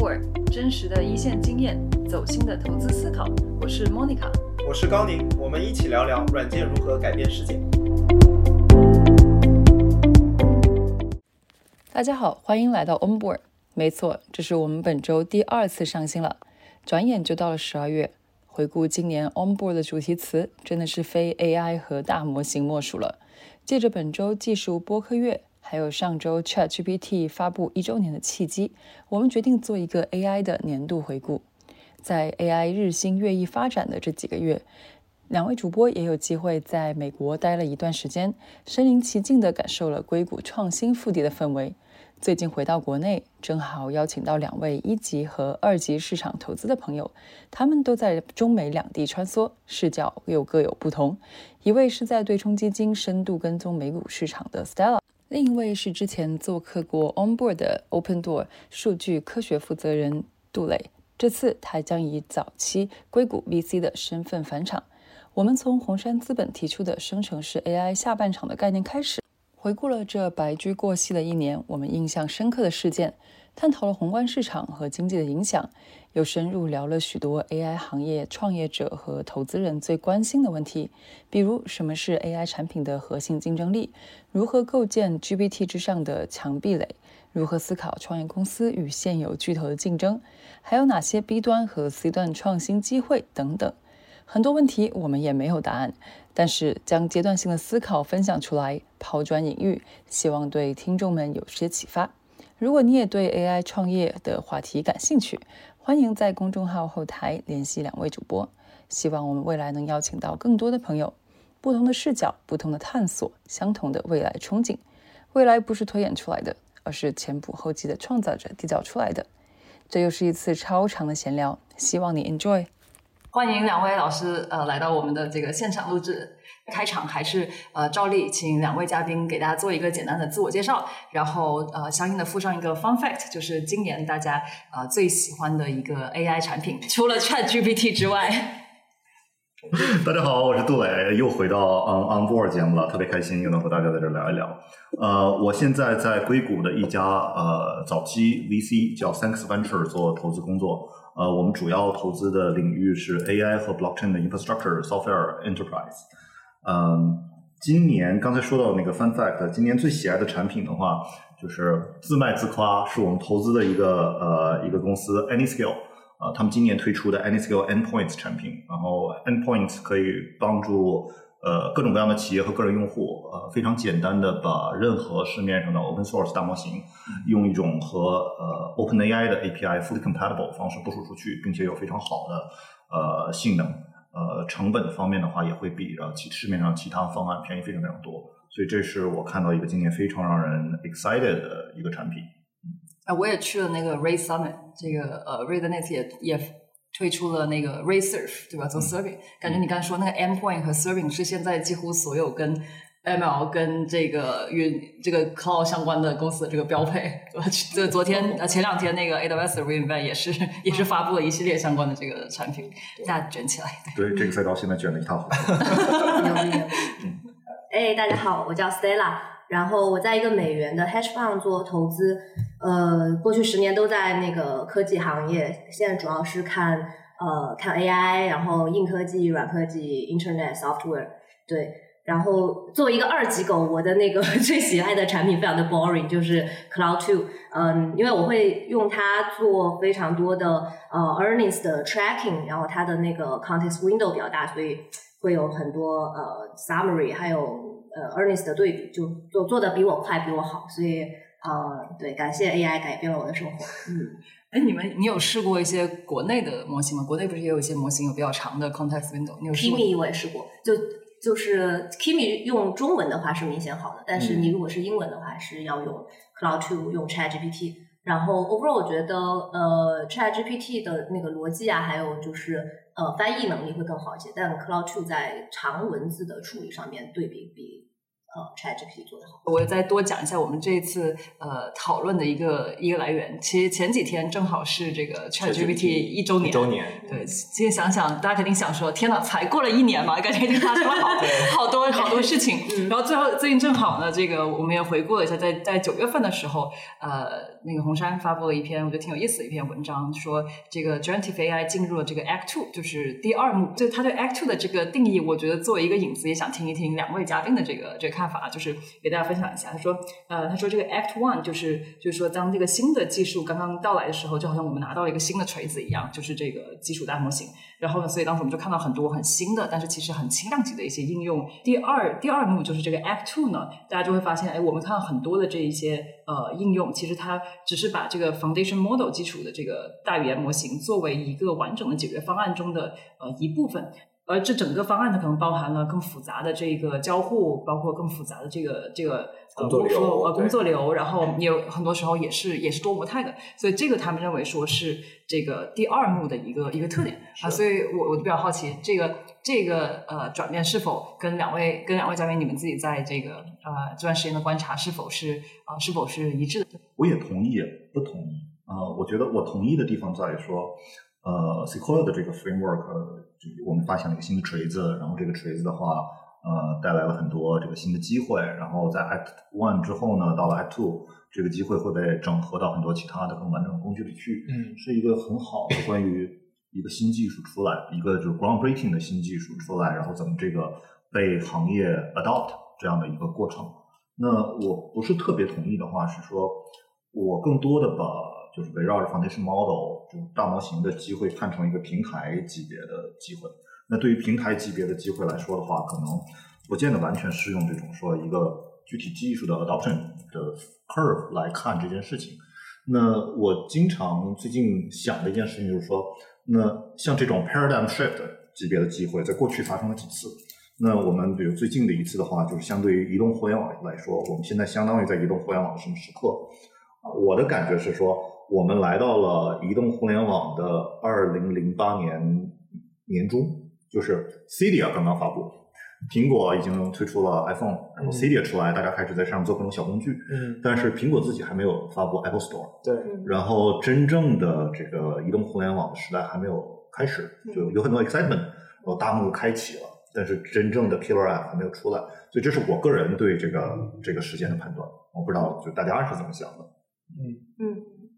Onboard，真实的一线经验，走心的投资思考。我是 Monica，我是高宁，我们一起聊聊软件如何改变世界。大家好，欢迎来到 Onboard。没错，这是我们本周第二次上新了。转眼就到了十二月，回顾今年 Onboard 的主题词，真的是非 AI 和大模型莫属了。借着本周技术播客月。还有上周 ChatGPT 发布一周年的契机，我们决定做一个 AI 的年度回顾。在 AI 日新月异发展的这几个月，两位主播也有机会在美国待了一段时间，身临其境地感受了硅谷创新腹地的氛围。最近回到国内，正好邀请到两位一级和二级市场投资的朋友，他们都在中美两地穿梭，视角又各有不同。一位是在对冲基金深度跟踪美股市场的 Stella。另一位是之前做客过 Onboard 的 Open Door 数据科学负责人杜磊，这次他将以早期硅谷 VC 的身份返场。我们从红杉资本提出的生成式 AI 下半场的概念开始，回顾了这白驹过隙的一年，我们印象深刻的事件。探讨了宏观市场和经济的影响，又深入聊了许多 AI 行业创业者和投资人最关心的问题，比如什么是 AI 产品的核心竞争力，如何构建 GPT 之上的强壁垒，如何思考创业公司与现有巨头的竞争，还有哪些 B 端和 C 端创新机会等等。很多问题我们也没有答案，但是将阶段性的思考分享出来，抛砖引玉，希望对听众们有些启发。如果你也对 AI 创业的话题感兴趣，欢迎在公众号后台联系两位主播。希望我们未来能邀请到更多的朋友，不同的视角，不同的探索，相同的未来憧憬。未来不是推演出来的，而是前仆后继的创造者缔造出来的。这又是一次超长的闲聊，希望你 enjoy。欢迎两位老师呃来到我们的这个现场录制。开场还是呃照例，请两位嘉宾给大家做一个简单的自我介绍，然后呃相应的附上一个 fun fact，就是今年大家呃最喜欢的一个 AI 产品，除了 Chat GPT 之外。大家好，我是杜磊，又回到 On On Board 节目了，特别开心又能和大家在这聊一聊。呃，我现在在硅谷的一家呃早期 VC 叫 Thanks Venture 做投资工作，呃，我们主要投资的领域是 AI 和 Blockchain 的 Infrastructure Software Enterprise。嗯，今年刚才说到那个 Fun Fact，今年最喜爱的产品的话，就是自卖自夸，是我们投资的一个呃一个公司 AnyScale 啊，他们今年推出的 AnyScale Endpoints 产品，然后 Endpoints 可以帮助呃各种各样的企业和个人用户呃非常简单的把任何市面上的 Open Source 大模型用一种和呃 OpenAI 的 API fully compatible 方式部署出去，并且有非常好的呃性能。呃，成本方面的话，也会比呃其市面上其他方案便宜非常非常多，所以这是我看到一个今年非常让人 excited 的一个产品。啊，我也去了那个 Ray Summit，这个呃 Ray 的 Net 也也推出了那个 Ray Surf，对吧？做 Serving，感觉你刚才说那个 Endpoint 和 Serving 是现在几乎所有跟 ML 跟这个云这个 Cloud 相关的公司的这个标配，这昨天呃前两天那个 AWS 的 Reinvent 也是也是发布了一系列相关的这个产品，大家卷起来。对，这个赛道现在卷的一塌糊涂。哎，大家好，我叫 Stella，然后我在一个美元的 Hedge Fund 做投资，呃，过去十年都在那个科技行业，现在主要是看呃看 AI，然后硬科技、软科技、Internet Software，对。然后作为一个二级狗，我的那个 最喜爱的产品非常的 boring，就是 Cloud Two。嗯，因为我会用它做非常多的呃 earnings 的 tracking，然后它的那个 context window 比较大，所以会有很多呃 summary，还有呃 earnings 的对比，就做做的比我快，比我好。所以呃，对，感谢 AI 改变了我的生活。嗯，哎，你们你有试过一些国内的模型吗？国内不是也有一些模型有比较长的 context window？你有试过 k i m i 我也试过，就。就是 Kimi 用中文的话是明显好的，但是你如果是英文的话，是要用 Cloud Two 用 Chat GPT。然后 overall 我觉得呃 Chat GPT 的那个逻辑啊，还有就是呃翻译能力会更好一些，但 Cloud Two 在长文字的处理上面对比比呃 ChatGPT 做的好。我再多讲一下我们这一次呃讨论的一个一个来源。其实前几天正好是这个 ChatGPT 一周年。一周年。对，其实想想，大家肯定想说，天哪，才过了一年嘛，感觉已经发生了好好多好多事情。然后最后最近正好呢，这个我们也回顾了一下，在在九月份的时候，呃，那个红杉发布了一篇我觉得挺有意思的一篇文章，说这个 Generative AI 进入了这个 Act Two，就是第二幕。就他对 Act Two 的这个定义，我觉得作为一个引子，也想听一听两位嘉宾的这个这个看法，就是给大家分享一下。他说，呃，他说这个 Act One 就是就是说，当这个新的技术刚刚到来的时候，就好像我们拿到了一个新的锤子一样，就是这个基础大模型。然后呢，所以当时我们就看到很多很新的，但是其实很轻量级的一些应用。第二第二幕就是这个 Act Two 呢，大家就会发现，哎，我们看到很多的这一些呃应用，其实它只是把这个 Foundation Model 基础的这个大语言模型作为一个完整的解决方案中的呃一部分。而这整个方案它可能包含了更复杂的这个交互，包括更复杂的这个这个工作流呃工作流，然后也有很多时候也是也是多模态的，所以这个他们认为说是这个第二幕的一个一个特点啊，所以我我就比较好奇这个这个呃转变是否跟两位跟两位嘉宾你们自己在这个呃这段时间的观察是否是啊是否是一致的？我也同意，不同意啊？我觉得我同意的地方在于说。呃，Sequoia 的这个 framework，我们发现了一个新的锤子，然后这个锤子的话，呃，带来了很多这个新的机会。然后在 Act One 之后呢，到了 Act Two，这个机会会被整合到很多其他的更完整的工具里去。嗯，是一个很好的 关于一个新技术出来，一个就是 groundbreaking 的新技术出来，然后怎么这个被行业 adopt 这样的一个过程。那我不是特别同意的话，是说我更多的把。就是围绕着 foundation model 就大模型的机会看成一个平台级别的机会。那对于平台级别的机会来说的话，可能不见得完全适用这种说一个具体技术的 adoption 的 curve 来看这件事情。那我经常最近想的一件事情就是说，那像这种 paradigm shift 级别的机会，在过去发生了几次？那我们比如最近的一次的话，就是相对于移动互联网来说，我们现在相当于在移动互联网的什么时刻？我的感觉是说。我们来到了移动互联网的二零零八年年中，就是 Cydia 刚刚发布，苹果已经推出了 iPhone，然后 Cydia 出来，大家开始在上面做各种小工具。嗯。但是苹果自己还没有发布 Apple Store。对。然后真正的这个移动互联网的时代还没有开始，就有很多 excitement，然后大幕开启了，但是真正的 killer app 还没有出来，所以这是我个人对这个这个时间的判断。我不知道就大家是怎么想的。嗯嗯。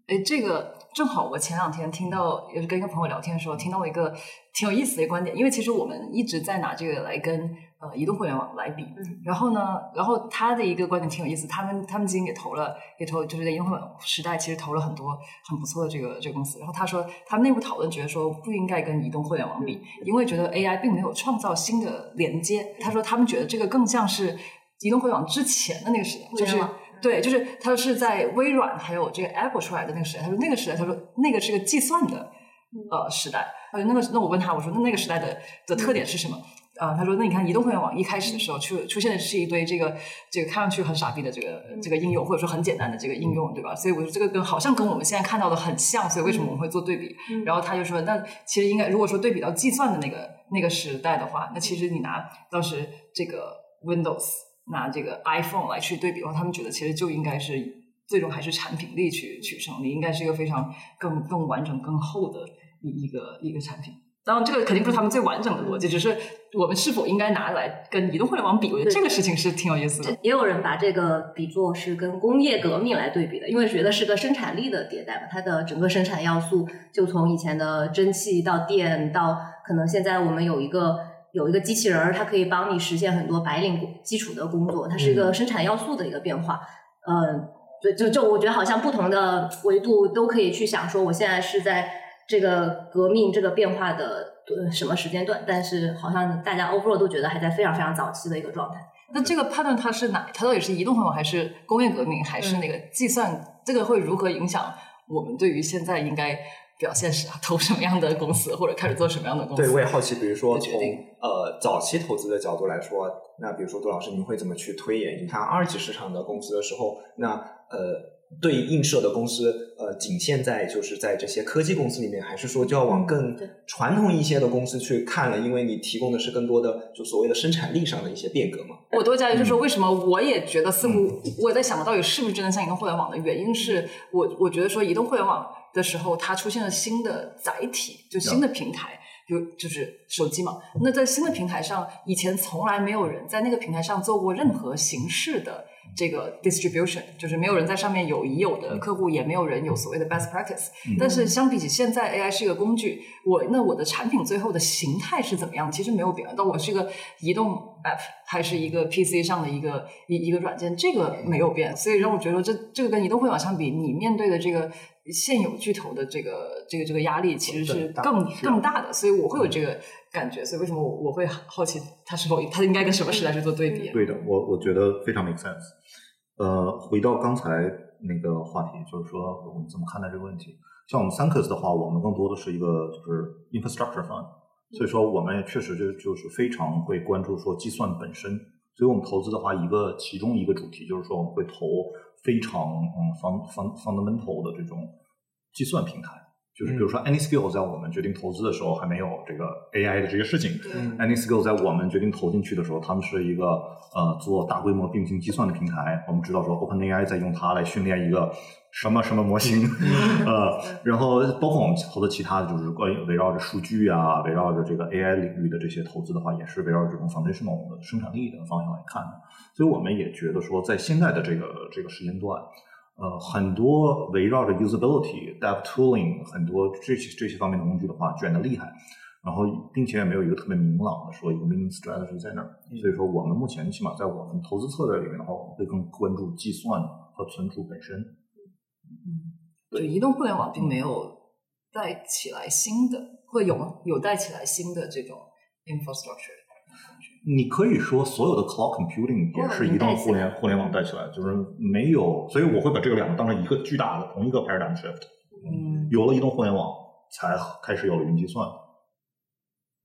哎，这个正好我前两天听到，也是跟一个朋友聊天的时候，听到了一个挺有意思的观点。因为其实我们一直在拿这个来跟呃移动互联网来比。然后呢，然后他的一个观点挺有意思，他们他们基金也投了，也投就是在移动互联网时代，其实投了很多很不错的这个这个公司。然后他说，他们内部讨论觉得说不应该跟移动互联网比，因为觉得 AI 并没有创造新的连接。他说他们觉得这个更像是移动互联网之前的那个时代，就是。对，就是他是在微软还有这个 Apple 出来的那个时代。他说那个时代，他说那个是个计算的呃时代。他说那个，那我问他，我说那那个时代的的特点是什么？啊，他说那你看移动互联网一开始的时候出出现的是一堆这个这个看上去很傻逼的这个这个应用，或者说很简单的这个应用，对吧？所以我说这个跟好像跟我们现在看到的很像，所以为什么我们会做对比？然后他就说，那其实应该如果说对比到计算的那个那个时代的话，那其实你拿当时这个 Windows。拿这个 iPhone 来去对比的话，他们觉得其实就应该是最终还是产品力去取胜，你应该是一个非常更更完整、更厚的一一个一个产品。当然，这个肯定不是他们最完整的逻辑，只是我们是否应该拿来跟移动互联网比？我觉得这个事情是挺有意思的。也有人把这个比作是跟工业革命来对比的，因为觉得是个生产力的迭代嘛，它的整个生产要素就从以前的蒸汽到电，到可能现在我们有一个。有一个机器人儿，它可以帮你实现很多白领基础的工作，它是一个生产要素的一个变化。嗯，对，就就我觉得好像不同的维度都可以去想说，我现在是在这个革命这个变化的什么时间段，但是好像大家 overall 都觉得还在非常非常早期的一个状态。那这个判断它是哪？它到底是移动互联网还是工业革命还是那个计算？这个会如何影响我们对于现在应该？表现是啊，投什么样的公司，或者开始做什么样的公司。对，我也好奇，比如说从呃早期投资的角度来说，那比如说杜老师，您会怎么去推演？你看二级市场的公司的时候，那呃对映射的公司，呃仅限在就是在这些科技公司里面，还是说就要往更传统一些的公司去看了？因为你提供的是更多的就所谓的生产力上的一些变革嘛。我多加一句，就是说为什么我也觉得似乎我在想到底是不是真的像移动互联网的原因是我我觉得说移动互联网的时候，它出现了新的载体，就新的平台。比如就是手机嘛，那在新的平台上，以前从来没有人在那个平台上做过任何形式的这个 distribution，就是没有人在上面有已有的客户，也没有人有所谓的 best practice。但是相比起现在，AI 是一个工具，我那我的产品最后的形态是怎么样，其实没有变。但我是一个移动 app 还是一个 PC 上的一个一一个软件，这个没有变。所以让我觉得这这个跟移动互联网相比，你面对的这个现有巨头的这个这个这个压力其实是更大更大的。所以我会有这个感觉。所以为什么我我会好奇它是否它应该跟什么时代去做对比？对的，我我觉得非常 make sense。呃，回到刚才那个话题，就是说我们怎么看待这个问题？像我们 Sankers 的话，我们更多的是一个就是 infrastructure fund，所以说我们也确实就就是非常会关注说计算本身。所以我们投资的话，一个其中一个主题就是说我们会投非常嗯 fund fund fundamental 的这种计算平台。就是比如说 AnySkill 在我们决定投资的时候还没有这个 AI 的这些事情，嗯 AnySkill 在我们决定投进去的时候，他们是一个呃做大规模并行计算的平台。我们知道说 OpenAI 在用它来训练一个什么什么模型，呃，然后包括我们投的其他的就是关于围绕着数据啊，围绕着这个 AI 领域的这些投资的话，也是围绕着这种 foundational 的生产力的方向来看的。所以我们也觉得说，在现在的这个这个时间段。呃，很多围绕着 usability、dev tooling 很多这些这些方面的工具的话，卷的厉害，然后并且也没有一个特别明朗的说一个 winning strategy 在那儿。所以说，我们目前起码在我们投资策略里面的话，我们会更关注计算和存储本身。就移动互联网并没有带起来新的，会有吗？有带起来新的这种 infrastructure。你可以说所有的 cloud computing 也是移动互联互联网带起来，就是没有，所以我会把这个两个当成一个巨大的同一个 paradigm shift。嗯有了移动互联网，才开始有了云计算。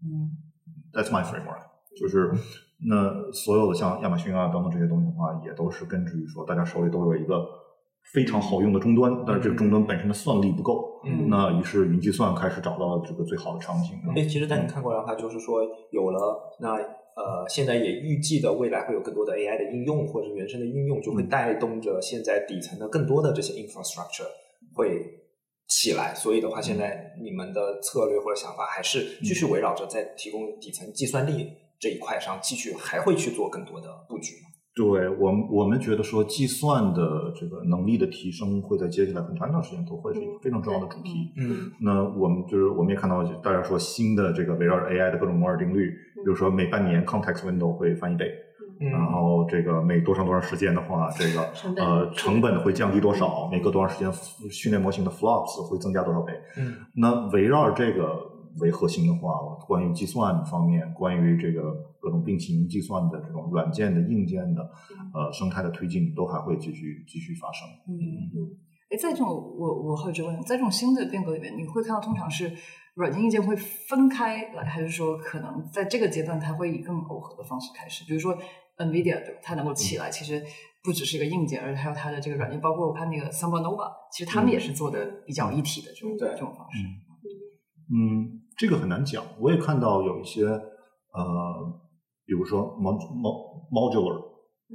嗯 That's my framework，就是那所有的像亚马逊啊等等这些东西的话，也都是根植于说大家手里都有一个非常好用的终端，但是这个终端本身的算力不够，嗯那于是云计算开始找到了这个最好的场景。哎，其实，在你看过来的话，就是说有了那呃，现在也预计的未来会有更多的 AI 的应用或者原生的应用，就会带动着现在底层的更多的这些 infrastructure 会起来。所以的话，现在你们的策略或者想法还是继续围绕着在提供底层计算力这一块上，继续还会去做更多的布局吗？对我们，我们觉得说计算的这个能力的提升会在接下来很长一段时间都会是一个非常重要的主题。嗯那我们就是我们也看到大家说新的这个围绕着 AI 的各种摩尔定律，比如说每半年 context window 会翻一倍，嗯然后这个每多长多长时间的话，这个呃成本会降低多少？每隔多长时间训练模型的 flops 会增加多少倍？嗯那围绕着这个为核心的话，关于计算方面，关于这个各种并行计算的这种软件的、硬件的呃生态的推进，都还会继续继续发生。嗯，哎，在这种我我好奇问，在这种新的变革里面，你会看到通常是软件硬件会分开来，还是说可能在这个阶段它会以更耦合的方式开始？比如说 NVIDIA 对吧？它能够起来，其实不只是一个硬件，而且还有它的这个软件，包括我看那个 SambaNova，其实他们也是做的比较一体的这种、对这种方式。嗯，这个很难讲。我也看到有一些呃，比如说 mod mod modular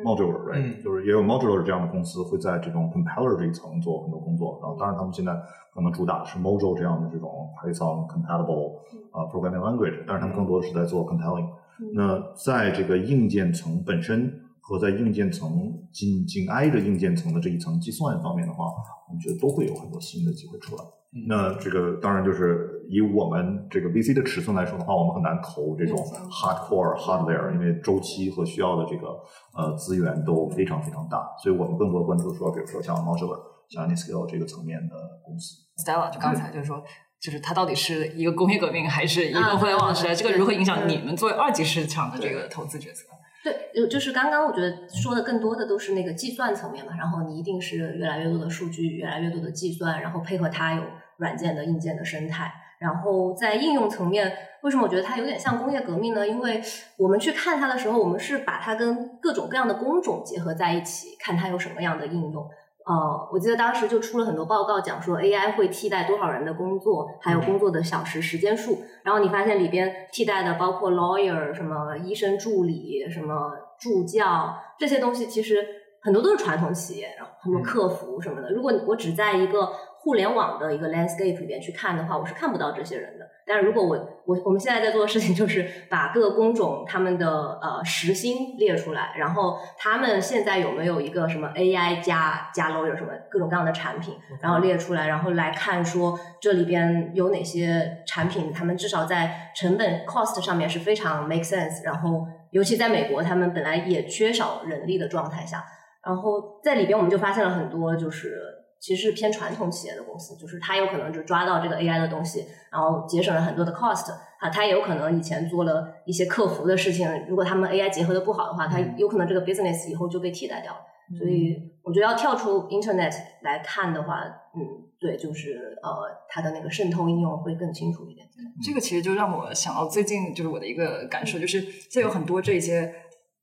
modular right，、嗯就是也有 modular 这样的公司会在这种 compiler 这一层做很多工作。然后，当然他们现在可能主打的是 Mojo 这样的这种 Python compatible 啊、programming language，但是他们更多的是在做 compiling。那在这个硬件层本身和在硬件层紧紧挨着硬件层的这一层计算方面的话，我们觉得都会有很多新的机会出来。嗯那这个当然就是以我们这个 VC 的尺寸来说的话，我们很难投这种 hardcore hardware，因为周期和需要的这个呃资源都非常非常大，所以我们更多关注说，比如说像 modular、像 Niscale 这个层面的公司。Stella 就刚才就是说，就是它到底是一个工业革命还是移动互联网时代？这个如何影响你们作为二级市场的这个投资决策？对，就就是刚刚我觉得说的更多的都是那个计算层面嘛，然后你一定是越来越多的数据，越来越多的计算，然后配合它有软件的硬件的生态。然后在应用层面，为什么我觉得它有点像工业革命呢？因为我们去看它的时候，我们是把它跟各种各样的工种结合在一起，看它有什么样的应用。呃，我记得当时就出了很多报告，讲说 AI 会替代多少人的工作，还有工作的小时时间数。然后你发现里边替代的包括 lawyer、什么医生助理、什么助教这些东西，其实很多都是传统企业，然后很多客服什么的。如果我只在一个互联网的一个 landscape 里边去看的话，我是看不到这些人的。但是如果我我我们现在在做的事情就是把各个工种他们的呃时薪列出来，然后他们现在有没有一个什么 AI 加加 lawyer 什么各种各样的产品，然后列出来，然后来看说这里边有哪些产品，他们至少在成本 cost 上面是非常 make sense，然后尤其在美国，他们本来也缺少人力的状态下，然后在里边我们就发现了很多就是。其实是偏传统企业的公司，就是它有可能就抓到这个 AI 的东西，然后节省了很多的 cost 啊，它也有可能以前做了一些客服的事情，如果他们 AI 结合的不好的话，它有可能这个 business 以后就被替代掉了。所以我觉得要跳出 Internet 来看的话，嗯，对，就是呃，它的那个渗透应用会更清楚一点。这个其实就让我想到最近就是我的一个感受，就是现在有很多这些。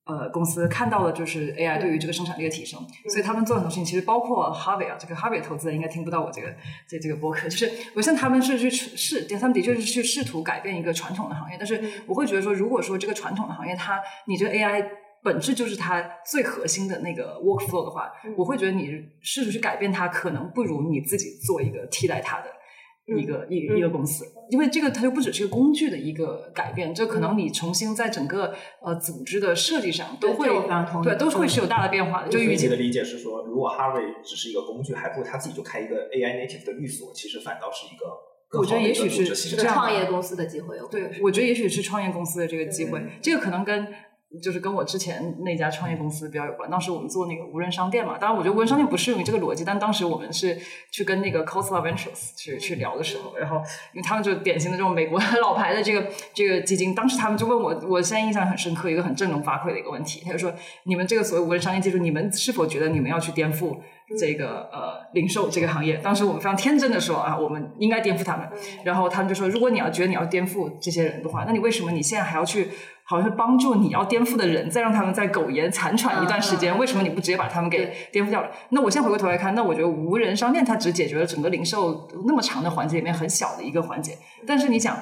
呃，公司看到了就是 AI 对于这个生产力的提升，所以他们做很多事情，其实包括 Harvey 啊，这个 Harvey 投资人应该听不到我这个这这个播客，就是我像他们是去试，他们的确是去试图改变一个传统的行业，但是我会觉得说，如果说这个传统的行业它你这个 AI 本质就是它最核心的那个 workflow 的话，我会觉得你试图去改变它，可能不如你自己做一个替代它的。一个一一个公司，因为这个它就不只是个工具的一个改变，这可能你重新在整个呃组织的设计上都会对都会是有大的变化的。就于你的理解是说，如果 Harvey 只是一个工具，还不如他自己就开一个 AI native 的律所，其实反倒是一个我觉得也许是是创业公司的机会。对，我觉得也许是创业公司的这个机会，这个可能跟。就是跟我之前那家创业公司比较有关。当时我们做那个无人商店嘛，当然我觉得无人商店不适用于这个逻辑，但当时我们是去跟那个 c o s l a Ventures 去去聊的时候，然后因为他们就典型的这种美国老牌的这个这个基金，当时他们就问我，我现在印象很深刻，一个很振聋发聩的一个问题，他就说：你们这个所谓无人商店技术，你们是否觉得你们要去颠覆？这个呃，零售这个行业，当时我们非常天真的说啊，我们应该颠覆他们。然后他们就说，如果你要觉得你要颠覆这些人的话，那你为什么你现在还要去，好像是帮助你要颠覆的人，再让他们在苟延残喘一段时间？为什么你不直接把他们给颠覆掉了？那我现在回过头来看，那我觉得无人商店它只解决了整个零售那么长的环节里面很小的一个环节。但是你想。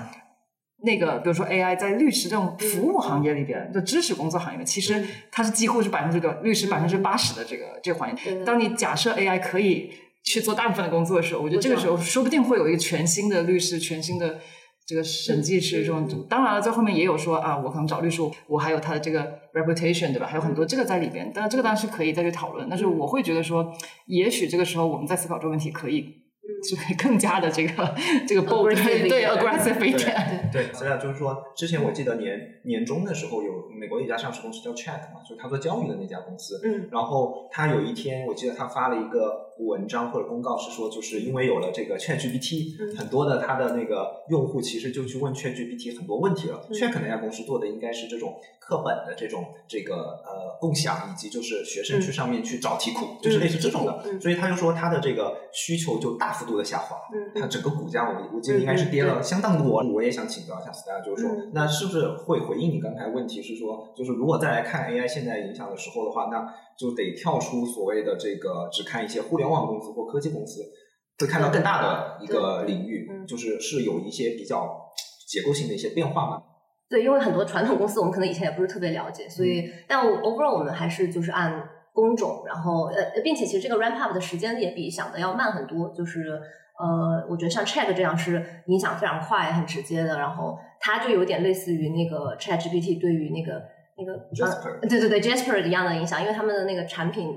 那个，比如说 AI 在律师这种服务行业里边，就知识工作行业里，其实它是几乎是百分之个律师百分之八十的这个这个环节。当你假设 AI 可以去做大部分的工作的时候，我觉得这个时候说不定会有一个全新的律师、全新的这个审计师这种。当然了，在后面也有说啊，我可能找律师，我还有他的这个 reputation，对吧？还有很多这个在里边。但是这个当然是可以再去讨论。但是我会觉得说，也许这个时候我们在思考这个问题可以。就会 更加的这个这个 bold 对 aggressive 一点。对，实际上就是说，之前我记得年年中的时候，有美国一家上市公司叫 Chat 嘛，就是他做教育的那家公司。嗯。然后他有一天，我记得他发了一个文章或者公告，是说，就是因为有了这个 Chat GPT，很多的他的那个用户其实就去问 Chat GPT 很多问题了。Chat 那家公司做的应该是这种课本的这种这个呃共享，以及就是学生去上面去找题库，就是类似这种的。所以他就说他的这个需求就大幅。度的下滑，他整个股价我我记得应该是跌了相当多。我也想请教一下 Stella，就是说，那是不是会回应你刚才问题？是说，就是如果再来看 AI 现在影响的时候的话，那就得跳出所谓的这个只看一些互联网公司或科技公司，会看到更大的一个领域，就是是有一些比较结构性的一些变化吗？对，因为很多传统公司我们可能以前也不是特别了解，所以但 overall 我们还是就是按。工种，然后呃，并且其实这个 ramp up 的时间也比想的要慢很多。就是呃，我觉得像 Chat 这样是影响非常快、很直接的。然后它就有点类似于那个 Chat GPT 对于那个那个 Jasper，对对对 Jasper 一样的影响，因为他们的那个产品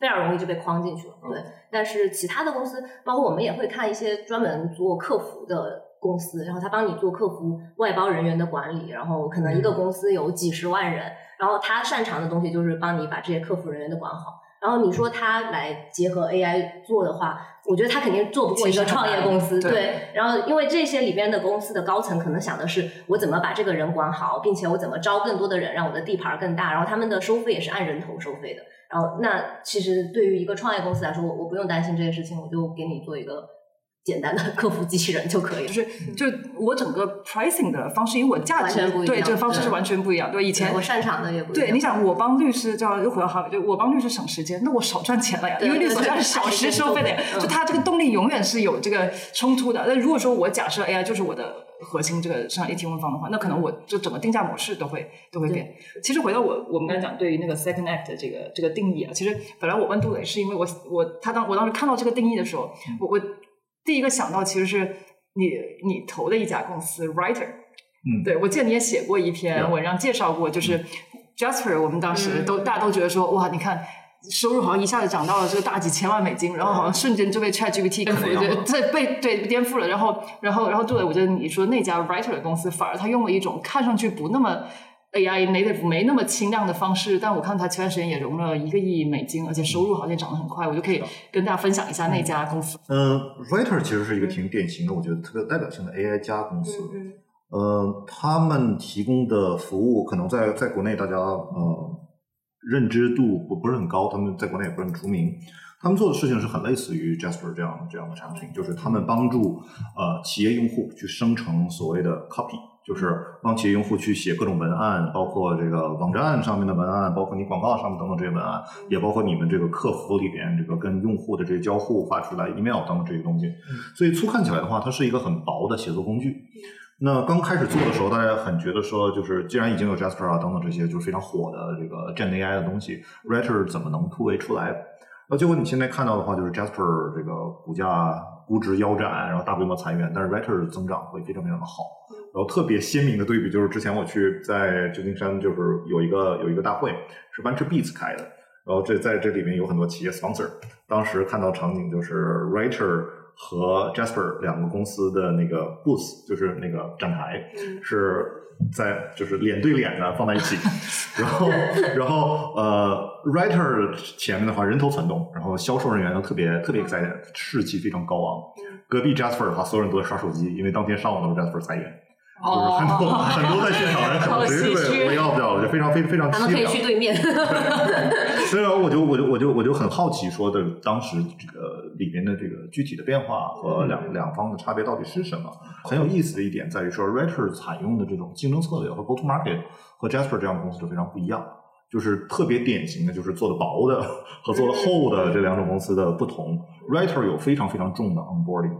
非常容易就被框进去了。对，但是其他的公司，包括我们也会看一些专门做客服的公司，然后他帮你做客服外包人员的管理，然后可能一个公司有几十万人。然后他擅长的东西就是帮你把这些客服人员都管好，然后你说他来结合 AI 做的话，我觉得他肯定做不过一个创业公司。对，然后因为这些里边的公司的高层可能想的是，我怎么把这个人管好，并且我怎么招更多的人，让我的地盘更大。然后他们的收费也是按人头收费的。然后那其实对于一个创业公司来说，我我不用担心这些事情，我就给你做一个简单的客服机器人就可以了。就是就我整个 pricing 的方式，因为我价值完全不一样对这个方式是完全不一样。对以前我擅长的也不一样对，你想我帮律师叫又回到哈维，就我帮律师省时间，那我少赚钱了呀，因为律师对是小时收费的呀，嗯就他这个动力永远是有这个冲突的。那如果说我假设 AI 就是我的核心这个市场一体问方的话，那可能我就整个定价模式都会都会变。其实回到我我们刚才讲对于那个 second act 的这个这个定义啊，其实本来我问杜磊是因为我我他当我当时看到这个定义的时候，我我第一个想到其实是你你投的一家公司 Writer。嗯。对，我记得你也写过一篇文章介绍过，就是 Jasper，我们当时都、大家都觉得说，哇，你看收入好像一下子涨到了这个大几千万美金，然后好像瞬间就被 ChatGPT 颠覆了，对，对被对颠覆了。然后，然后，然后对，我觉得你说那家 Writer 的公司，反而他用了一种看上去不那么 AI native 没那么轻量的方式，但我看他前段时间也融了一个亿美金，而且收入好像涨得很快，我就可以跟大家分享一下那家公司。嗯，Writer 其实是一个挺典型的，我觉得特别有代表性的 AI 加公司。嗯呃，他们提供的服务可能在在国内大家呃认知度不不是很高，他们在国内也不是很出名。他们做的事情是很类似于 Jasper 这样这样的产品，就是他们帮助呃企业用户去生成所谓的 copy，就是帮企业用户去写各种文案，包括这个网站上面的文案，包括你广告上面等等这些文案，也包括你们这个客服里边这个跟用户的这些交互发出来 email 等等这些东西。所以粗看起来的话，它是一个很薄的写作工具。那刚开始做的时候，大家很觉得说，就是既然已经有 Jasper 啊等等这些就是非常火的这个 Gen AI 的东西，Writer 怎么能突围出来？那结果你现在看到的话，就是 Jasper 这个股价估值腰斩，然后大规模裁员，但是 Writer 增长会非常非常的好。然后特别鲜明的对比就是之前我去在旧金山，就是有一个有一个大会是 Venture Beats 开的，然后这在这里面有很多企业 sponsor。当时看到场景就是 Writer 和 Jasper 两个公司的那个 booth，就是那个展台，是在就是脸对脸的放在一起，然后然后呃 Writer 前面的话人头攒动，然后销售人员都特别特别 excited，士气非常高昂。隔壁 Jasper 的话，所有人都在刷手机，因为当天上午都是 Jasper 裁员。就是很多、很多在现场人可能直接好唏嘘被我要不了了，就非常非非常他们可以凄凉。去对面。所以我就我就我就我就很好奇，说的当时这个里面的这个具体的变化和两两方的差别到底是什么？很有意思的一点在于说，Writer 采用的这种竞争策略和 Go to Market 和 Jasper 这样的公司就非常不一样。就是特别典型的，就是做的薄的 和做的厚的这两种公司的不同。Writer 有非常非常重的 onboarding，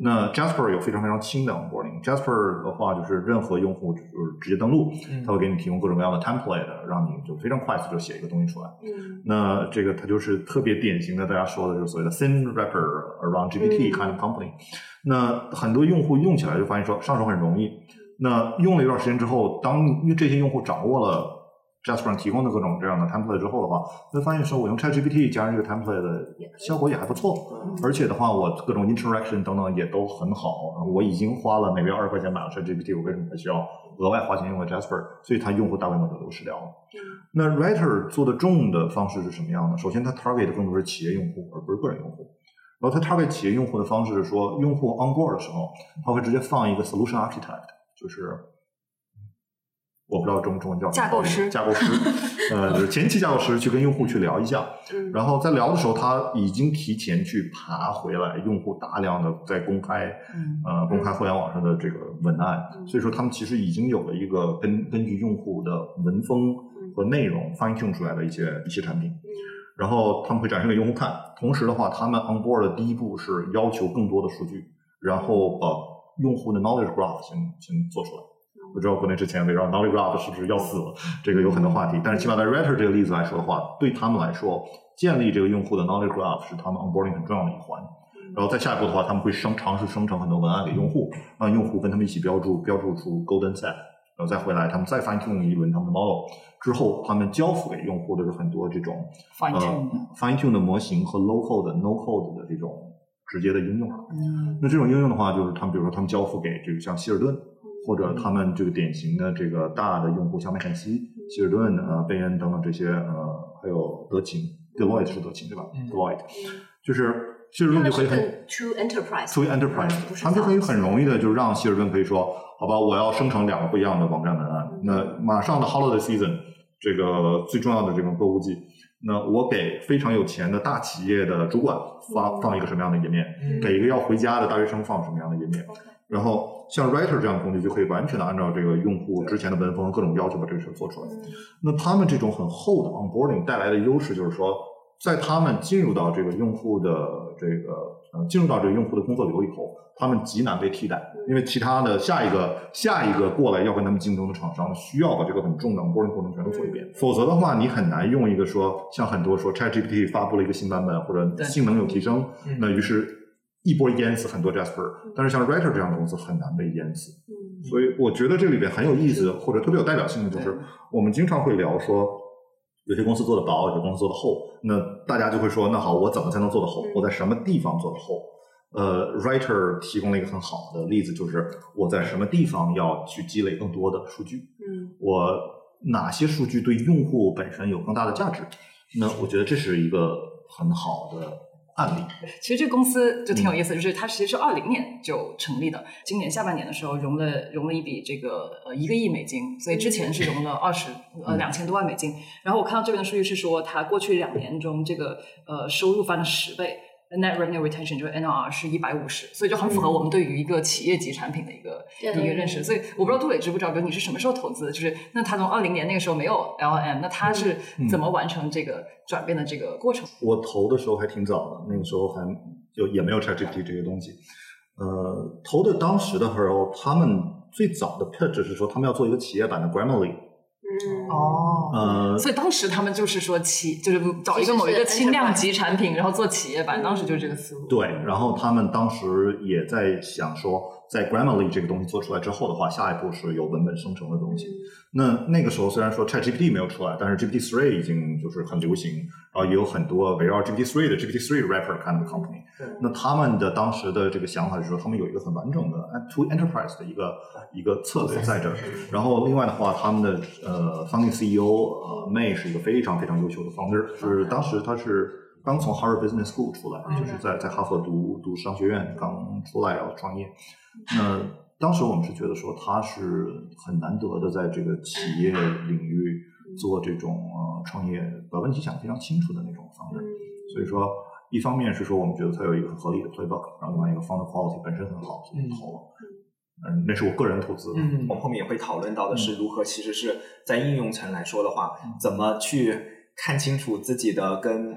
那 Jasper 有非常非常轻的 onboarding。Jasper 的话，就是任何用户就是直接登录，它会给你提供各种各样的 template，让你就非常快速就写一个东西出来。嗯那这个它就是特别典型的，大家说的就是所谓的 thin wrapper around GPT 嗯 kind of company。那很多用户用起来就发现说上手很容易。那用了一段时间之后，当因为这些用户掌握了 Jasper 上提供的各种这样的 template 之后的话，会发现说我用 ChatGPT 加上这个 template 的效果也还不错，而且的话我各种 interaction 等等也都很好。我已经花了每个月二十块钱买了 ChatGPT，我为什么还需要额外花钱用个 Jasper？所以它用户大规模就流失掉了。那 Writer 做的重的方式是什么样的？首先，它 target 更多是企业用户，而不是个人用户。然后它 target 企业用户的方式是说，用户 on board 的时候，它会直接放一个 solution architect，就是我不知道中中文叫架构师。架构师，呃，就是前期架构师去跟用户去聊一下，嗯。然后在聊的时候，他已经提前去爬回来用户大量的在公开嗯。呃公开互联网上的这个文案，所以说他们其实已经有了一个根根据用户的文风和内容 fine tune 出来的一些一些产品，然后他们会展示给用户看。同时的话，他们 on board 的第一步是要求更多的数据，然后把用户的 knowledge graph 先先做出来。我知道国内之前围绕 knowledge graph 是不是要死了，这个有很多话题。但是起码在 Writer 这个例子来说的话，对他们来说，建立这个用户的 knowledge graph 是他们 onboarding 很重要的一环。然后再下一步的话，他们会生尝试生成很多文案给用户，让用户跟他们一起标注标注出 golden set，然后再回来，他们再 fine tune 一轮他们的 model 之后，他们交付给用户的是很多这种 Fine 呃 tune 的 fine tune 的模型和 low code 的 no code 的这种直接的应用。嗯那这种应用的话，就是他们比如说他们交付给这个像希尔顿，或者他们这个典型的这个大的用户，像麦肯锡、希尔顿、啊贝恩等等这些呃，还有德勤，，Deloitte 是德勤对吧嗯？Deloitte 就是希尔顿就可以很 true enterprise，to enterprise，、他们就可以很容易的就让希尔顿可以说，好吧，我要生成两个不一样的网站文案。嗯那马上的 holiday season 这个最重要的这种购物季，那我给非常有钱的大企业的主管发嗯放一个什么样的页面，嗯给一个要回家的大学生放什么样的页面。然后像 Writer 这样的工具就可以完全的按照这个用户之前的文风各种要求把这个事做出来。嗯那他们这种很厚的 onboarding 带来的优势就是说，在他们进入到这个用户的这个呃进入到这个用户的工作流以后，他们极难被替代，因为其他的下一个下一个过来要跟他们竞争的厂商需要把这个很重的 onboarding 过程全都做一遍，否则的话，你很难用一个说像很多说 ChatGPT 发布了一个新版本或者性能有提升，嗯那于是一波淹死很多 Jasper，但是像 Writer 这样的公司很难被淹死。嗯所以我觉得这里边很有意思或者特别有代表性的，就是我们经常会聊说，有些公司做的薄，有些公司做的厚，那大家就会说，那好，我怎么才能做得厚嗯？我在什么地方做得厚？呃，Writer 提供了一个很好的例子，就是我在什么地方要去积累更多的数据，嗯我哪些数据对用户本身有更大的价值？那我觉得这是一个很好的案例。其实这个公司就挺有意思，就是它其实是二零年就成立的，今年下半年的时候融了融了一笔这个呃一个亿美金，所以之前是融了二十呃两千多万美金。然后我看到这边的数据是说，它过去两年中这个呃收入翻了十倍。Net revenue retention 就是 NRR 是一百五十，所以就很符合我们对于一个企业级产品的一个、对一个认识。所以我不知道杜磊知不知道，哥你是什么时候投资的？就是那他从二零年那个时候没有 LM，那他是怎么完成这个转变的这个过程？我投的时候还挺早的，那个时候还就也没有 ChatGPT 这些东西。呃，投的当时的时候，他们最早的 pitch 是说他们要做一个企业版的 Grammarly。嗯哦，呃，所以当时他们就是说企，就是找一个某一个轻量级产品，然后做企业版，当时就是这个思路。对，然后他们当时也在想说，在 Grammarly 这个东西做出来之后的话，下一步是有文本生成的东西。那那个时候虽然说 ChatGPT 没有出来，但是 GPT 3已经就是很流行，然后也有很多围绕 GPT 3的 GPT 3 wrapper kind of company。对那他们的当时的这个想法是说，他们有一个很完整的 to enterprise 的一个一个策略在这儿。然后另外的话，他们的呃 founding CEO 呃 May 是一个非常非常优秀的 founder，是当时他是刚从 Harvard Business School 出来，就是在在哈佛读读商学院刚出来要创业。那当时我们是觉得说他是很难得的在这个企业领域做这种呃创业，把问题想得非常清楚的那种 founder。所以说，一方面是说我们觉得他有一个很合理的 playbook，然后另外一个 founder quality 本身很好，所以投了。嗯，那是我个人投资。嗯，我们后面也会讨论到的是如何，其实是在应用层来说的话，怎么去看清楚自己的跟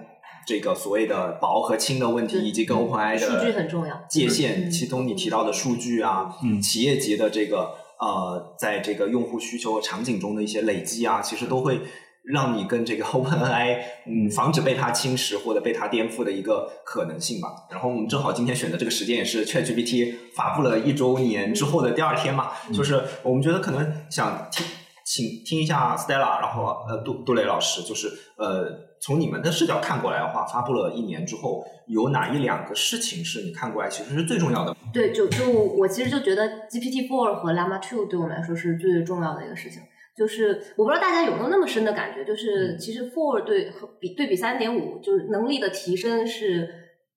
这个所谓的薄和轻的问题，以及跟 OpenAI 的数据很重要界限。嗯其中你提到的数据啊，嗯企业级的这个呃，在这个用户需求场景中的一些累积啊，其实都会。让你跟这个 OpenAI，嗯，防止被它侵蚀或者被它颠覆的一个可能性吧。然后我们正好今天选的这个时间也是 ChatGPT 发布了一周年之后的第二天嘛，就是我们觉得可能想听，请听一下 Stella，然后呃杜杜磊老师，就是呃从你们的视角看过来的话，发布了一年之后，有哪一两个事情是你看过来其实是最重要的？对，就就我其实就觉得 GPT Four 和 Llama Two 对我们来说是最重要的一个事情。就是我不知道大家有没有那么深的感觉，就是其实 Four 对和比对比三点五，就是能力的提升是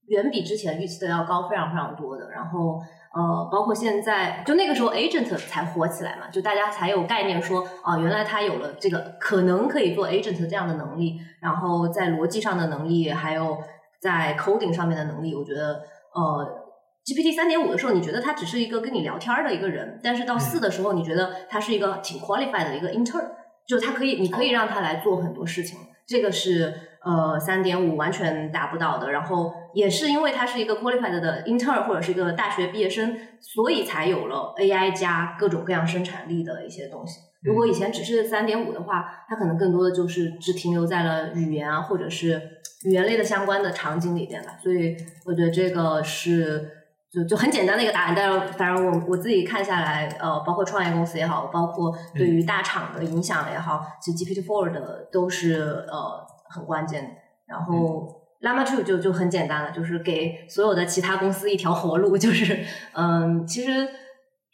远比之前预期的要高非常非常多的。然后呃，包括现在就那个时候 Agent 才火起来嘛，就大家才有概念说啊、原来他有了这个可能可以做 Agent 这样的能力，然后在逻辑上的能力，还有在 coding 上面的能力，我觉得呃。GPT 三点五的时候，你觉得他只是一个跟你聊天儿的一个人，但是到四的时候，你觉得他是一个挺 qualified 的一个 intern，就是他可以，你可以让他来做很多事情。这个是呃三点五完全达不到的。然后也是因为他是一个 qualified 的 intern 或者是一个大学毕业生，所以才有了 AI 加各种各样生产力的一些东西。如果以前只是三点五的话，它可能更多的就是只停留在了语言啊，或者是语言类的相关的场景里边吧。所以我觉得这个是。就就很简单的一个答案，但是反正我我自己看下来，呃，包括创业公司也好，包括对于大厂的影响也好，其实 GPT Four 的都是呃很关键的。然后 Llama Two 就就很简单了，就是给所有的其他公司一条活路，就是嗯，其实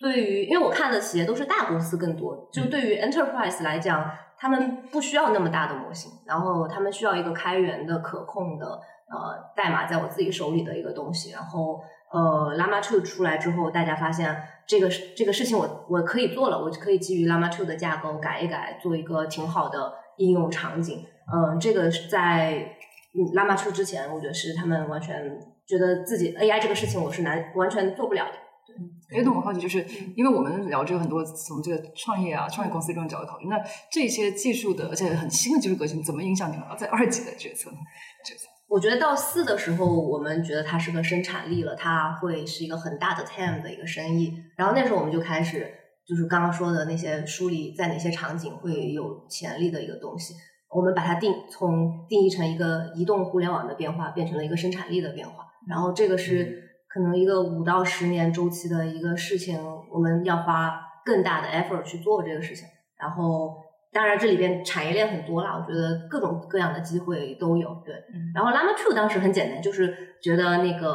对于，因为我看的企业都是大公司更多，就对于 enterprise 来讲，他们不需要那么大的模型，然后他们需要一个开源的、可控的呃代码在我自己手里的一个东西。然后呃，Llama 2出来之后，大家发现这个这个事情我我可以做了，我可以基于 Llama 2的架构改一改，做一个挺好的应用场景。嗯，这个是在 Llama 2之前，我觉得是他们完全觉得自己 AI 这个事情我是难完全做不了的。哎，那我好奇，就是因为我们聊这个很多从这个创业啊、创业公司这种角度考虑，那这些技术的而且很新的技术革新，怎么影响你们在二级的决策？决策？我觉得到四的时候，我们觉得它是个生产力了，它会是一个很大的 TAM 的一个生意。然后那时候我们就开始，就是刚刚说的那些梳理在哪些场景会有潜力的一个东西，我们把它定从定义成一个移动互联网的变化，变成了一个生产力的变化。然后这个是。可能一个五到十年周期的一个事情，我们要花更大的 effort 去做这个事情。然后，当然这里边产业链很多啦，我觉得各种各样的机会都有。对，然后 Llama Two 当时很简单，就是觉得那个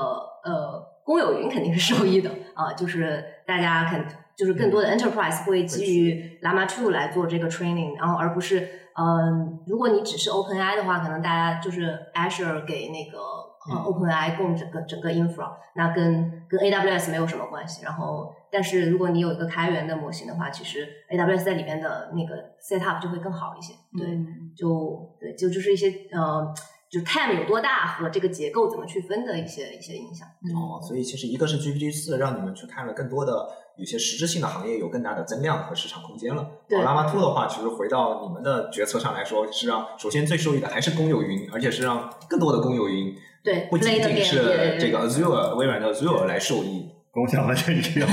呃公有云肯定是受益的啊，就是大家肯就是更多的 enterprise 会基于 Llama Two 来做这个 training，然后而不是嗯，如果你只是 OpenAI 的话，可能大家就是 Azure 给那个。呃，OpenAI 供整个整个 infra，那跟跟 AWS 没有什么关系。然后，但是如果你有一个开源的模型的话，其实 AWS 在里面的那个 setup 就会更好一些。对，就对，就就是一些呃，就 time 有多大和这个结构怎么去分的一些一些影响。哦，所以其实一个是 GPT 四让你们去看了更多的有些实质性的行业有更大的增量和市场空间了。对，Llama Two 的话，其实回到你们的决策上来说，是让首先最受益的还是公有云，而且是让更多的公有云。对，不仅仅是这个 Azure 微软的 Azure 来受益，跟我想完全一样，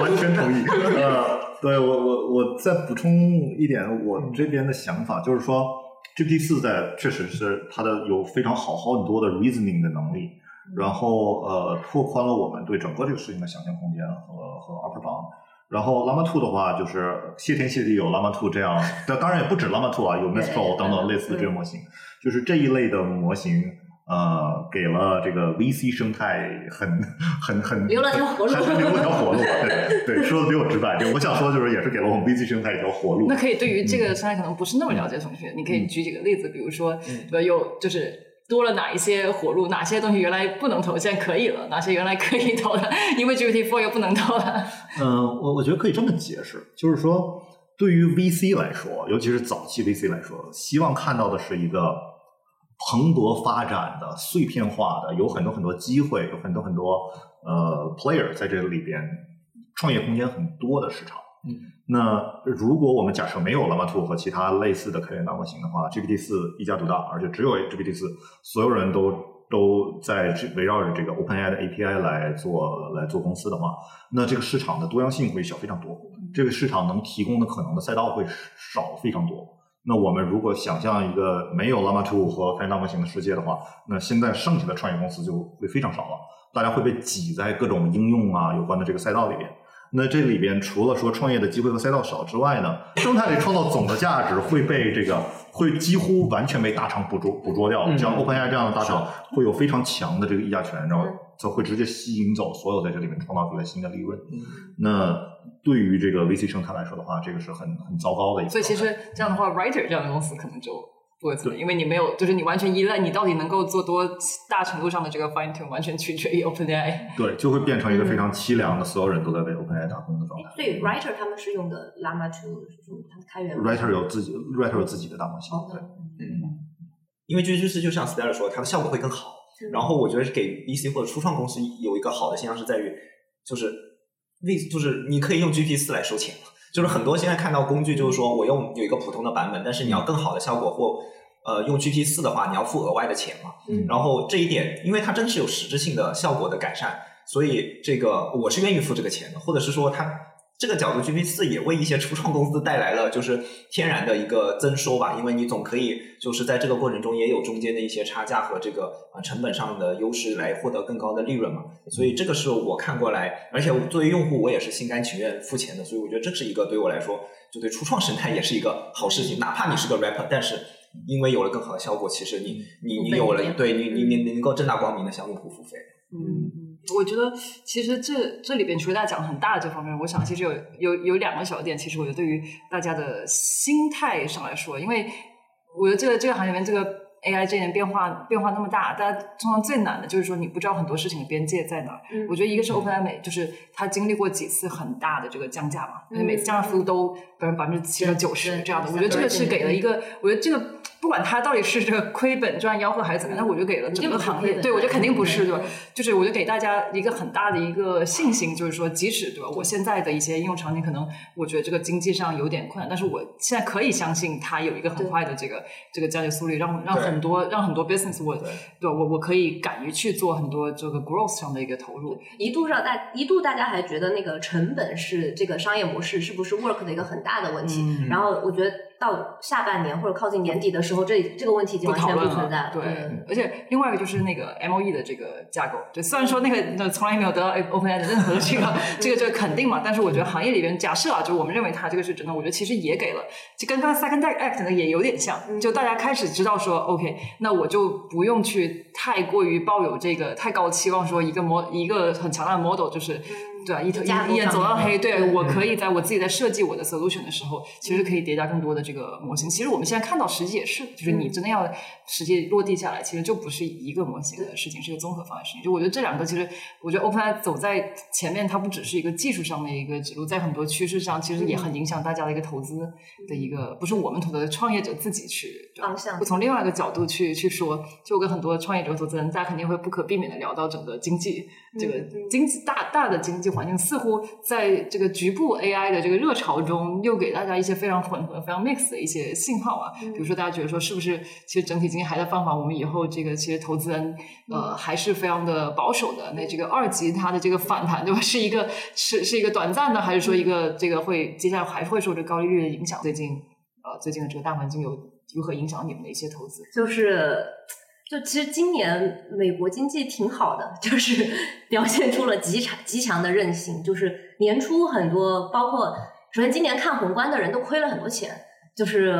完全同意。呃，对我我我再补充一点，我这边的想法就是说，GPT 四在确实是它的有非常好很多的 reasoning 的能力，然后呃拓宽了我们对整个这个事情的想象空间和和 upper bound。然后 Llama Two 的话，就是谢天谢地有 Llama Two 这样，但当然也不止 Llama Two 啊，有 Mistral 等等类似的这个模型，就是这一类的模型。呃，给了这个 VC 生态很 很很留了条活路，留了条活路。对 对，说的比我直白。就我想说，就是也是给了我们 VC 生态一条活路。那可以对于这个生态可能不是那么了解的同学，你可以举几个例子，比如说，呃，有就是多了哪一些活路，哪些东西原来不能投，现在可以了，哪些原来可以投的，因为 GPT Four 又不能投了。嗯，我我觉得可以这么解释，就是说，对于 VC 来说，尤其是早期 VC 来说，希望看到的是一个。蓬勃发展的、碎片化的，有很多很多机会，有很多很多呃 player 在这个里边，创业空间很多的市场。嗯，那如果我们假设没有 Llama 2和其他类似的开源大模型的话，GPT 四一家独大，而且只有 GPT 四，所有人都都在围绕着这个 OpenAI 的 API 来做来做公司的话，那这个市场的多样性会小非常多，这个市场能提供的可能的赛道会少非常多。那我们如果想象一个没有 Llama 2和开源大模型的世界的话，那现在剩下的创业公司就会非常少了，大家会被挤在各种应用啊有关的这个赛道里边。那这里边除了说创业的机会和赛道少之外呢，生态里创造总的价值会被这个会几乎完全被大厂捕捉捕捉掉。像 OpenAI 这样的大厂会有非常强的这个议价权，然后就会直接吸引走所有在这里面创造出来新的利润。那对于这个 VC 生态来说的话，这个是很很糟糕的一个。所以其实这样的话，Writer 这样的公司可能就不会存在，因为你没有，就是你完全依赖你到底能够做多大程度上的这个 fine tune，完全取决于 OpenAI。对，就会变成一个非常凄凉的，所有人都在为 OpenAI 打工的状态。所以 Writer 他们是用的 Llama 2，就他们开源。Writer 有自己，Writer 有自己的大模型。对，嗯，因为这就是就像 Stella 说，它的效果会更好。然后我觉得是给 VC 或者初创公司有一个好的现象是在于，就是为就是你可以用 GPT 四来收钱就是很多现在看到工具，就是说我用有一个普通的版本，但是你要更好的效果或呃用 GPT 四的话，你要付额外的钱嘛。嗯。然后这一点，因为它真是有实质性的效果的改善，所以这个我是愿意付这个钱的，或者是说它。这个角度，GPT 四也为一些初创公司带来了就是天然的一个增收吧，因为你总可以就是在这个过程中也有中间的一些差价和这个啊成本上的优势来获得更高的利润嘛。所以这个是我看过来，而且作为用户我也是心甘情愿付钱的，所以我觉得这是一个对我来说，就对初创生态也是一个好事情。哪怕你是个 rapper，但是因为有了更好的效果，其实你你你有了对你你你你能够正大光明的向用户付费。嗯。我觉得其实这这里边除了大家讲很大的这方面，我想其实有有有两个小点，其实我觉得对于大家的心态上来说，因为我觉得这个这个行业里面这个。AI 这年变化变化那么大，大家通常最难的就是说你不知道很多事情的边界在哪儿。我觉得一个是 OpenAI，就是它经历过几次很大的这个降价嘛，每次降价幅度都百分百分之七十九十这样的。我觉得这个是给了一个，我觉得这个不管他到底是这个亏本赚吆喝还是怎么样，那我就给了整个行业，对我觉得肯定不是对吧？就是我就给大家一个很大的一个信心，就是说即使对吧，我现在的一些应用场景可能我觉得这个经济上有点困难，但是我现在可以相信它有一个很快的这个这个交易速率，让让。很多让很多 business 我对我我可以敢于去做很多这个 growth 上的一个投入。一度让大一度大家还觉得那个成本是这个商业模式是不是 work 的一个很大的问题。然后我觉得到下半年或者靠近年底的时候，这这个问题已经完全不存在了。对，而且另外一个就是那个 M O E 的这个架构，就虽然说那个那从来没有得到 OpenAI 的任何这个 这个这个肯定嘛，但是我觉得行业里边假设啊，就我们认为它这个是真的，我觉得其实也给了，就跟刚才 Second Act 呢也有点像，就大家开始知道说 OK，那我就不用去太过于抱有这个太高期望，说一个模一个很强大的 model 就是。对啊，一头一眼走到黑。对我可以在我自己在设计我的 solution 的时候，其实可以叠加更多的这个模型。其实我们现在看到实际也是，就是你真的要实际落地下来，其实就不是一个模型的事情，是一个综合方案事情。就我觉得这两个，其实我觉得 OpenAI 走在前面，它不只是一个技术上的一个指路，在很多趋势上，其实也很影响大家的一个投资的一个，不是我们投的创业者自己去方向。不从另外一个角度去去说，就跟很多创业者、投资人，大家肯定会不可避免的聊到整个经济，这个经济大大的经济。环境似乎在这个局部 AI 的这个热潮中，又给大家一些非常混合、非常 mix 的一些信号啊。比如说，大家觉得说，是不是其实整体经济还在放缓？我们以后这个其实投资人呃还是非常的保守的。那这个二级它的这个反弹，对吧？是一个是是一个短暂的，还是说一个这个会接下来还会受这高利率的影响？最近呃，最近的这个大环境有如何影响你们的一些投资？就是。就其实今年美国经济挺好的，就是表现出了极强极强的韧性。就是年初很多，包括首先今年看宏观的人都亏了很多钱。就是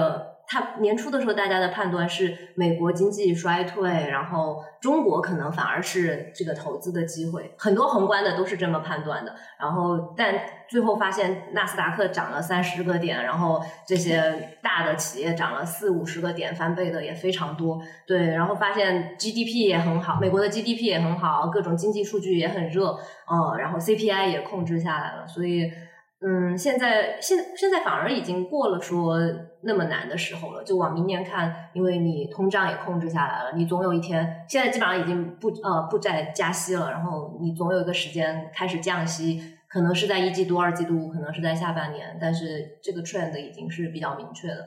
他年初的时候，大家的判断是美国经济衰退，然后中国可能反而是这个投资的机会。很多宏观的都是这么判断的。然后但。最后发现纳斯达克涨了三十个点，然后这些大的企业涨了四五十个点，翻倍的也非常多。对，然后发现 GDP 也很好，美国的 GDP 也很好，各种经济数据也很热，嗯，然后 CPI 也控制下来了。所以，嗯，现在现现在反而已经过了说那么难的时候了。就往明年看，因为你通胀也控制下来了，你总有一天，现在基本上已经不呃不再加息了，然后你总有一个时间开始降息。可能是在一季度、二季度，可能是在下半年，但是这个 trend 已经是比较明确的。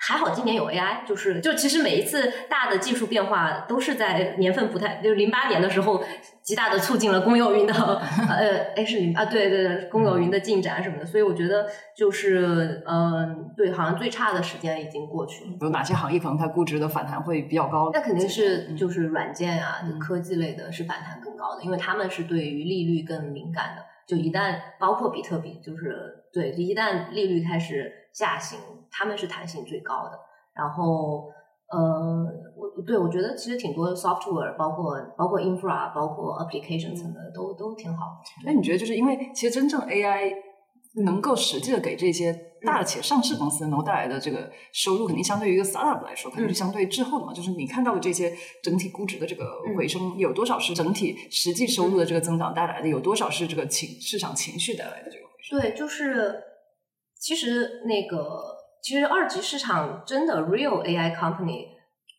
还好今年有 AI，就是就其实每一次大的技术变化都是在年份不太，就是零八年的时候，极大的促进了公有云的 呃，哎是零啊，对对对，公有云的进展什么的。所以我觉得就是嗯，对，好像最差的时间已经过去了。有哪些行业可能它估值的反弹会比较高？那肯定是就是软件啊，科技类的是反弹更高的，因为他们是对于利率更敏感的。就一旦包括比特币，就是对，一旦利率开始下行，他们是弹性最高的。然后，呃，我对我觉得其实挺多 software，包括包括 infra，包括 application 层的都都挺好。那你觉得就是因为其实真正 AI 能够实际的给这些。大的企业、上市公司能够带来的这个收入，肯定相对于一个 startup 来说，肯定是相对滞后的嘛。就是你看到的这些整体估值的这个回升，有多少是整体实际收入的这个增长带来的？有多少是这个情市场情绪带来的这个回升？对，就是其实那个其实二级市场真的 real AI company，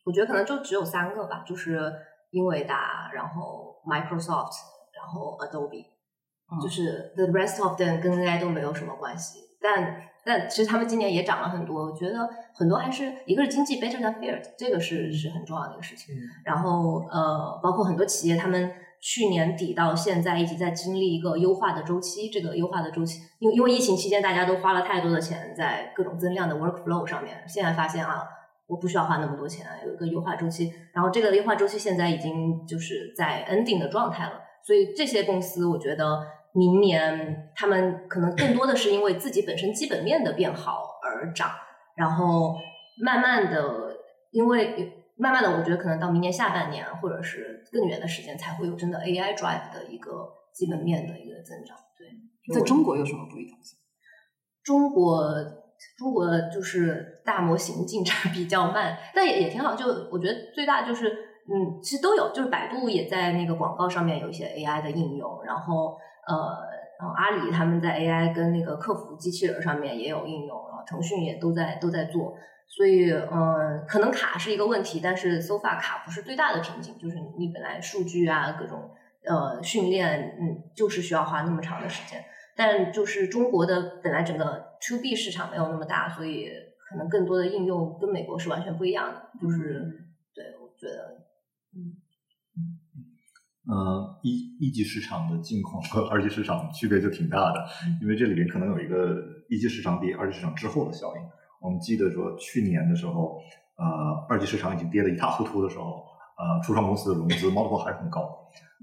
我觉得可能就只有三个吧，就是英伟达，然后 Microsoft，然后 Adobe，就是 the rest of them 跟 AI 都没有什么关系，但。但其实他们今年也涨了很多，我觉得很多还是一个是经济 better than feared，这个是是很重要的一个事情。然后呃，包括很多企业，他们去年底到现在一直在经历一个优化的周期。这个优化的周期，因为因为疫情期间大家都花了太多的钱在各种增量的 workflow 上面，现在发现啊，我不需要花那么多钱，有一个优化周期。然后这个优化周期现在已经就是在 ending 的状态了，所以这些公司我觉得。明年他们可能更多的是因为自己本身基本面的变好而涨，然后慢慢的，因为慢慢的，我觉得可能到明年下半年或者是更远的时间，才会有真的 AI drive 的一个基本面的一个增长。对，在中国有什么不一样？中国中国就是大模型进展比较慢，但也也挺好。就我觉得最大就是，嗯，其实都有，就是百度也在那个广告上面有一些 AI 的应用，然后呃，然后阿里他们在 AI 跟那个客服机器人上面也有应用，然后腾讯也都在都在做。所以，嗯，可能卡是一个问题，但是 so far 卡不是最大的瓶颈，就是你本来数据啊各种呃训练，嗯，就是需要花那么长的时间。但就是中国的本来整个 to B 市场没有那么大，所以可能更多的应用跟美国是完全不一样的。就是对，我觉得，嗯嗯呃，一一级市场的境况和二级市场区别就挺大的，因为这里面可能有一个一级市场比二级市场滞后的效应。我们记得说去年的时候，呃，二级市场已经跌得一塌糊涂的时候，呃，初创公司的融资 multiple 还是很高。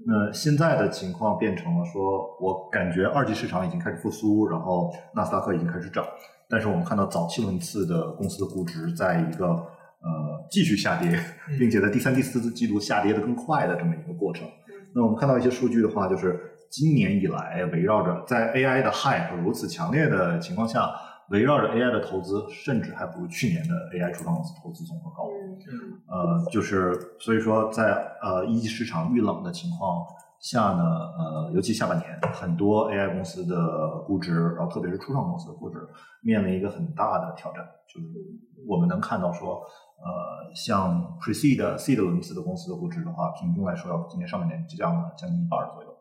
那现在的情况变成了说，我感觉二级市场已经开始复苏，然后纳斯达克已经开始涨，但是我们看到早期轮次的公司的估值在一个呃继续下跌，并且在第三、第四季度下跌的更快的这么一个过程。那我们看到一些数据的话，就是今年以来围绕着在 AI 的 hype 如此强烈的情况下，围绕着 AI 的投资，甚至还不如去年的 AI 初创公司投资总和高。呃，就是所以说，在呃一级市场遇冷的情况下呢，呃，尤其下半年，很多 AI 公司的估值，然后特别是初创公司的估值，面临一个很大的挑战，就是我们能看到说，呃，像 Pre-seed、Seed 轮次的公司的估值的话，平均来说要比今年上半年降了将近一半左右。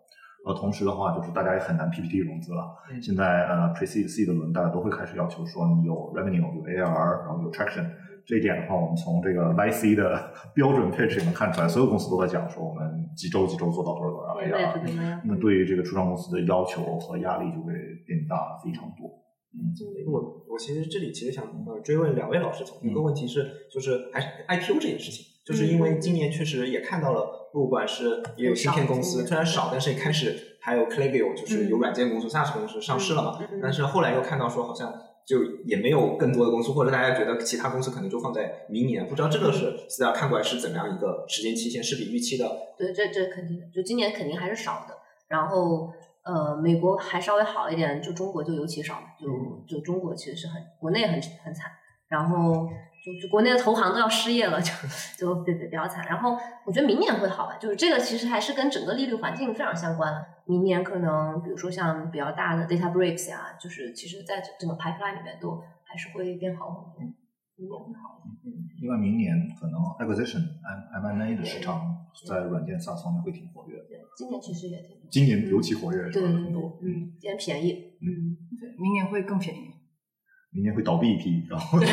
呃，同时的话，就是大家也很难 PPT 融资了。现在呃 Pre-seed、Seed 轮大家都会开始要求说，你有 Revenue、有 ARR，然后有 Traction。这一点的话，我们从这个 YC 的 标准配置也能看出来，所有公司都在讲说我们几周几周做到多少多少 AR。那对于这个初创公司的要求和压力就会变大非常多。嗯，我我其实这里其实想呃追问两位老师，从一个问题是，就是还是 IPO 这件事情，就是因为今年确实也看到了，不管是也有芯片公司，虽然少，但是也开始还有 Clavio，就是有软件公司、SaaS 公司上市了嘛。但是后来又看到说好像。就也没有更多的公司，或者大家觉得其他公司可能就放在明年，不知道这个是大家看过来是怎么样一个时间期限，是比预期的？对，这这肯定的，就今年肯定还是少的。然后呃，美国还稍微好一点，就中国就尤其少，就就中国其实是很国内很很惨。然后就就国内的投行都要失业了，就就比比比较惨。然后我觉得明年会好吧，就是这个其实还是跟整个利率环境非常相关。明年可能比如说像比较大的 data breaks 呀，就是其实在整个 pipeline 里面都还是会变好很多，明年会好。另外，明年可能 acquisition M M A 的市场在软件 SaaS 方面会挺活跃。对，今年其实也挺。今年尤其活跃，对很多。嗯，今年便宜。嗯，对，明年会更便宜。明年会倒闭一批，然后。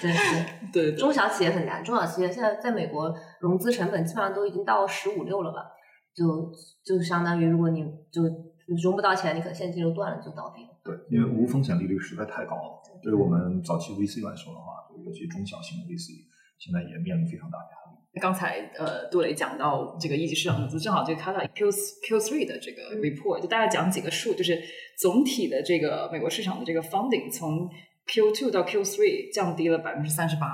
对对对，中小企业很难，中小企业现在在美国融资成本基本上都已经到十五六了吧？就就相当于，如果你就融不到钱，你可能现金流断了就倒闭了。对，因为无风险利率实在太高了。对于我们早期 VC 来说的话，尤其中小型的 VC，现在也面临非常大的压力。刚才呃，杜磊讲到这个一级市场融资，正好就看到 Q Q three 的这个 report，就大概讲几个数，就是总体的这个美国市场的这个 funding 从 Q two 到 Q three 降低了百分之三十八，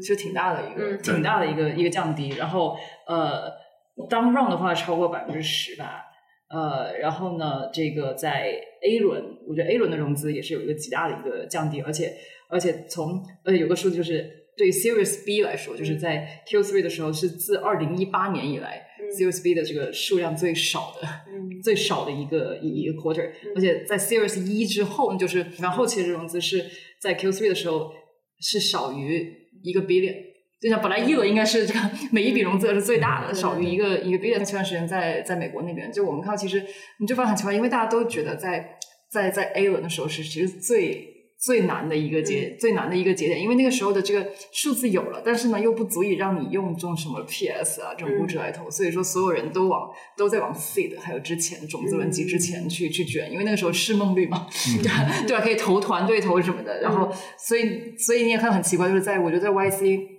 其实挺大的一个挺大的一个一个降低。然后呃。当 round 的话超过百分之十吧，呃，然后呢，这个在 A 轮，我觉得 A 轮的融资也是有一个极大的一个降低，而且而且从呃有个数据就是对 Series B 来说，就是在 Q three 的时候是自二零一八年以来 Series B 的这个数量最少的，最少的一个一个 quarter，而且在 Series 一之后，就是然后后期的融资是在 Q three 的时候是少于一个 billion。就像本来一轮应该是这个每一笔融资额是最大的，少于一个一个 billion。前段时间在在美国那边，就我们看到其实你就发现很奇怪，因为大家都觉得在在在 A 轮的时候是其实最最难的一个节最难的一个节点，因为那个时候的这个数字有了，但是呢又不足以让你用这种什么 PS 啊这种估值来投，所以说所有人都往都在往 seed 还有之前种子轮级之前去去卷，因为那个时候市梦率嘛，对吧？对吧？可以投团队投什么的，然后所以所以你也看到很奇怪，就是在我觉得在 YC。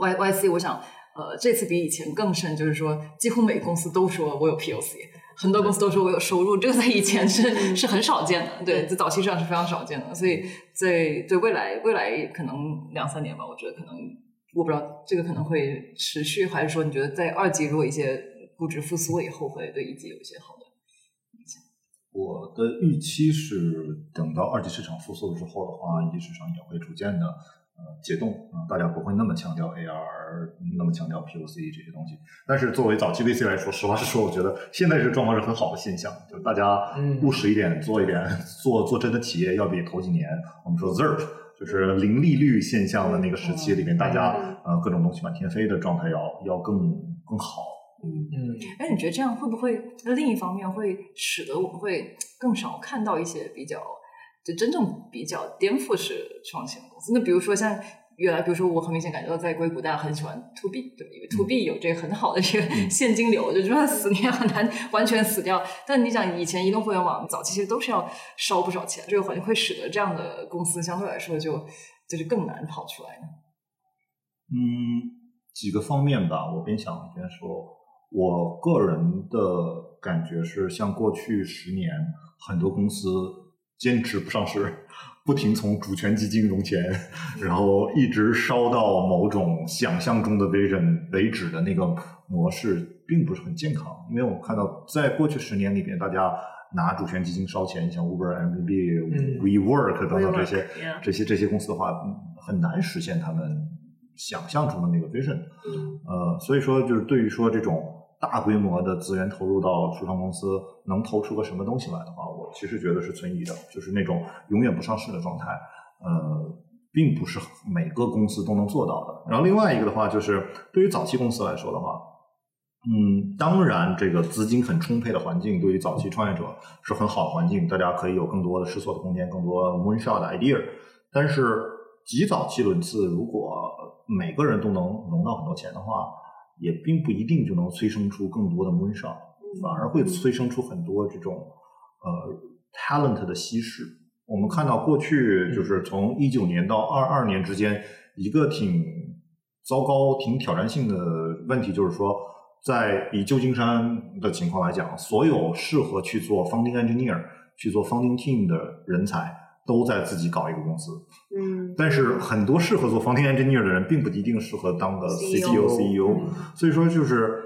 Y Y C，我想，呃，这次比以前更甚，就是说，几乎每个公司都说我有 P O C，很多公司都说我有收入，这个在以前是是很少见的，对，在早期市场是非常少见的，所以，在对未来未来可能两三年吧，我觉得可能我不知道这个可能会持续，还是说你觉得在二级如果一些估值复苏了以后，会对一级有一些好的影响？我的预期是，等到二级市场复苏了之后的话，一级市场也会逐渐的呃解冻啊、大家不会那么强调 AR，那么强调 POC 这些东西。但是作为早期 VC 来说，实话实说，我觉得现在这个状况是很好的现象，就大家嗯务实一点，做一点，做做真的企业，要比头几年我们说 ZERP。就是零利率现象的那个时期里面，大家呃各种东西满天飞的状态要要更更好。嗯，哎，你觉得这样会不会另一方面会使得我们会更少看到一些比较就真正比较颠覆式创新的公司？那比如说像原来，比如说我很明显感觉到在硅谷大家很喜欢 to B，对吧？因为 to B 有这个很好的这个 现金流，就就算死你也很难完全死掉。但你想，以前移动互联网早期其实都是要烧不少钱，这个环境会使得这样的公司相对来说就就是更难跑出来呢。嗯，几个方面吧，我边想一边说。我个人的感觉是，像过去十年，很多公司坚持不上市，不停从主权基金融钱，然后一直烧到某种想象中的 vision 为止的那个模式，并不是很健康。因为我看到，在过去十年里边，大家拿主权基金烧钱，像 Uber、Airbnb、嗯 WeWork 等等这些这些这些公司的话，嗯很难实现他们想象中的那个 vision。嗯呃，所以说就是对于说这种大规模的资源投入到初创公司，能投出个什么东西来的话，我其实觉得是存疑的，就是那种永远不上市的状态，呃，并不是每个公司都能做到的。然后另外一个的话，就是对于早期公司来说的话，嗯，当然这个资金很充沛的环境，对于早期创业者是很好的环境，大家可以有更多的试错的空间，更多 moonshot 的 idea。但是极早期轮次，如果每个人都能融到很多钱的话，也并不一定就能催生出更多的 moonshot，反而会催生出很多这种呃 talent 的稀释。我们看到过去就是从一九年到二二年之间，一个挺糟糕、挺挑战性的问题，就是说，在以旧金山的情况来讲，所有适合去做 founding engineer、去做 founding team 的人才，都在自己搞一个公司。嗯，但是很多适合做 founding engineer 的人，并不一定适合当个 CTO、CEO 所以说就是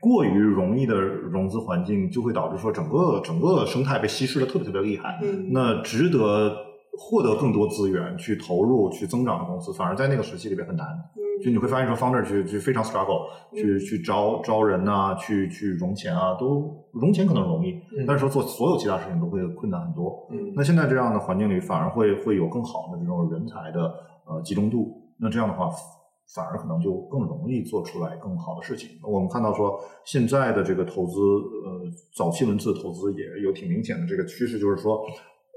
过于容易的融资环境，就会导致说整个整个生态被稀释的特别特别厉害。嗯那值得获得更多资源去投入去增长的公司，反而在那个时期里边很难。就你会发现说，founder 去去非常 struggle，去嗯去招招人呐、去去融钱啊，都融钱可能容易，嗯但是说做所有其他事情都会困难很多。嗯那现在这样的环境里，反而会会有更好的这种人才的呃集中度。那这样的话，反而可能就更容易做出来更好的事情。我们看到说，现在的这个投资，呃，早期轮次投资也有挺明显的这个趋势，就是说。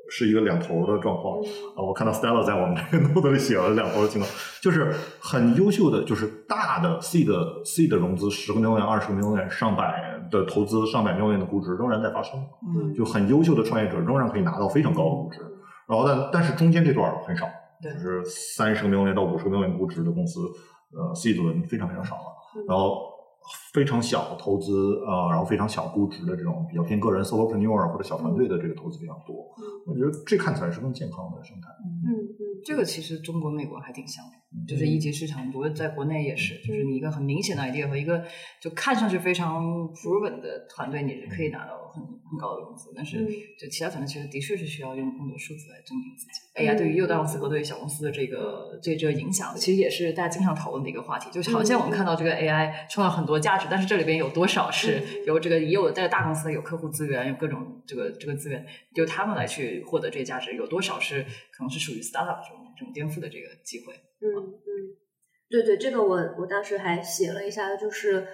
是一个两头的状况。啊！我看到 Stella 在我们这个 note 里写了两头的情况，就是很优秀的，就是大的 C 的 C 的融资，十个 million、二十个 million、上百的投资、上百 million 的估值仍然在发生。嗯，就很优秀的创业者仍然可以拿到非常高的估值，然后但但是中间这段很少，对。就是三十个 million 到五十个 million 估值的公司，呃，C 轮非常非常少了，然后非常小投资呃，然后非常小估值的这种比较偏个人 solopreneur 或者小团队的这个投资比较多，我觉得这看起来是更健康的生态。嗯嗯这个其实中国、美国还挺像的，就是一级市场，我觉得在国内也是，就是你一个很明显的 idea 和一个就看上去非常 proven 的团队，你是可以拿到很很高的工资，但是嗯就其他团队其实的确是需要用更多数字来证明自己。AI 对于幼大公司和对于小公司的这个这这个影响，其实也是大家经常讨论的一个话题。就是好像我们看到这个 AI 创造很多价值，但是这里边有多少是由这个也有在大公司有客户资源，有各种这个这个资源，由他们来去获得这些价值，有多少是可能是属于 startup 这种这种颠覆的这个机会。嗯嗯，对对，这个我我当时还写了一下，就是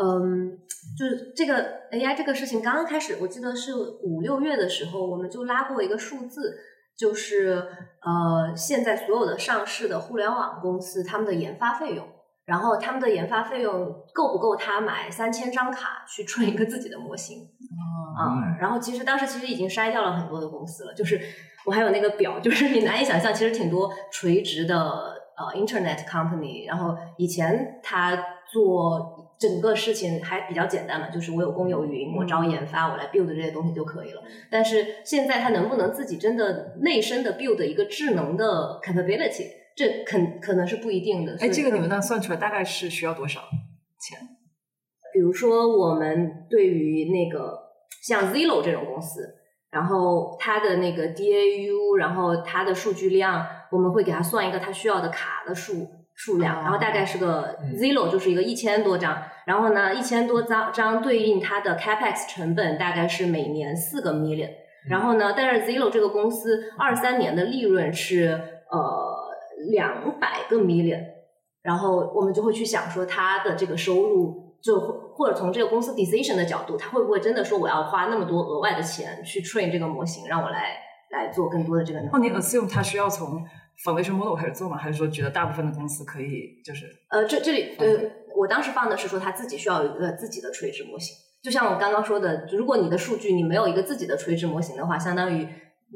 嗯，就是这个 AI 这个事情刚刚开始，我记得是五六月的时候，我们就拉过一个数字，就是呃，现在所有的上市的互联网公司他们的研发费用。然后他们的研发费用够不够他买三千张卡去 存一个自己的模型？啊、嗯然后其实当时其实已经筛掉了很多的公司了，就是我还有那个表，就是你难以想象，其实挺多垂直的呃 Internet company，然后以前他做整个事情还比较简单嘛，就是我有公有云，我招研发，我来 build 这些东西就可以了。但是现在他能不能自己真的内生的 build 一个智能的 capability？这肯可能是不一定的。哎，这个你们呢？那算出来大概是需要多少钱？比如说，我们对于那个像 Zillow 这种公司，然后它的那个 DAU，然后它的数据量，我们会给他算一个他需要的卡的数数量，哦然后大概是个嗯。Zillow 就是一个一千多张，然后呢，一千多张张对应它的 capex 成本大概是每年四个 million，然后呢，但是 Zillow 这个公司二三年的利润是呃两百个 million，然后我们就会去想说它的这个收入，就或或者从这个公司 decision 的角度，它会不会真的说我要花那么多额外的钱去 train 这个模型，让我来来做更多的这个能哦，你？assume 它需要从 foundation model 开始做吗？还是说觉得大部分的公司可以就是呃，这这里呃，我当时放的是说他自己需要有一个自己的垂直模型，就像我刚刚说的，如果你的数据你没有一个自己的垂直模型的话，相当于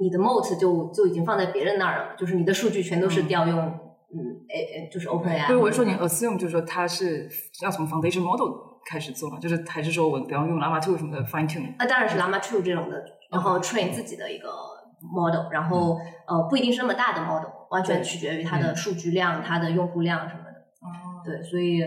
你的 moat 就就已经放在别人那儿了，就是你的数据全都是嗯调用嗯 A 就是 OpenAI。不是，我是说你 assume 就是说它是要从 foundation model 开始做嘛？就是还是说我不要用 Llama 2什么的 fine tune？那当然是 Llama 2这种的，然后 train 自己的一个 model，然后呃不一定是那么大的 model，完全取决于它的数据量、它的用户量什么的。哦，对，所以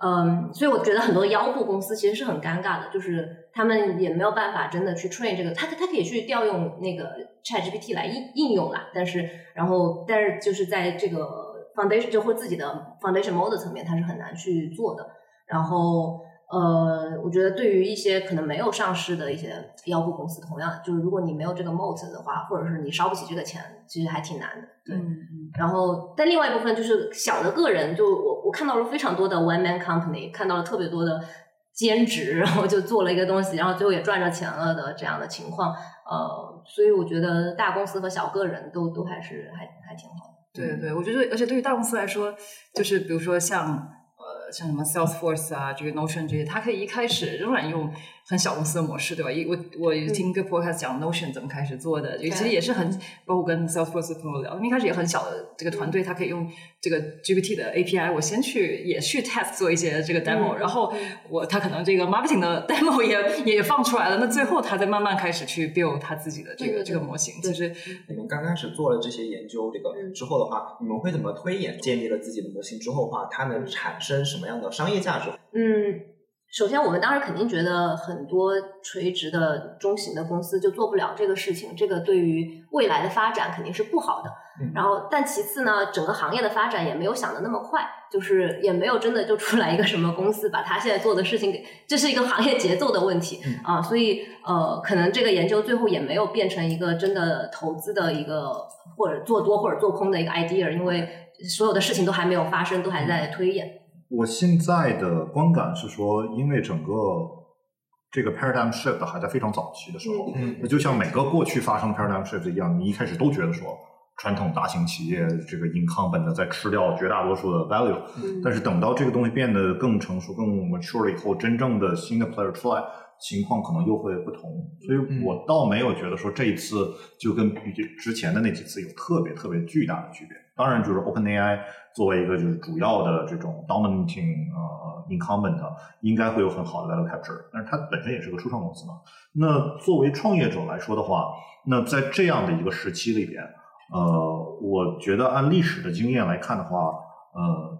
嗯，所以我觉得很多腰部公司其实是很尴尬的，就是他们也没有办法真的去 train 这个，他他可以去调用那个 ChatGPT 来应应用啦，但是然后但是就是在这个 foundation 就或自己的 foundation model 层面，它是很难去做的。然后呃，我觉得对于一些可能没有上市的一些妖护公司，同样就是如果你没有这个 moat 的话，或者是你烧不起这个钱，其实还挺难的。对。嗯嗯然后，但另外一部分就是小的个人，就我我看到了非常多的 one man company，看到了特别多的兼职，然后就做了一个东西，然后最后也赚着钱了的这样的情况。呃，所以我觉得大公司和小个人都都还是还还挺好的。对对，我觉得，而且对于大公司来说，就是比如说像呃像什么 Salesforce 啊，这个 Notion 这些，它可以一开始仍然用很小公司的模式，对吧？一我我有听一个 podcast 讲 Notion 怎么开始做的，其实也是很，包括跟 Salesforce 的朋友聊，他们一开始也很小的这个团队，他可以用这个 GPT 的 API，我先去也去 test 做一些这个 demo，、嗯然后我他可能这个 marketing 的 demo 也也放出来了，那最后他再慢慢开始去 build 他自己的这个对对对这个模型，其实你们刚开始做了这些研究，这个嗯之后的话，你们会怎么推演？建立了自己的模型之后的话，它能产生什么样的商业价值？嗯，首先我们当时肯定觉得很多垂直的中型的公司就做不了这个事情，这个对于未来的发展肯定是不好的。嗯然后，但其次呢，整个行业的发展也没有想的那么快，就是也没有真的就出来一个什么公司把他现在做的事情给，这是一个行业节奏的问题、嗯啊，所以呃，可能这个研究最后也没有变成一个真的投资的一个或者做多或者做空的一个 idea，因为所有的事情都还没有发生，都还在推演。我现在的观感是说，因为整个这个 paradigm shift 还在非常早期的时候，嗯那就像每个过去发生的 paradigm shift 一样，你一开始都觉得说，传统大型企业这个 incumbent 的在吃掉绝大多数的 value，嗯但是等到这个东西变得更成熟、更 mature 了以后，真正的新的 player 出来，情况可能又会不同。所以嗯我倒没有觉得说这一次就跟比之前的那几次有特别特别巨大的区别。当然，就是 OpenAI 作为一个就是主要的这种 dominating 呃 incumbent，应该会有很好的 value capture，但是它本身也是个初创公司嘛。那作为创业者来说的话，那在这样的一个时期里边，呃，我觉得按历史的经验来看的话，呃，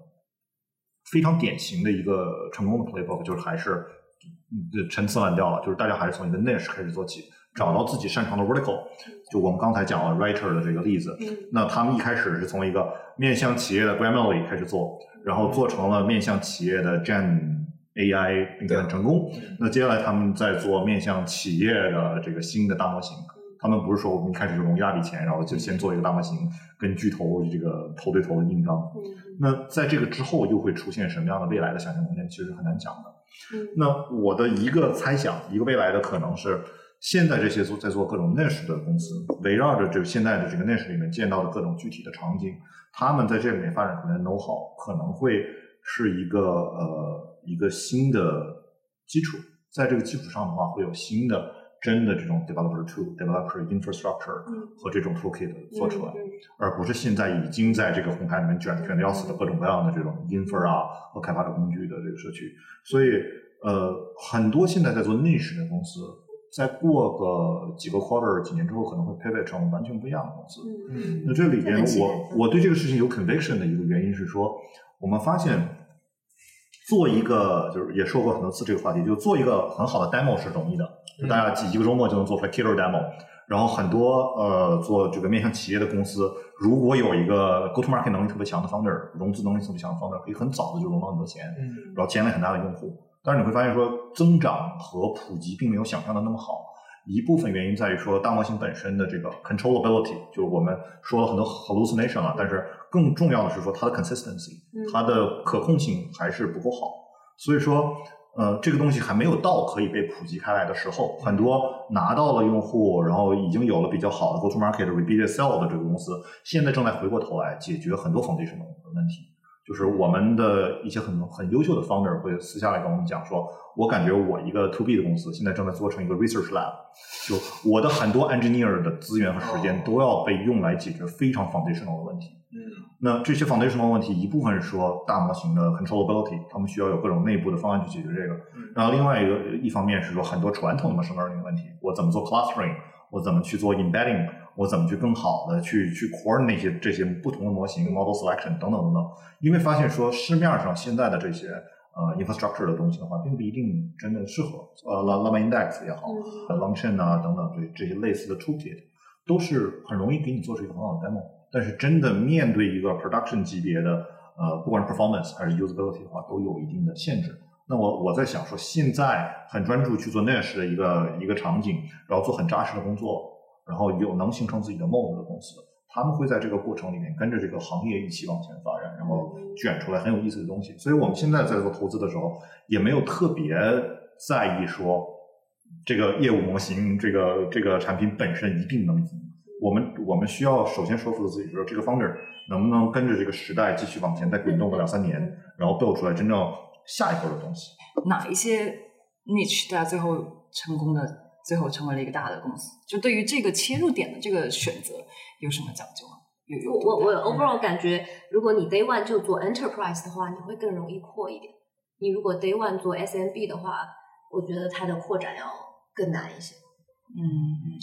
非常典型的一个成功的 playbook 就是还是嗯陈词滥调了，就是大家还是从一个 niche 开始做起，找到自己擅长的 vertical。就我们刚才讲了 writer 的这个例子，嗯那他们一开始是从一个面向企业的 Grammarly 开始做，然后做成了面向企业的 Gen AI，并且很成功。那接下来他们在做面向企业的这个新的大模型。他们不是说我们一开始就融一大笔钱，然后就先做一个大模型，跟巨头这个头对头的硬刚。嗯那在这个之后又会出现什么样的未来的想象空间，其实很难讲的。嗯那我的一个猜想，一个未来的可能是，现在这些做在做各种 niche 的公司，围绕着这个现在的这个 niche 里面见到的各种具体的场景，他们在这里面发展出来的 know how 可能会是一个呃一个新的基础，在这个基础上的话，会有新的真的这种 developer tool、developer infrastructure 嗯和这种 toolkit 做出来。嗯而不是现在已经在这个红海里面卷卷的要死的各种各样的这种 infer 啊和开发者工具的这个社区。所以，呃，很多现在在做 niche 的公司，再过个几个 quarter 几年之后，可能会 pivot 成完全不一样的公司。嗯那这里边我我对这个事情有 conviction 的一个原因是说，我们发现做一个就是也说过很多次这个话题，就做一个很好的 demo 是容易的，就大家几一个周末就能做出来 killer demo。然后很多呃做这个面向企业的公司，如果有一个 go to market 能力特别强的 founder，融资能力特别强的 founder，可以很早的就融到很多钱，嗯然后建立很大的用户。但是你会发现说，增长和普及并没有想象的那么好。一部分原因在于说大模型本身的这个 controllability，就是我们说了很多 hallucination 啊，但是更重要的是说它的 consistency，嗯它的可控性还是不够好。所以说，呃，这个东西还没有到可以被普及开来的时候。很多拿到了用户，然后已经有了比较好的 go to market repeated sell 的这个公司，现在正在回过头来解决很多 foundational 的问题。就是我们的一些很很优秀的 founder 会私下来跟我们讲说，我感觉我一个 to B 的公司现在正在做成一个 research lab，就我的很多 engineer 的资源和时间哦都要被用来解决非常 foundational 的问题。嗯那这些 foundational 问题，一部分是说大模型的 controllability，他们需要有各种内部的方案去解决这个。嗯然后另外一个一方面是说很多传统的 machine learning 的问题，我怎么做 clustering，我怎么去做 embedding，我怎么去更好的去去 coordinate 那些这些不同的模型 model selection 等等等等。因为发现说市面上现在的这些呃 infrastructure 的东西的话，并不一定真的适合。呃，Llama Index 也好，呃 Longchain 啊等等这这些类似的 toolkit，都是很容易给你做出一个很好的 demo。但是真的面对一个 production 级别的呃，不管是 performance 还是 usability 的话，都有一定的限制。那我我在想说，现在很专注去做 niche 的一个一个场景，然后做很扎实的工作，然后有能形成自己的 mode 的公司，他们会在这个过程里面跟着这个行业一起往前发展，然后卷出来很有意思的东西。所以我们现在在做投资的时候，也没有特别在意说这个业务模型、这个这个产品本身一定能赢。我们我们需要首先说服自己说，这个 founder 能不能跟着这个时代继续往前再滚动个两三年，然后 build 出来真正下一波的东西。哪一些 niche 大家最后成功的，最后成为了一个大的公司？就对于这个切入点的这个选择有什么讲究吗？有有我我我 overall 感觉，如果你 day one 就做 enterprise 的话，你会更容易扩一点。你如果 day one 做 SMB 的话，我觉得它的扩展要更难一些。嗯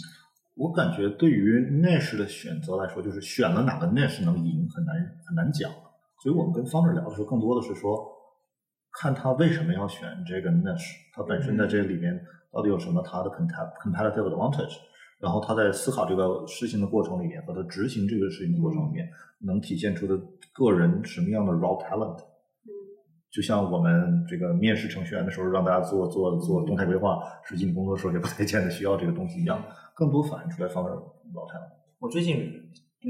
我感觉对于 niche 的选择来说，就是选了哪个 niche 能赢很难很难讲。所以我们跟 founder 聊的时候，更多的是说，看他为什么要选这个 niche，他本身在这里面到底有什么他的 compet- competitive advantage，然后他在思考这个事情的过程里面和他执行这个事情的过程里面，能体现出的个人什么样的 raw talent。就像我们这个面试程序员的时候，让大家做做做动态规划，实际你工作的时候也不太见得需要这个东西一样，更多反映出来 founder raw talent。我最近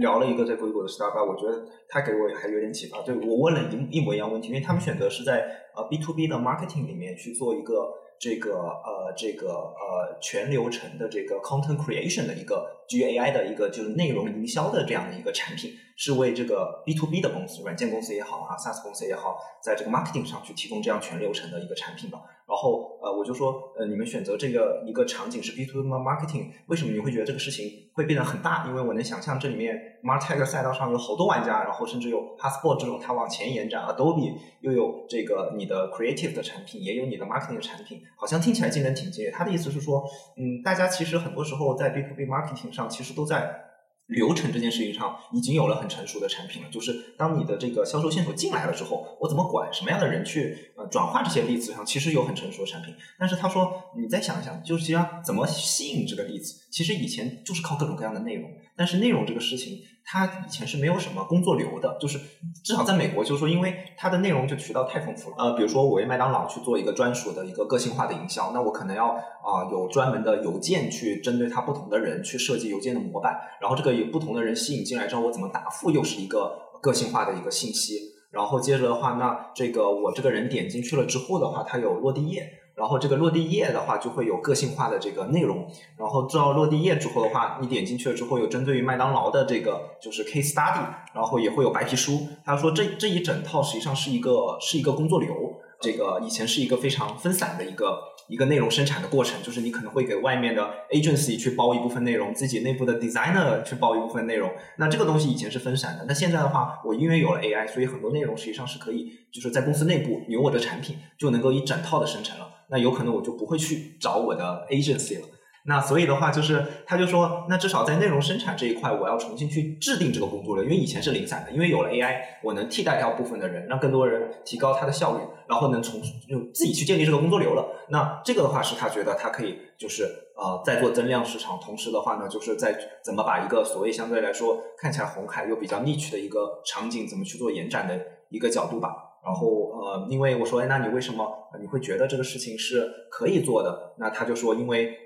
聊了一个在硅谷的 startup，我觉得他给我还有点启发。对我问了一一模一样问题，因为他们选择是在呃 B to B 的 marketing 里面去做一个这个呃这个呃全流程的这个 content creation 的一个基于 AI 的一个就是内容营销的这样的一个产品，是为这个 B to B 的公司，软件公司也好啊，SaaS 公司也好，在这个 marketing 上去提供这样全流程的一个产品吧。然后呃，我就说呃，你们选择这个一个场景是 B to B marketing，为什么你会觉得这个事情会变得很大？因为我能想象这里面 Martech 赛道上有好多玩家，然后甚至有 Passport 这种它往前延展，Adobe 又有这个你的 creative 的产品，也有你的 marketing 的产品，好像听起来竞争挺激烈。他的意思是说，嗯，大家其实很多时候在 B to B marketing 上其实都在。流程这件事情上已经有了很成熟的产品了，就是当你的这个销售线索进来了之后，我怎么管什么样的人去呃转化这些例子上，其实有很成熟的产品。但是他说，你再想一想，就是实际上怎么吸引这个例子，其实以前就是靠各种各样的内容，但是内容这个事情，它以前是没有什么工作流的，就是至少在美国，就是说因为它的内容就渠道太丰富了。呃，比如说我为麦当劳去做一个专属的一个个性化的营销，那我可能要啊、有专门的邮件去针对它不同的人去设计邮件的模板，然后这个有不同的人吸引进来之后，我怎么答复又是一个个性化的一个信息。然后接着的话，那这个我这个人点进去了之后的话，它有落地页，然后这个落地页的话就会有个性化的这个内容，然后到落地页之后的话，你点进去了之后有针对于麦当劳的这个就是 case study，然后也会有白皮书。他说这这一整套实际上是一个是一个工作流，这个以前是一个非常分散的一个一个内容生产的过程，就是你可能会给外面的 agency 去包一部分内容，自己内部的 designer 去包一部分内容。那这个东西以前是分散的，那现在的话，我因为有了 AI，所以很多内容实际上是可以就是在公司内部有我的产品就能够一整套的生成了。那有可能我就不会去找我的 agency 了。那所以的话，就是他就说，那至少在内容生产这一块，我要重新去制定这个工作流，因为以前是零散的，因为有了 AI，我能替代掉部分的人，让更多人提高他的效率，然后能从就自己去建立这个工作流了。那这个的话是他觉得他可以就是呃在做增量市场，同时的话呢，就是在怎么把一个所谓相对来说看起来红海又比较 niche 的一个场景，怎么去做延展的一个角度吧。然后呃，因为我说，哎，那你为什么你会觉得这个事情是可以做的？那他就说，因为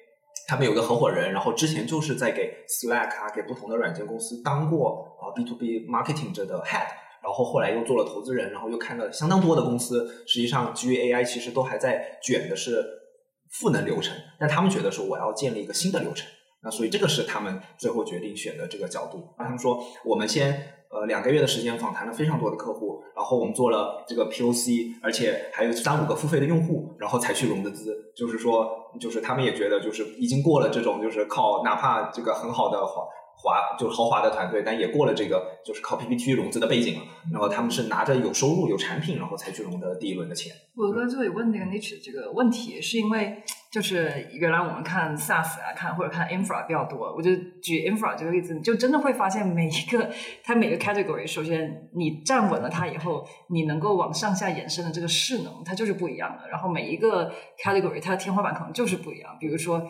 他们有个合伙人，然后之前就是在给 Slack 啊，给不同的软件公司当过啊 B to B marketing 这的 head，然后后来又做了投资人，然后又看了相当多的公司，实际上基于 AI 其实都还在卷的是赋能流程，但他们觉得说我要建立一个新的流程，那所以这个是他们最后决定选的这个角度。那他们说我们先。呃，两个月的时间访谈了非常多的客户，然后我们做了这个 POC，而且还有三五个付费的用户，然后才去融的资。就是说，就是他们也觉得，就是已经过了这种，就是靠哪怕这个很好的华华，就是豪华的团队，但也过了这个就是靠 PPT 融资的背景了。然后他们是拿着有收入、有产品，然后才去融的第一轮的钱。我刚才就有问那个 Niche 这个问题，是因为。就是原来我们看 SaaS 啊，看或者看 infra 比较多。我就举 infra 这个例子，你就真的会发现每一个它每个 category，首先你站稳了它以后，你能够往上下延伸的这个势能，它就是不一样的。然后每一个 category 它的天花板可能就是不一样。比如说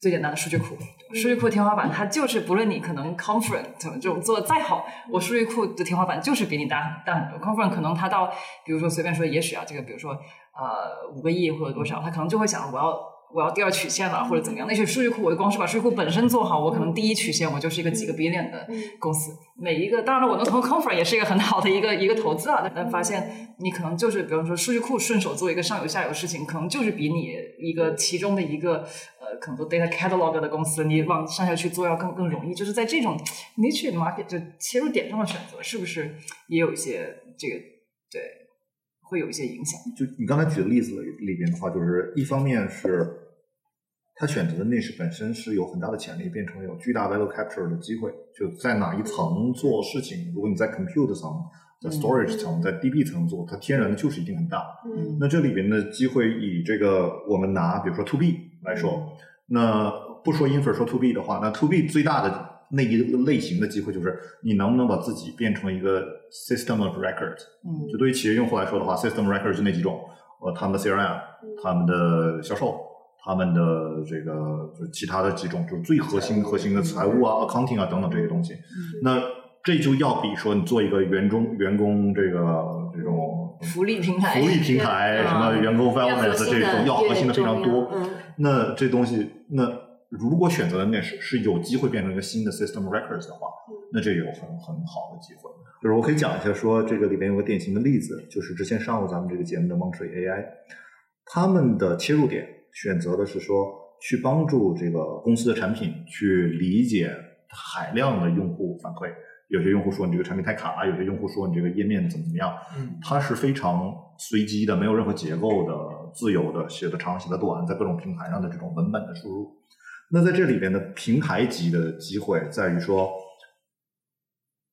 最简单的数据库，数据库天花板它就是不论你可能 conference 这种做的再好，我数据库的天花板就是比你大大很多。conference 可能它到比如说随便说，也许啊这个比如说呃五个亿或者多少，它可能就会想我要。我要第二曲线了，或者怎么样？那些数据库，我光是把数据库本身做好，我可能第一曲线我就是一个几个 billion 的公司。每一个，当然了，我能投 confer 也是一个很好的一个一个投资啊。但发现你可能就是，比方说数据库顺手做一个上游下游事情，可能就是比你一个其中的一个呃，可能做 data catalog 的公司，你往上下去做要更更容易。就是在这种 niche market 就切入点上的选择，是不是也有一些这个对？会有一些影响。就你刚才举的例子里边的话，就是一方面是他选择的 niche 本身是有很大的潜力，变成有巨大 value capture 的机会。就在哪一层做事情，如果你在 compute 层、在 storage 层、在 DB 层做，它天然的就是一定很大。嗯。那这里边的机会，以这个我们拿比如说 to B 来说，那不说 infer 说 to B 的话，那 to B 最大的。那一个类型的机会就是你能不能把自己变成一个 system of record。嗯，就对于企业用户来说的话，system record 就那几种，呃，他们的 CRM，他们的销售，他们的这个就其他的几种，就是最核心核心的财务啊、accounting 啊等等这些东西。那这就要比说你做一个员工员工这个这种福利平台、福利平台什么员工 wellness 这种要核心的非常多。那这东西那。如果选择的那是是有机会变成一个新的 system records 的话，那这有很很好的机会。就是我可以讲一下，说这个里边有个典型的例子，就是之前上过咱们这个节目的 Monterey AI，他们的切入点选择的是说去帮助这个公司的产品去理解海量的用户反馈。有些用户说你这个产品太卡，有些用户说你这个页面怎么怎么样。嗯，它是非常随机的，没有任何结构的、自由的，写的长写的短，在各种平台上的这种文本的输入。那在这里边的平台级的机会在于说，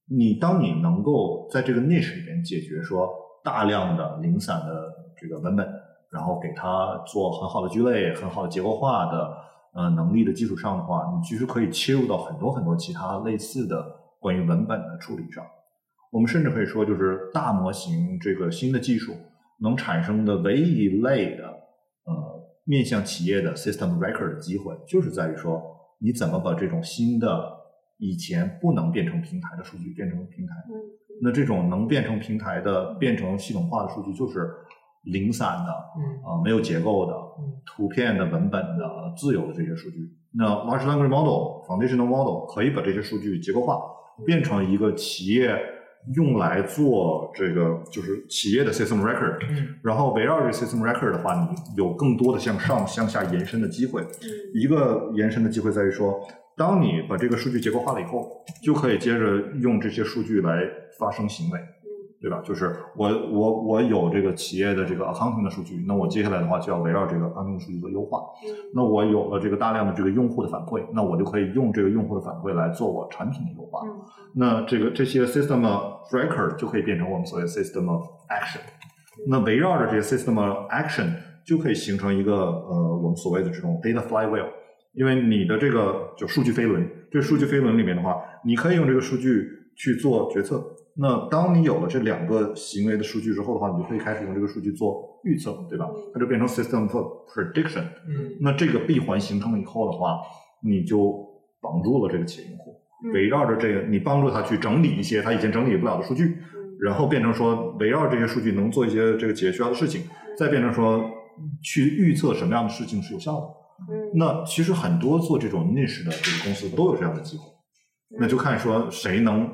你当你能够在这个 niche 里边解决说大量的零散的这个文本，然后给它做很好的聚类、很好的结构化的呃能力的基础上的话，你其实可以切入到很多很多其他类似的关于文本的处理上。我们甚至可以说，就是大模型这个新的技术能产生的唯一一类的。面向企业的 system record 的机会，就是在于说，你怎么把这种新的以前不能变成平台的数据变成平台？那这种能变成平台的、变成系统化的数据，就是零散的，啊，没有结构的，图片的、文本的、自由的这些数据。那 large language model、foundational model 可以把这些数据结构化，变成一个企业。用来做这个就是企业的 system record，然后围绕这个 system record 的话，你有更多的向上向下延伸的机会。一个延伸的机会在于说，当你把这个数据结构化了以后，就可以接着用这些数据来发生行为。对吧？就是我我我有这个企业的这个 accounting 的数据，那我接下来的话就要围绕这个 accounting 数据做优化。那我有了这个大量的这个用户的反馈，那我就可以用这个用户的反馈来做我产品的优化。那这个这些 system of record 就可以变成我们所谓 system of action。那围绕着这些 system of action 就可以形成一个呃我们所谓的这种 data flywheel，因为你的这个就数据飞轮，这数据飞轮里面的话，你可以用这个数据去做决策。那当你有了这两个行为的数据之后的话，你就可以开始用这个数据做预测，对吧？它就变成 system for prediction。嗯。那这个闭环形成了以后的话，你就绑住了这个企业用户，嗯。围绕着这个，你帮助他去整理一些他以前整理不了的数据，嗯。然后变成说围绕这些数据能做一些这个企业需要的事情，再变成说去预测什么样的事情是有效的。嗯。那其实很多做这种 niche 的这个公司都有这样的机会，那就看说谁能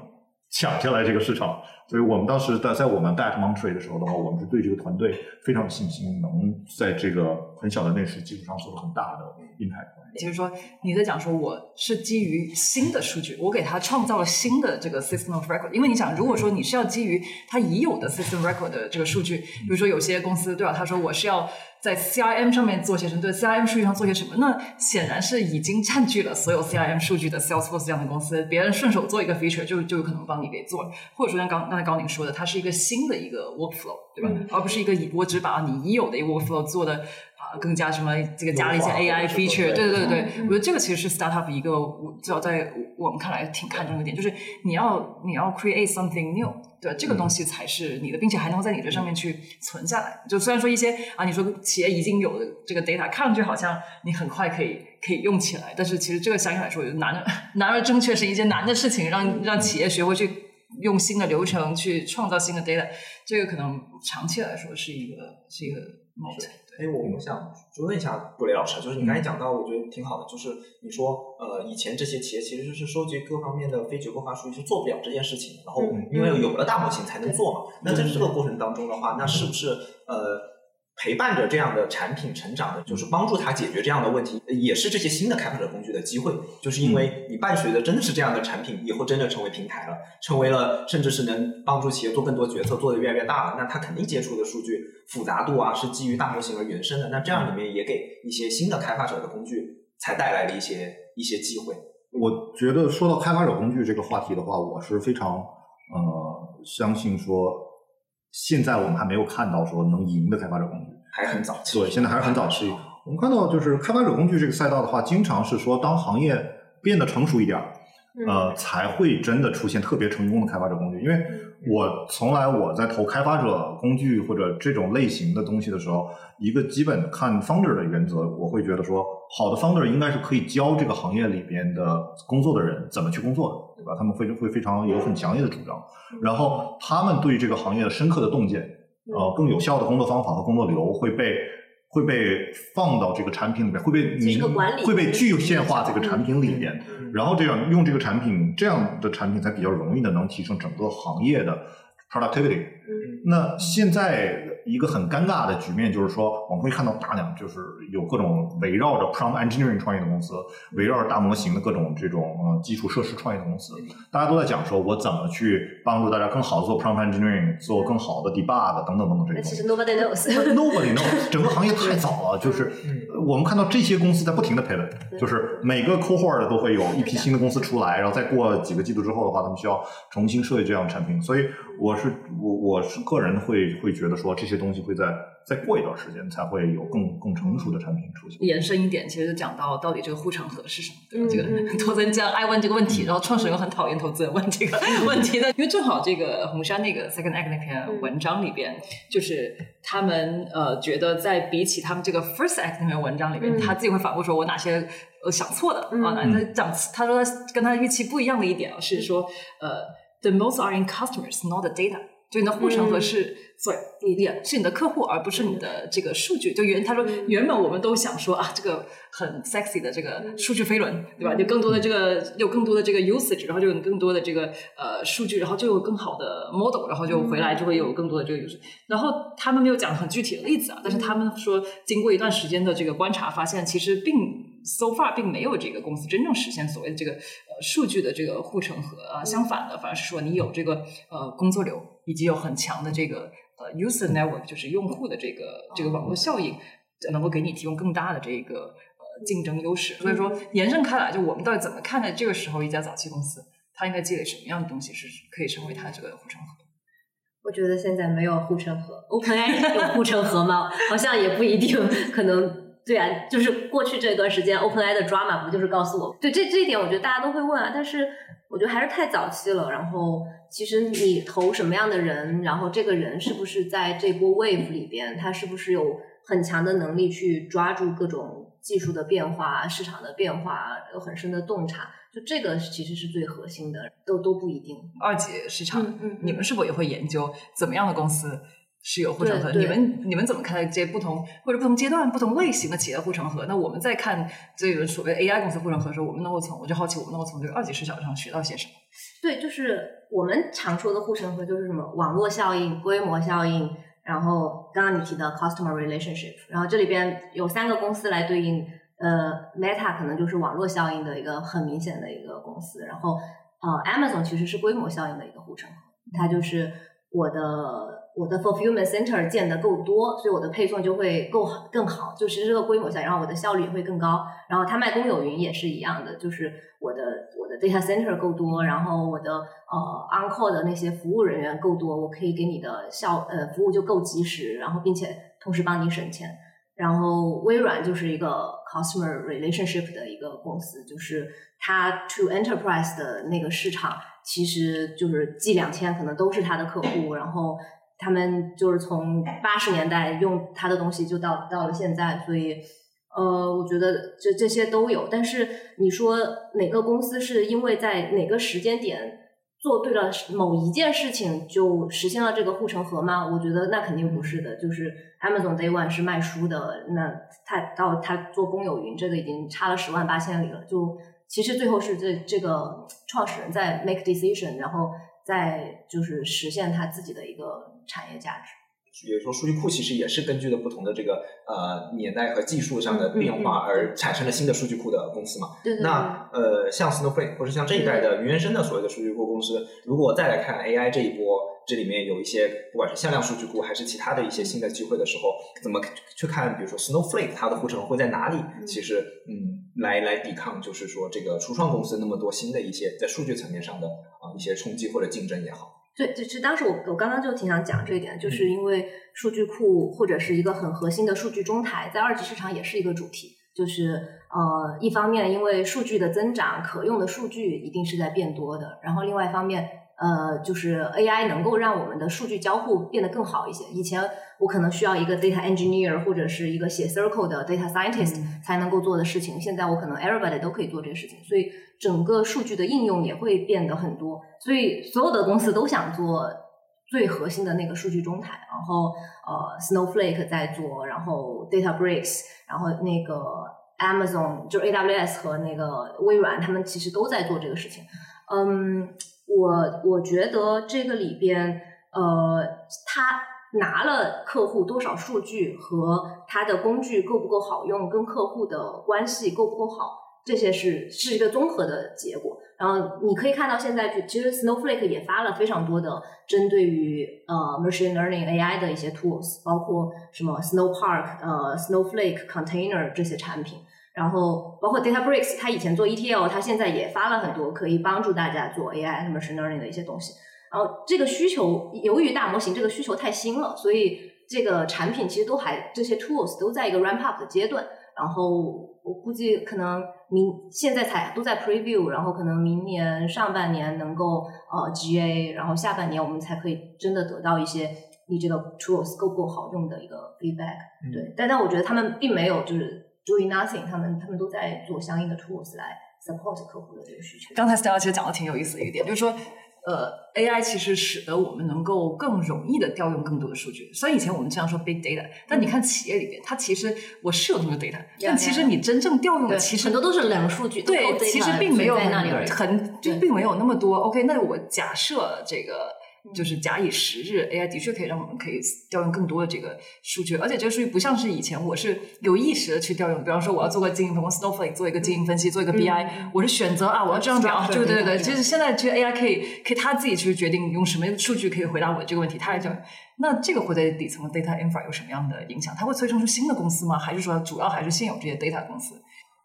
抢下来这个市场。所以我们当时在在我们 back Montreal 的时候的话，我们是对这个团队非常有信心，能在这个很小的内饰基础上做很大的 impact。就是说你在讲说我是基于新的数据，我给它创造了新的这个 system of record。因为你想，如果说你是要基于它已有的 system record 的这个数据，比如说有些公司对吧？他说我是要在 CRM 上面做些什么，对 CRM 数据上做些什么，那显然是已经占据了所有 CRM 数据的 Salesforce 这样的公司，别人顺手做一个 feature 就就有可能帮你给做了，或者说像刚刚才高宁说的，它是一个新的一个 workflow，对吧？而不是一个以我只把你已有的一个 workflow 做的啊、更加什么这个加了一些 AI feature，对对对对，嗯我觉得这个其实是 startup 一个我至少在我们看来挺看重的点，就是你要你要 create something new，对这个东西才是你的，并且还能在你这上面去存下来。就虽然说一些啊，你说企业已经有的这个 data，看上去好像你很快可以可以用起来，但是其实这个相应来说，难而 难而正确是一件难的事情，让让企业学会去用新的流程去创造新的 data，这个可能长期来说是一个是一个 moat。哎，我我想就问一下布雷老师，就是你刚才讲到，我觉得挺好的，就是你说呃，以前这些企业其实是收集各方面的非结构化数据是做不了这件事情，然后嗯因为有了大模型才能做嘛。那在这个过程当中的话，那是不是呃陪伴着这样的产品成长的，就是帮助他解决这样的问题，也是这些新的开发者工具的机会，就是因为你伴随的真的是这样的产品，以后真的成为平台了，成为了甚至是能帮助企业做更多决策，做得越来越大了，那他肯定接触的数据复杂度啊是基于大模型而原生的，那这样里面也给一些新的开发者的工具才带来了一些一些机会。我觉得说到开发者工具这个话题的话，我是非常呃相信说，现在我们还没有看到说能赢的开发者工具。还很早期，对，现在还是很早期。我们看到就是开发者工具这个赛道的话，经常是说当行业变得成熟一点儿，呃，才会真的出现特别成功的开发者工具。因为我从来我在投开发者工具或者这种类型的东西的时候，一个基本看 founder 的原则，我会觉得说，好的 founder 应该是可以教这个行业里边的工作的人怎么去工作的，对吧？他们会会非常有很强烈的主张，然后他们对这个行业的深刻的洞见，呃，更有效的工作方法和工作流会被会被放到这个产品里面，会被这是个管理会被具现化这个产品里面。嗯然后这样用这个产品，这样的产品才比较容易的能提升整个行业的 productivity。那现在一个很尴尬的局面就是说，我们会看到大量就是有各种围绕着 prompt engineering 创业的公司，围绕着大模型的各种这种呃基础设施创业的公司，大家都在讲说我怎么去帮助大家更好的做 prompt engineering，做更好的 debug 等等等等这些其实。nobody knows。Nobody knows，整个行业太早了，就是呃我们看到这些公司在不停的 pivot，就是每个 cohort 都会有一批新的公司出来，然后再过几个季度之后的话，他们需要重新设计这样的产品。所以我是我我是个人会会觉得说这些东西会在再过一段时间才会有更更成熟的产品出现。延伸一点，其实就讲到到底这个护城河是什么，对吧？嗯这个嗯投资人这样爱问这个问题，然后创始人又很讨厌投资人问这个 问题的，因为正好这个红杉那个 Second Act 那篇文章里边，就是他们呃觉得在比起他们这个 First Act 那篇文章里边，嗯他自己会反复说我哪些呃想错的嗯啊，那他讲他说他跟他预期不一样的一点啊是说呃 the most are in customers not the data。就你的护城河嗯是，所以也是你的客户，而不是你的这个数据。就原他说，嗯原本我们都想说啊，这个很 sexy 的这个嗯数据飞轮，对吧？有更多的这个有更多的这个 usage，然后就有更多的这个呃数据，然后就有更好的 model，然后就回来就会有更多的这个 usage。然后他们没有讲很具体的例子啊，但是他们说，经过一段时间的这个观察，发现其实并 so far 并没有这个公司真正实现所谓的这个呃数据的这个护城河啊，相反的，反而是说你有这个呃工作流，以及有很强的这个呃 user network，就是用户的这个这个网络效应，能够给你提供更大的这个呃竞争优势。所以说延伸开来，就我们到底怎么看待这个时候一家早期公司，它应该积累什么样的东西是可以成为它这个护城河？我觉得现在没有护城河，OpenAI 有护城河吗？好像也不一定，可能对啊，就是过去这段时间 OpenAI 的 drama 不就是告诉我，对这这一点，我觉得大家都会问啊，但是我觉得还是太早期了。然后其实你投什么样的人，然后这个人是不是在这波 wave 里边，他是不是有很强的能力去抓住各种技术的变化、市场的变化，有很深的洞察，就这个其实是最核心的，都都不一定。二级市场，嗯嗯嗯你们是否也会研究怎么样的公司是有护城河？你们你们怎么看待这些不同或者不同阶段、不同类型的企业护城河？那我们在看这个所谓 AI 公司护城河的时候，我们能够从我就好奇，我们能够从这个二级市场上学到些什么？对，就是我们常说的护城河，就是什么网络效应、规模效应，然后刚刚你提到 customer relationship，然后这里边有三个公司来对应，呃，Meta 可能就是网络效应的一个很明显的一个公司，然后呃，Amazon 其实是规模效应的一个护城河，它就是我的。我的 fulfillment center 建的够多，所以我的配送就会够好更好，就其实这个规模下，然后我的效率也会更高。然后他卖公有云也是一样的，就是我的我的 data center 够多，然后我的呃 on call 的那些服务人员够多，我可以给你的效呃服务就够及时，然后并且同时帮你省钱。然后微软就是一个 customer relationship 的一个公司，就是它 to enterprise 的那个市场，其实就是 G 两千可能都是它的客户，然后他们就是从八十年代用他的东西就到到了现在，所以呃，我觉得这这些都有。但是你说哪个公司是因为在哪个时间点做对了某一件事情就实现了这个护城河吗？我觉得那肯定不是的。就是 Amazon Day One 是卖书的，那他到他做公有云，这个已经差了十万八千里了。就其实最后是这这个创始人在 make decision，然后再就是实现他自己的一个产业价值。比如说，数据库其实也是根据的不同的这个呃年代和技术上的变嗯化而产生了新的数据库的公司嘛。对对对。那呃，像 Snowflake 或者像这一代的云原生的所谓的数据库公司，如果再来看 AI 这一波，这里面有一些不管是向量数据库还是其他的一些新的机会的时候，怎么去看？比如说 Snowflake 它的护城会在哪里？其实嗯，来来抵抗就是说这个初创公司那么多新的一些在数据层面上的啊、一些冲击或者竞争也好。对，就是当时我我刚刚就挺想讲这一点，就是因为数据库或者是一个很核心的数据中台，在二级市场也是一个主题。就是呃，一方面因为数据的增长，可用的数据一定是在变多的，然后另外一方面，呃，就是 AI 能够让我们的数据交互变得更好一些。以前我可能需要一个 data engineer 或者是一个写 Circle 的 data scientist 才能够做的事情，现在我可能 everybody 都可以做这个事情，所以整个数据的应用也会变得很多。所以所有的公司都想做最核心的那个数据中台，然后呃 Snowflake 在做，然后 DataBricks，然后那个 Amazon 就是 AWS 和那个微软，他们其实都在做这个事情。嗯，我我觉得这个里边，呃，他拿了客户多少数据和他的工具够不够好用，跟客户的关系够不够好，这些是是一个综合的结果。然后你可以看到现在就，其实 Snowflake 也发了非常多的针对于呃 machine learning AI 的一些 tools，包括什么 Snowpark、呃 Snowflake Container 这些产品。然后包括 DataBricks，它以前做 ETL，它现在也发了很多可以帮助大家做 AI 和 machine learning 的一些东西。然后这个需求，由于大模型这个需求太新了，所以这个产品其实都还这些 tools 都在一个 ramp up 的阶段。然后我估计可能明现在才都在 preview，然后可能明年上半年能够呃 GA，然后下半年我们才可以真的得到一些你这个 tools 够不够好用的一个 feedback。嗯对，但但我觉得他们并没有就是 doing nothing，他们他们都在做相应的 tools 来 support 客户的这个需求。刚才 Stella 其实讲的挺有意思的一点，就是说，呃，AI 其实使得我们能够更容易的调用更多的数据。虽然以前我们经常说 big data，但你看企业里边，它其实我是有那么多 data，但其实你真正调用的其实很多都是冷数据，对，其实并没有在那里而已。很就并没有那么多。OK，那我假设这个就是假以时日，AI 的确可以让我们可以调用更多的这个数据，而且这个数据不像是以前我是有意识的去调用，比方说我要做个经营分析，Snowflake 做一个经营分析，做一个 BI，、我是选择啊我要这样调，Structure 对对对其实现在其实 AI 可以可以他自己去决定用什么数据可以回答我这个问题，他来调。那这个会对底层的 data infra 有什么样的影响？它会催生出新的公司吗？还是说主要还是现有这些 data 公司？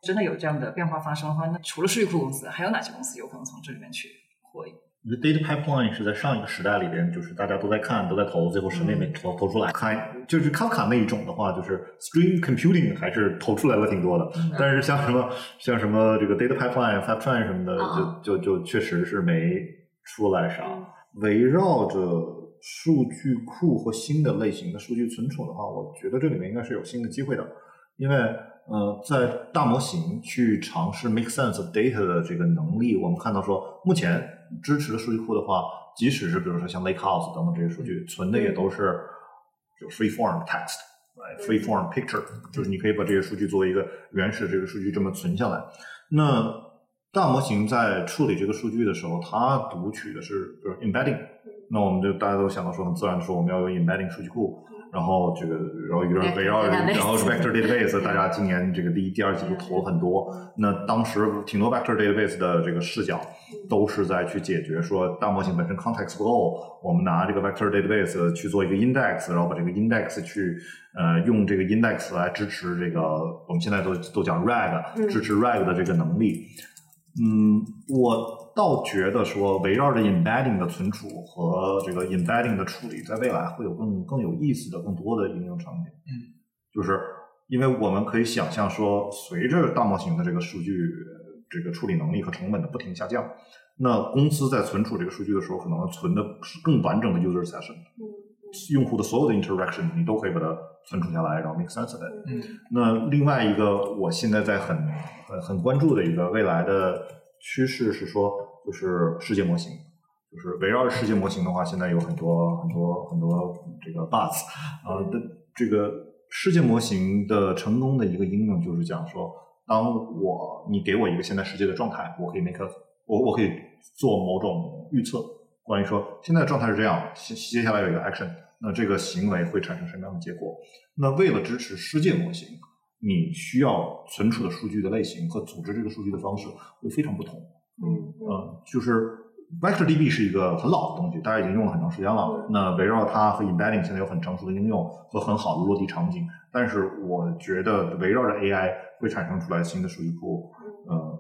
真的有这样的变化发生的话，那除了数据库公司，还有哪些公司有可能从这里面去获益？我觉得 data pipeline 是在上一个时代里边，就是大家都在看，都在投，最后什么也没投投出来。看就是 Kafka 那一种的话，就是 stream computing 还是投出来了挺多的。但是像什么像什么这个 data pipeline、fivetran 什么的，就就就确实是没出来啥。围绕着数据库和新的类型的数据存储的话，我觉得这里面应该是有新的机会的，因为呃，在大模型去尝试 make sense of data 的这个能力，我们看到说目前。支持的数据库的话，即使是比如说像 Lakehouse 等等这些数据，存的也都是就 free form text，free form picture，就是你可以把这些数据作为一个原始这个数据这么存下来。那大模型在处理这个数据的时候，它读取的是比如 embedding，那我们就大家都想到说很自然的说我们要有 embedding 数据库。然后这个，然后一个围绕，然后 vector database，大家今年这个第一、第二季度投了很多。那当时挺多 vector database 的这个视角都是在去解决说大模型本身 context 不够，我们拿这个 vector database 去做一个 index，然后把这个 index 去呃用这个 index 来支持这个我们现在都都讲 rag，支持 rag 的这个能力。嗯，我倒觉得说围绕着 embedding 的存储和这个 embedding 的处理，在未来会有更更有意思的、更多的应用场景。嗯，就是因为我们可以想象说，随着大模型的这个数据这个处理能力和成本的不停下降，那公司在存储这个数据的时候，可能存的是更完整的 user session。嗯。用户的所有的 interaction，你都可以把它存储下来，然后 make sense of it。嗯。那另外一个，我现在在很很很关注的一个未来的趋势是说，就是世界模型，就是围绕世界模型的话，现在有很多很多很多这个 buzz 啊的这个世界模型的成功的一个应用就是讲说，当我你给我一个现在世界的状态，我可以 make 我我可以做某种预测，关于说现在的状态是这样，接接下来有一个 action。那这个行为会产生什么样的结果？那为了支持世界模型，你需要存储的数据的类型和组织这个数据的方式会非常不同。嗯嗯，就是 VectorDB 是一个很老的东西，大家已经用了很长时间了。那围绕它和 Embedding 现在有很成熟的应用和很好的落地场景。但是我觉得围绕着 AI 会产生出来新的数据库，呃，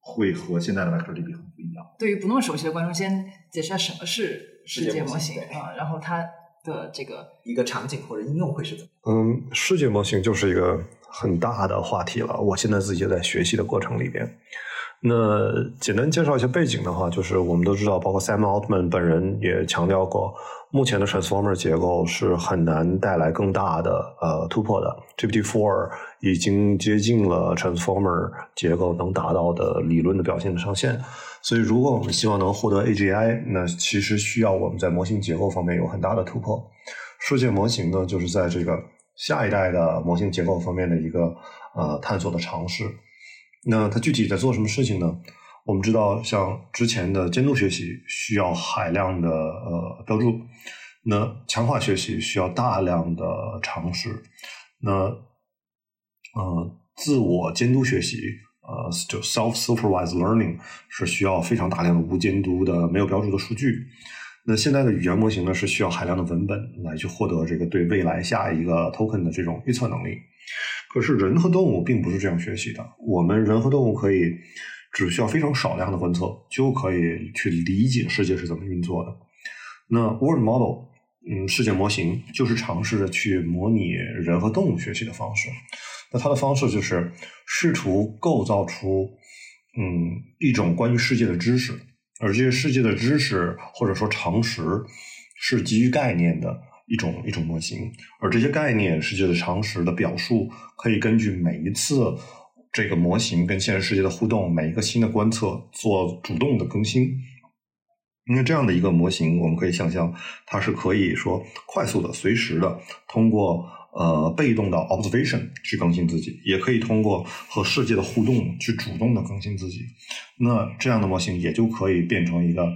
会和现在的 VectorDB 很不一样。对于不那么熟悉的观众，先解释下什么是世界模型啊，然后它。的这个一个场景或者应用会是怎么？嗯，世界模型就是一个很大的话题了。我现在自己也在学习的过程里边。那简单介绍一下背景的话，就是我们都知道，包括 Sam Altman 本人也强调过，目前的 Transformer 结构是很难带来更大的呃突破的。GPT-4 已经接近了 Transformer 结构能达到的理论的表现的上限。所以，如果我们希望能获得 AGI，那其实需要我们在模型结构方面有很大的突破。世界模型呢，就是在这个下一代的模型结构方面的一个呃探索的尝试。那它具体在做什么事情呢？我们知道，像之前的监督学习需要海量的呃标注，那强化学习需要大量的尝试，那呃自我监督学习。呃，就 self-supervised learning 是需要非常大量的无监督的、没有标注的数据。那现在的语言模型呢，是需要海量的文本来去获得这个对未来下一个 token 的这种预测能力。可是人和动物并不是这样学习的。我们人和动物可以只需要非常少量的观测，就可以去理解世界是怎么运作的。那 word model，嗯，世界模型就是尝试着去模拟人和动物学习的方式。那它的方式就是试图构造出，嗯，一种关于世界的知识，而这些世界的知识或者说常识是基于概念的一种一种模型，而这些概念世界的常识的表述可以根据每一次这个模型跟现实世界的互动，每一个新的观测做主动的更新。因为这样的一个模型，我们可以想象它是可以说快速的、随时的通过。呃，被动的 observation 去更新自己，也可以通过和世界的互动去主动的更新自己。那这样的模型也就可以变成一个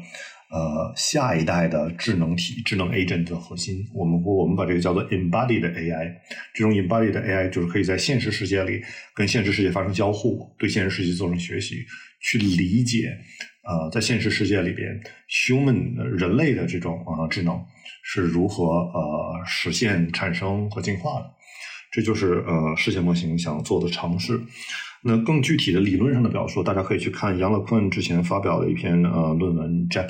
呃下一代的智能体、智能 agent 的核心。我们我们把这个叫做 embodied AI。这种 embodied AI 就是可以在现实世界里跟现实世界发生交互，对现实世界做成学习，去理解呃在现实世界里边 human 人类的这种啊智能。是如何呃实现产生和进化的？这就是呃世界模型想做的尝试。那更具体的理论上的表述，大家可以去看杨乐坤之前发表的一篇呃论文《JAPA》，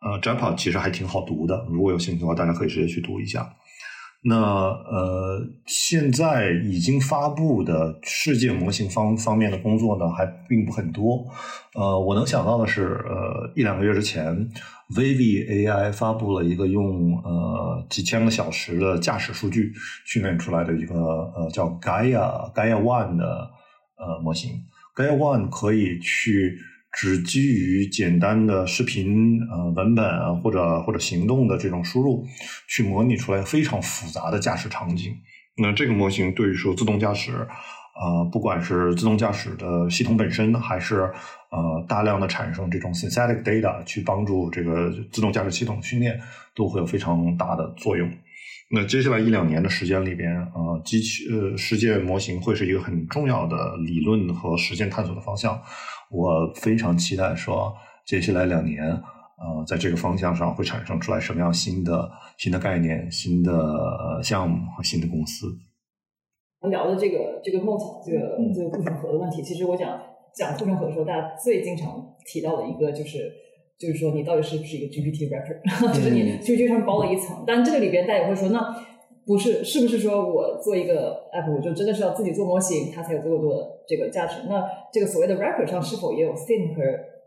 呃，JAPA 其实还挺好读的，如果有兴趣的话，大家可以直接去读一下。那呃，现在已经发布的世界模型方方面的工作呢，还并不很多。呃，我能想到的是，呃，一两个月之前，Vivi AI 发布了一个用呃几千个小时的驾驶数据训练出来的一个呃叫 Gaia Gaia One 的呃模型。Gaia One 可以去。只基于简单的视频、呃文本或者或者行动的这种输入，去模拟出来非常复杂的驾驶场景。那这个模型对于说自动驾驶，呃，不管是自动驾驶的系统本身，还是呃大量的产生这种 synthetic data 去帮助这个自动驾驶系统训练，都会有非常大的作用。那接下来一两年的时间里边，呃，机器呃世界模型会是一个很重要的理论和实践探索的方向。我非常期待说，接下来两年，呃，在这个方向上会产生出来什么样新的新的概念、新的项目和新的公司。聊的这个这个 Mot 这个这个护城河的问题，其实我讲讲护城河的时候，大家最经常提到的一个就是，就是说你到底是不是一个 GPT wrapper，就是你 GPT 上包了一层。但这个里边大家也会说，那不是是不是说我做一个 app，我就真的是要自己做模型，它才有足够多的这个价值？那这个所谓的 wrapper 上是否也有 thin 和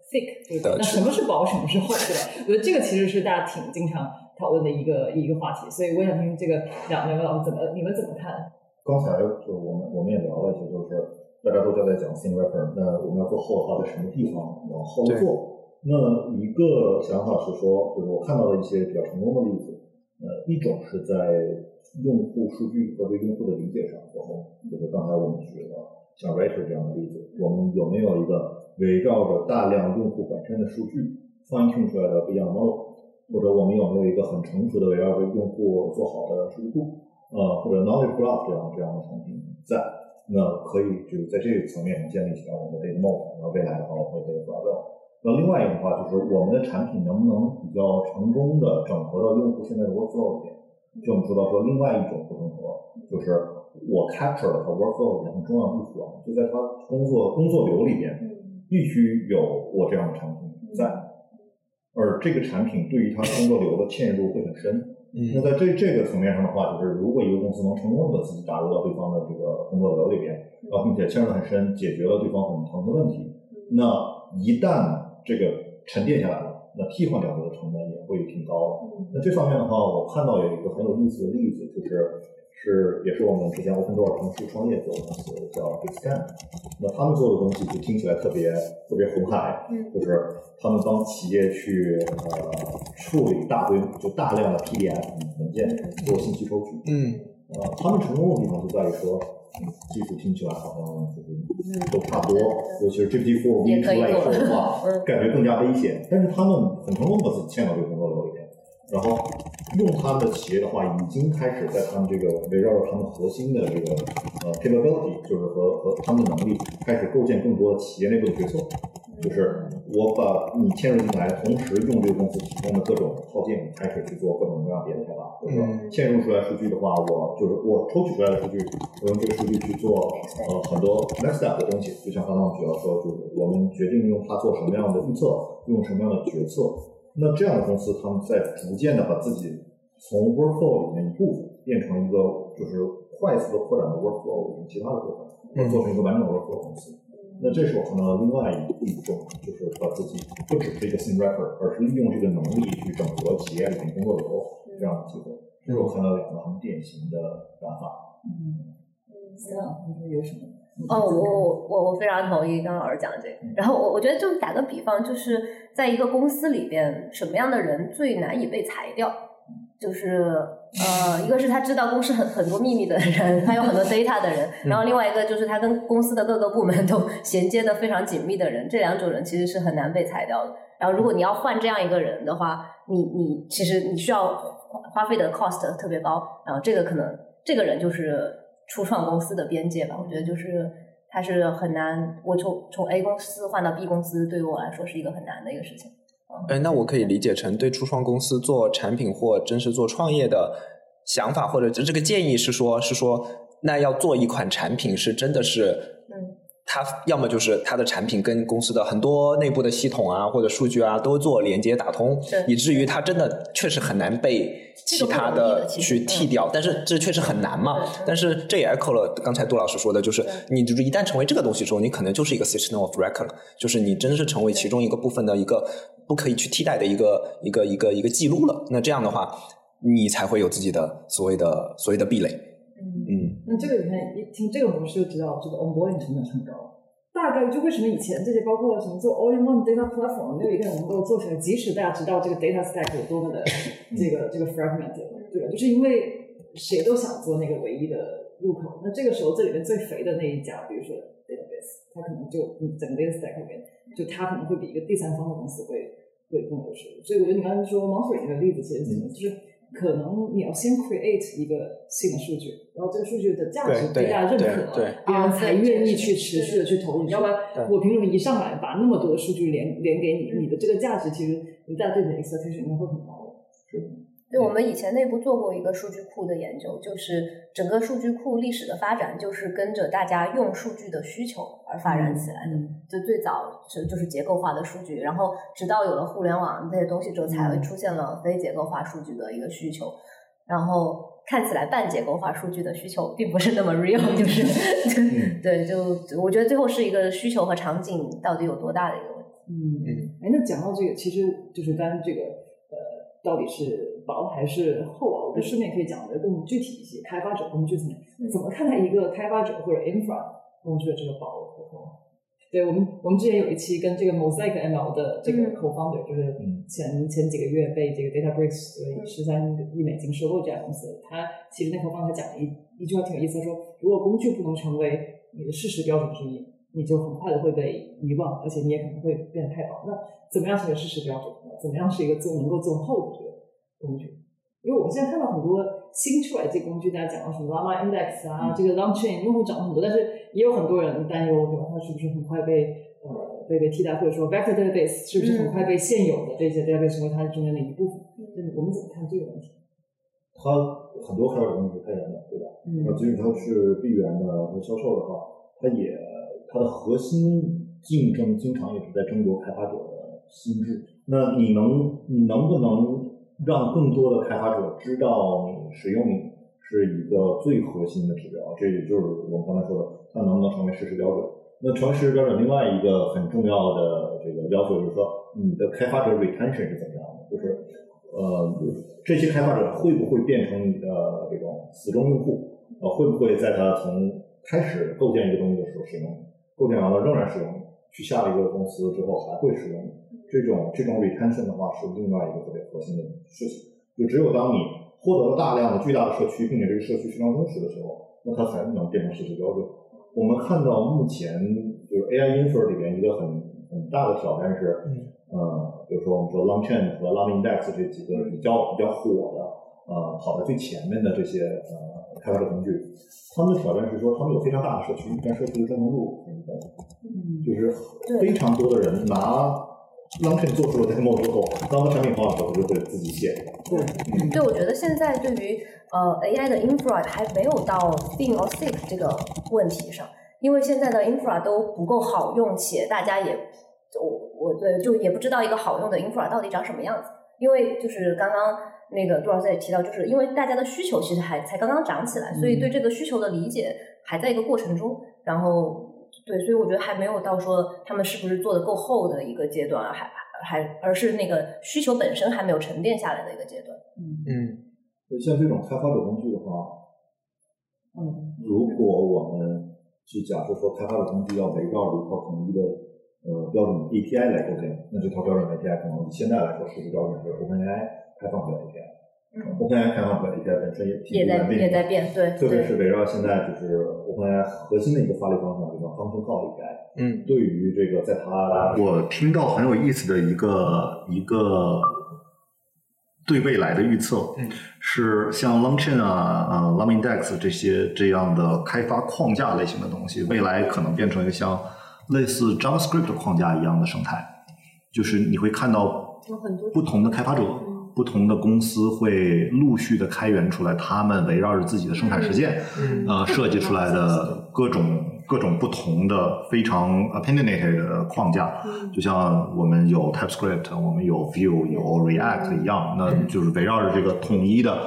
thick？对吧？那什么是薄，什么是厚，对吧？我觉得这个其实是大家挺经常讨论的一个一个话题。所以我想听这个两两位老师怎么你们怎么看？刚才就我们我们也聊了一些，就是大家都在讲 thin wrapper，那我们要做厚的话，在什么地方往后做？那一个想法是说，就是我看到的一些比较成功的例子，呃，一种是在用户数据和对用户的理解上做后，就是刚才我们举了像 writer 这样的例子，我们有没有一个围绕着大量用户本身的数据 fine tune 出来的不一样的 model，或者我们有没有一个很成熟的围绕着用户做好的数据库？呃，或者 knowledge graph 这样这样的产品在，那可以就是在这个层面上建立起来我们的这个 mode，然后未来的话我们会这个 gravel。那另外一个的话就是我们的产品能不能比较成功的整合到用户现在的 workflow 里面？就我们说到说另外一种不同合，就是我 capture 了他 workflow 里面很重要的部分，就在他工作工作流里边必须有我这样的产品在，而这个产品对于他工作流的嵌入会很深。那在这这个层面上的话，就是如果一个公司能成功的自己打入到对方的这个工作流里边，然后并且嵌入很深，解决了对方很疼的问题，那一旦这个沉淀下来了，那替换掉这个成本也会挺高的。那这方面的话，我看到有一个很有意思的例子，就是是也是我们之前 Open Door 同事创业做的公司叫 Extend，那他们做的东西就听起来特别特别红海，就是他们帮企业去呃处理大堆就大量的 PDF 文件做信息抽取。嗯，呃，他们成功的地方就在于说。技术听起来好像就是都差不多，尤其是 GPT-4 V 出来以后的话，感觉更加危险。但是他们很成功的把自己嵌到这个工作流里面，然后用他们的企业的话，已经开始在他们这个围绕着他们核心的这个呃 capability，就是和和他们的能力，开始构建更多企业内部的决策。就是我把你嵌入进来，同时用这个公司提供的各种套件开始去做各种各样别的开发，或者说嵌入出来数据的话，我就是我抽取出来的数据，我用这个数据去做呃很多 next step 的东西。就像刚刚我提到说，就是我们决定用它做什么样的预测，用什么样的决策。那这样的公司，他们在逐渐的把自己从 workflow 里面一部分变成一个就是快速的扩展的 workflow 里面其他的部分，做成一个完整的 workflow 公司。那这是我看到的另外一一种，就是把自己不只是一个 thin wrapper，而是利用这个能力去整合企业里面工作流这样的机会。这是我看到两个很典型的办法。嗯，思亮，你说有什么？哦，我我我我非常同意刚刚老师讲的这个。然后我我觉得就是打个比方，就是在一个公司里边，什么样的人最难以被裁掉？就是呃，一个是他知道公司很很多秘密的人，他有很多 data 的人，然后另外一个就是他跟公司的各个部门都衔接的非常紧密的人，这两种人其实是很难被裁掉的。然后如果你要换这样一个人的话，你你其实你需要花费的 cost 特别高，然后这个可能这个人就是初创公司的边界吧。我觉得就是他是很难，我从从 A 公司换到 B 公司，对于我来说是一个很难的一个事情。哎，那我可以理解成对初创公司做产品或真是做创业的想法，或者这个建议是说，是说，那要做一款产品是真的是，它要么就是它的产品跟公司的很多内部的系统啊或者数据啊都做连接打通，以至于它真的确实很难被其他的去替掉。但是这确实很难嘛。但是这也 echo 了刚才杜老师说的，就是你就是一旦成为这个东西之后，你可能就是一个 system of record，了就是你真是成为其中一个部分的一个不可以去替代的一个一个一个一个记录了。那这样的话，你才会有自己的所谓的所谓的壁垒。嗯。那这个你看一听这个模式就知道这个 onboarding 成本是很高。大概就为什么以前这些包括什么做 all-in-one data platform 没有一个人能够做起来，即使大家知道这个 data stack 有多么的 这个这个 fragmented，对吧？就是因为谁都想做那个唯一的入口。那这个时候这里面最肥的那一家，比如说 database，它可能就嗯整个 data stack 里面，就它可能会比一个第三方的公司会会更有优势。所以我觉得你刚才说 Monterey 那个例子其实是什么？就是可能你要先 create 一个新的数据，然后这个数据的价值被大家认可了，对别人才愿意去持续的去投入。要不然我凭什么一上来把那么多的数据连连给你？你的这个价值其实你大家对你的 expectation 应该会很高的。对，我们以前内部做过一个数据库的研究，就是整个数据库历史的发展，就是跟着大家用数据的需求而发展起来的。就最早是就是结构化的数据，然后直到有了互联网这些东西之后，才会出现了非结构化数据的一个需求。然后看起来半结构化数据的需求并不是那么 real，就是 对，就我觉得最后是一个需求和场景到底有多大的一个问题。嗯，哎，那讲到这个，其实就是刚刚这个呃，到底是薄还是厚啊？我觉得顺便可以讲的更具体一些，开发者工具层面怎么看待一个开发者或者 infra 工具的这个薄和厚？对我们，我们之前有一期跟这个 Mosaic ML 的这个 co-founder，、就是前前几个月被这个 DataBricks 为十三亿美金收购这家公司，他其实那 co-founder 讲了一一句话挺有意思，他说如果工具不能成为你的事实标准之一，你就很快的会被遗忘，而且你也可能会变得太薄。那怎么样成为事实标准？怎么样是一个做能够做厚的这个工具？因为我们现在看到很多新出来这些工具，大家讲到什么 Llama Index 啊，这个 Longchain 用户涨了很多，但是也有很多人担忧，对吧？它是不是很快被呃被被替代，或者说 Vector Database 是不是很快被现有的这些 database 成为它中间的一部分？嗯，我们怎么看这个问题？它很多开发者工具是开源的，对吧？嗯那即使它是闭源的和销售的话，它也它的核心竞争经常也是在争夺开发者的心智。那你能你能不能让更多的开发者知道你使用你是一个最核心的指标？这也就是我们刚才说的，它能不能成为事实标准？那成为事实标准，另外一个很重要的这个要求就是说，你的开发者 retention 是怎么样的？就是呃，这些开发者会不会变成你的这种死忠用户？呃，会不会在他从开始构建一个东西的时候使用，构建完了仍然使用，去下了一个公司之后还会使用？这种这种 retention 的话是另外一个特别核心的事情。就只有当你获得了大量的巨大的社区，并且这个社区非常忠实的时候，那它才能变成事实标准。我们看到目前就是 AI infer 里边一个很很大的挑战是，呃，比如说我们说 Longchain 和 Llama Index 这几个比较比较火的，呃，跑在最前面的这些呃开发的工具，他们的挑战是说他们有非常大的社区，但社区的忠诚度很高，就是非常多的人拿 Longchain 做出了 demo 之后，当它产品好了之后，就会自己写。对，我觉得现在对于呃 AI 的 infra 还没有到 thin or thick 这个问题上，因为现在的 infra 都不够好用，且大家也我我对就也不知道一个好用的 infra 到底长什么样子，因为就是刚刚那个杜老师也提到，就是因为大家的需求其实还才刚刚涨起来，所以对这个需求的理解还在一个过程中，然后。对，所以我觉得还没有到说他们是不是做的够厚的一个阶段，还还而是那个需求本身还没有沉淀下来的一个阶段。嗯，像这种开发者工具的话，嗯，如果我们去假设说开发者工具要围绕着一套统一的呃标准 API 来构建，那这套标准 API 可能现在来说事实标准是 OpenAI 开放出来的 API。嗯 OpenAI 开放出来的 API 本身也也在也在变，对，特别是围绕现在就是 OpenAI 核心的一个发力方向，就叫 function call API。嗯，对于这个在它，我听到很有意思的一个一个对未来的预测，嗯是像 Longchain 啊、呃 Llama Index 这些这样的开发框架类型的东西，未来可能变成一个像类似 JavaScript 框架一样的生态，就是你会看到有很多不同的开发者。不同的公司会陆续的开源出来，他们围绕着自己的生产实践，嗯呃，设计出来的各种各种不同的非常 opinionated 的框架，嗯就像我们有 TypeScript，我们有 Vue，有 React 一样，那就是围绕着这个统一的。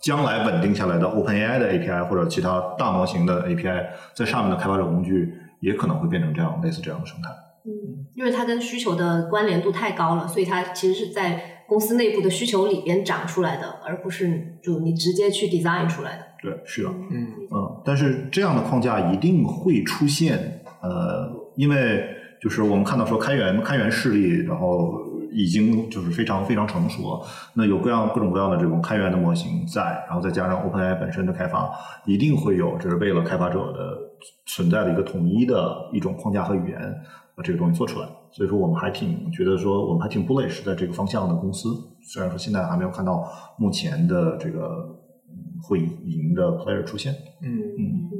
将来稳定下来的 OpenAI 的 API 或者其他大模型的 API，在上面的开发者工具也可能会变成这样类似这样的生态。嗯，因为它跟需求的关联度太高了，所以它其实是在公司内部的需求里边长出来的，而不是就你直接去 design 出来的。对，是的。嗯嗯，但是这样的框架一定会出现，呃，因为就是我们看到说开源开源势力，然后已经就是非常非常成熟了，那有各样各种各样的这种开源的模型在，然后再加上 OpenAI 本身的开发，一定会有就是为了开发者的存在的一个统一的一种框架和语言，把这个东西做出来。所以说我们还挺觉得说我们还挺 bullish 在这个方向的公司，虽然说现在还没有看到目前的这个嗯会赢的 player 出现。嗯嗯。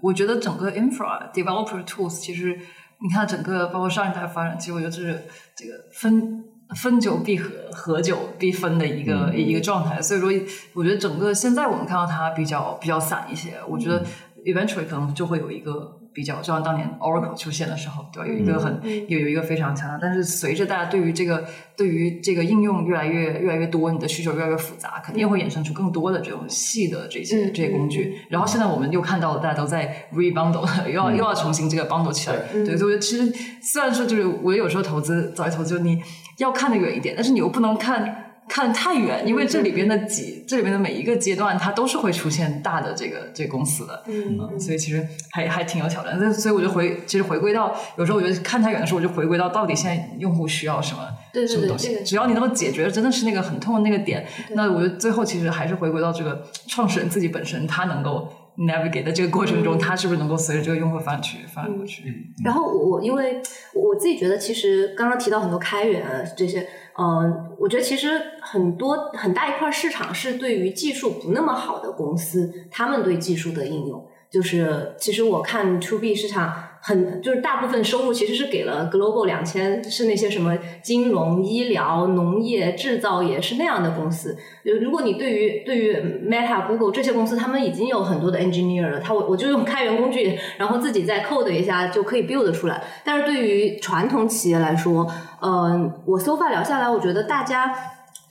我觉得整个 infra developer tools 其实，你看整个包括上一代发展，其实我觉得这是这个分分久必合，合久必分的一个、嗯一个状态。所以说，我觉得整个现在我们看到它比较比较散一些。我觉得 eventually 可能就会有一个比较，就像当年 Oracle 出现的时候，对吧？有一个很、有有一个非常强大，但是随着大家对于这个对于这个应用越来越越来越多，你的需求越来越复杂，肯定会衍生出更多的这种细的这些、嗯这些工具。然后现在我们又看到了大家都在 rebundle，又要、又要重新这个 bundle 起来。嗯对，所以其实虽然说就是我有时候投资早期投资，就你要看得远一点，但是你又不能看。看太远，因为这里边的几，这里边的每一个阶段，它都是会出现大的这个这个公司的，嗯嗯，所以其实还还挺有挑战。但所以我就回，其实回归到有时候我觉得看太远的时候，我就回归到到底现在用户需要什么，对对什么东西。只要你能够解决真的是那个很痛的那个点，那我觉得最后其实还是回归到这个创始人自己本身，他能够 navigate 的这个过程中，嗯他是不是能够随着这个用户发展去翻过去？然后我我因为我自己觉得，其实刚刚提到很多开源啊这些，嗯、我觉得其实很多很大一块市场是对于技术不那么好的公司，他们对技术的应用。就是其实我看 to B 市场很就是大部分收入其实是给了 Global 两千，是那些什么金融、医疗、农业、制造业是那样的公司。就如果你对于对于 Meta、Google 这些公司，他们已经有很多的 engineer 了，他我我就用开源工具，然后自己再 code 一下就可以 build 出来。但是对于传统企业来说，嗯、我 so far 聊下来，我觉得大家。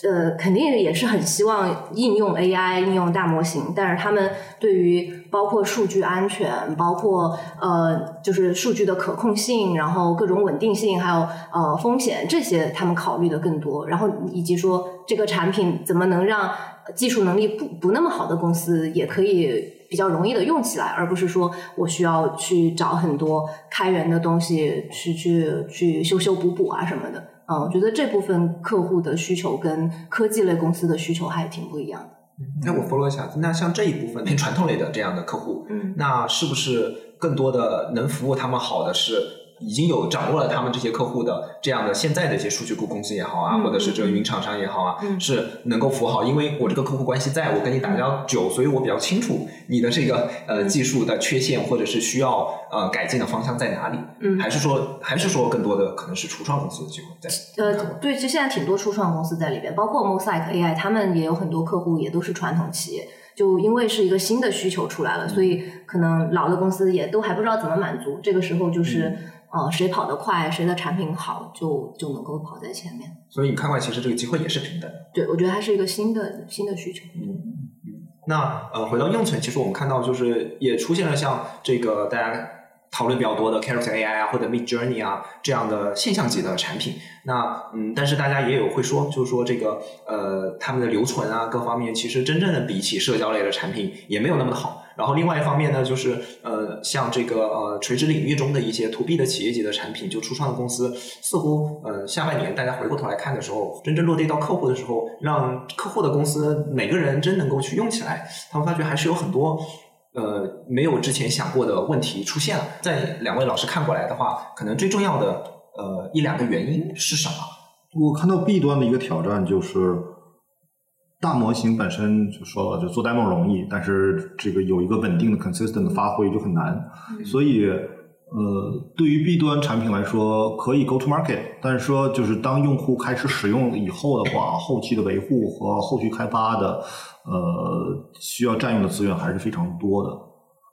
呃，肯定也是很希望应用 AI、应用大模型，但是他们对于包括数据安全，包括呃，就是数据的可控性，然后各种稳定性，还有呃风险这些，他们考虑的更多。然后以及说这个产品怎么能让技术能力不不那么好的公司也可以比较容易的用起来，而不是说我需要去找很多开源的东西去去去修修补补啊什么的。嗯，我觉得这部分客户的需求跟科技类公司的需求还挺不一样的。那我 follow 一下，那像这一部分偏传统类的这样的客户，嗯那是不是更多的能服务他们好的是已经有掌握了他们这些客户的这样的现在的一些数据库公司也好啊，嗯或者是这个云厂商也好啊，嗯是能够服务好，因为我这个客户关系在，我跟你打交道久，所以我比较清楚你的这个呃嗯技术的缺陷或者是需要呃改进的方向在哪里，嗯还是说还是说更多的可能是初创公司的机会在？呃，对，其实现在挺多初创公司在里边，包括 Mosaic AI，他们也有很多客户也都是传统企业。就因为是一个新的需求出来了，所以可能老的公司也都还不知道怎么满足。这个时候就是、呃，谁跑得快，谁的产品好，就就能够跑在前面。所以你看过来，其实这个机会也是平等的。对，我觉得它是一个新的新的需求。嗯那呃，回到应用层，其实我们看到就是也出现了像这个大家讨论比较多的 Character AI 啊，或者 Mid Journey 啊这样的现象级的产品。那嗯，但是大家也有会说，就是说这个呃，他们的留存啊各方面，其实真正的比起社交类的产品也没有那么的好。然后另外一方面呢，就是呃，像这个呃垂直领域中的一些 to B 的企业级的产品，就初创的公司，似乎呃下半年大家回过头来看的时候，真正落地到客户的时候，让客户的公司每个人真能够去用起来，他们发觉还是有很多呃没有之前想过的问题出现了。在两位老师看过来的话，可能最重要的呃一两个原因是什么？我看到 B 端的一个挑战就是，大模型本身就说了，就做 demo 容易，但是这个有一个稳定的 consistent 的发挥就很难。所以，呃，对于 B 端产品来说，可以 go to market，但是说就是当用户开始使用以后的话，后期的维护和后续开发的，呃，需要占用的资源还是非常多的。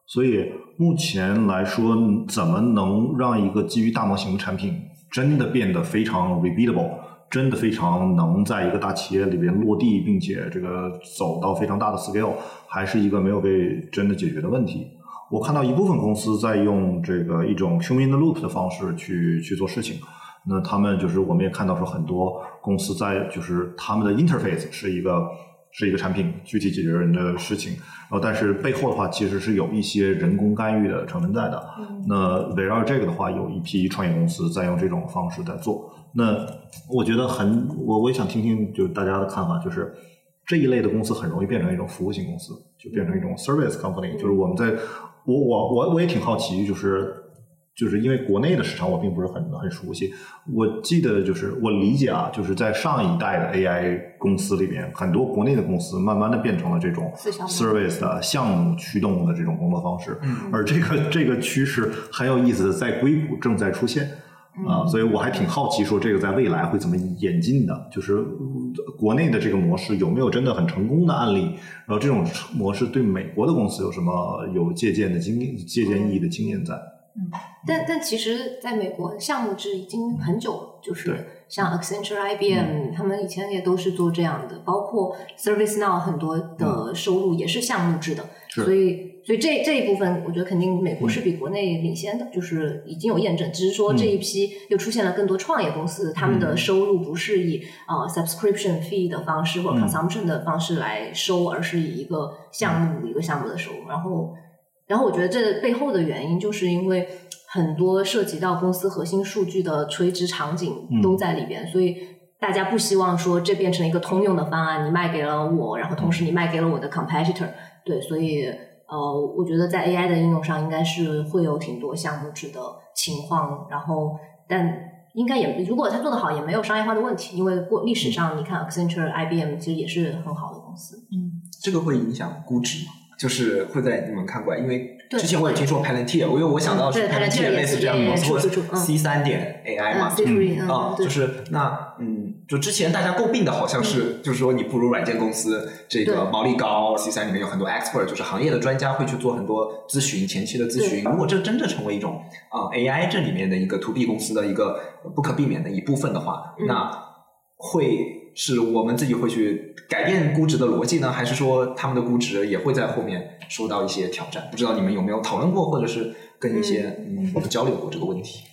所以目前来说，怎么能让一个基于大模型的产品真的变得非常 repeatable，真的非常能在一个大企业里边落地，并且这个走到非常大的 scale，还是一个没有被真的解决的问题。我看到一部分公司在用这个一种 human in the loop 的方式去去做事情。那他们就是我们也看到说很多公司在就是他们的 interface 是一个是一个产品具体解决人的事情，然后但是背后的话其实是有一些人工干预的成分在的。那围绕这个的话，有一批创业公司在用这种方式在做。那我觉得很我我也想听听就是大家的看法，就是这一类的公司很容易变成一种服务型公司，就变成一种 service company。就是我们在我我我我也挺好奇，就是。就是因为国内的市场我并不是很很熟悉，我记得就是我理解啊，就是在上一代的 AI 公司里边，很多国内的公司慢慢的变成了这种 service 的项目驱动的这种工作方式，而这个这个趋势很有意思的在硅谷正在出现啊，所以我还挺好奇说这个在未来会怎么演进的，就是国内的这个模式有没有真的很成功的案例，然后这种模式对美国的公司有什么有借鉴的经验、借鉴意义的经验在？嗯，但但其实，在美国项目制已经很久了，就是像 Accenture、IBM，他们以前也都是做这样的，包括 ServiceNow 很多的收入也是项目制的，所以所以这这一部分，我觉得肯定美国是比国内领先的，就是已经有验证，只是说这一批又出现了更多创业公司，他们的收入不是以啊 subscription fee 的方式或 consumption 的方式来收，而是以一个项目一个项目的收入，然后。然后我觉得这背后的原因，就是因为很多涉及到公司核心数据的垂直场景都在里边，所以大家不希望说这变成一个通用的方案，你卖给了我，然后同时你卖给了我的 competitor。对，所以呃，我觉得在 AI 的应用上，应该是会有挺多项目制的情况。然后，但应该也如果他做得好，也没有商业化的问题，因为过历史上你看 Accenture、IBM 其实也是很好的公司。嗯，这个会影响估值吗？就是会在你们看过来，因为之前我也听说 Palantir，我因为我想到是 Palantir 类似这样的公司，或者 C 三点 AI 嘛，啊，就是那嗯，就之前大家诟病的好像是，就是说你不如软件公司这个毛利高，C 三里面有很多 expert，就是行业的专家会去做很多咨询，前期的咨询。如果这真的成为一种啊 AI 这里面的一个 To B 公司的一个不可避免的一部分的话，那会。是我们自己会去改变估值的逻辑呢，还是说他们的估值也会在后面受到一些挑战？不知道你们有没有讨论过，或者是跟一些嗯交流过这个问题？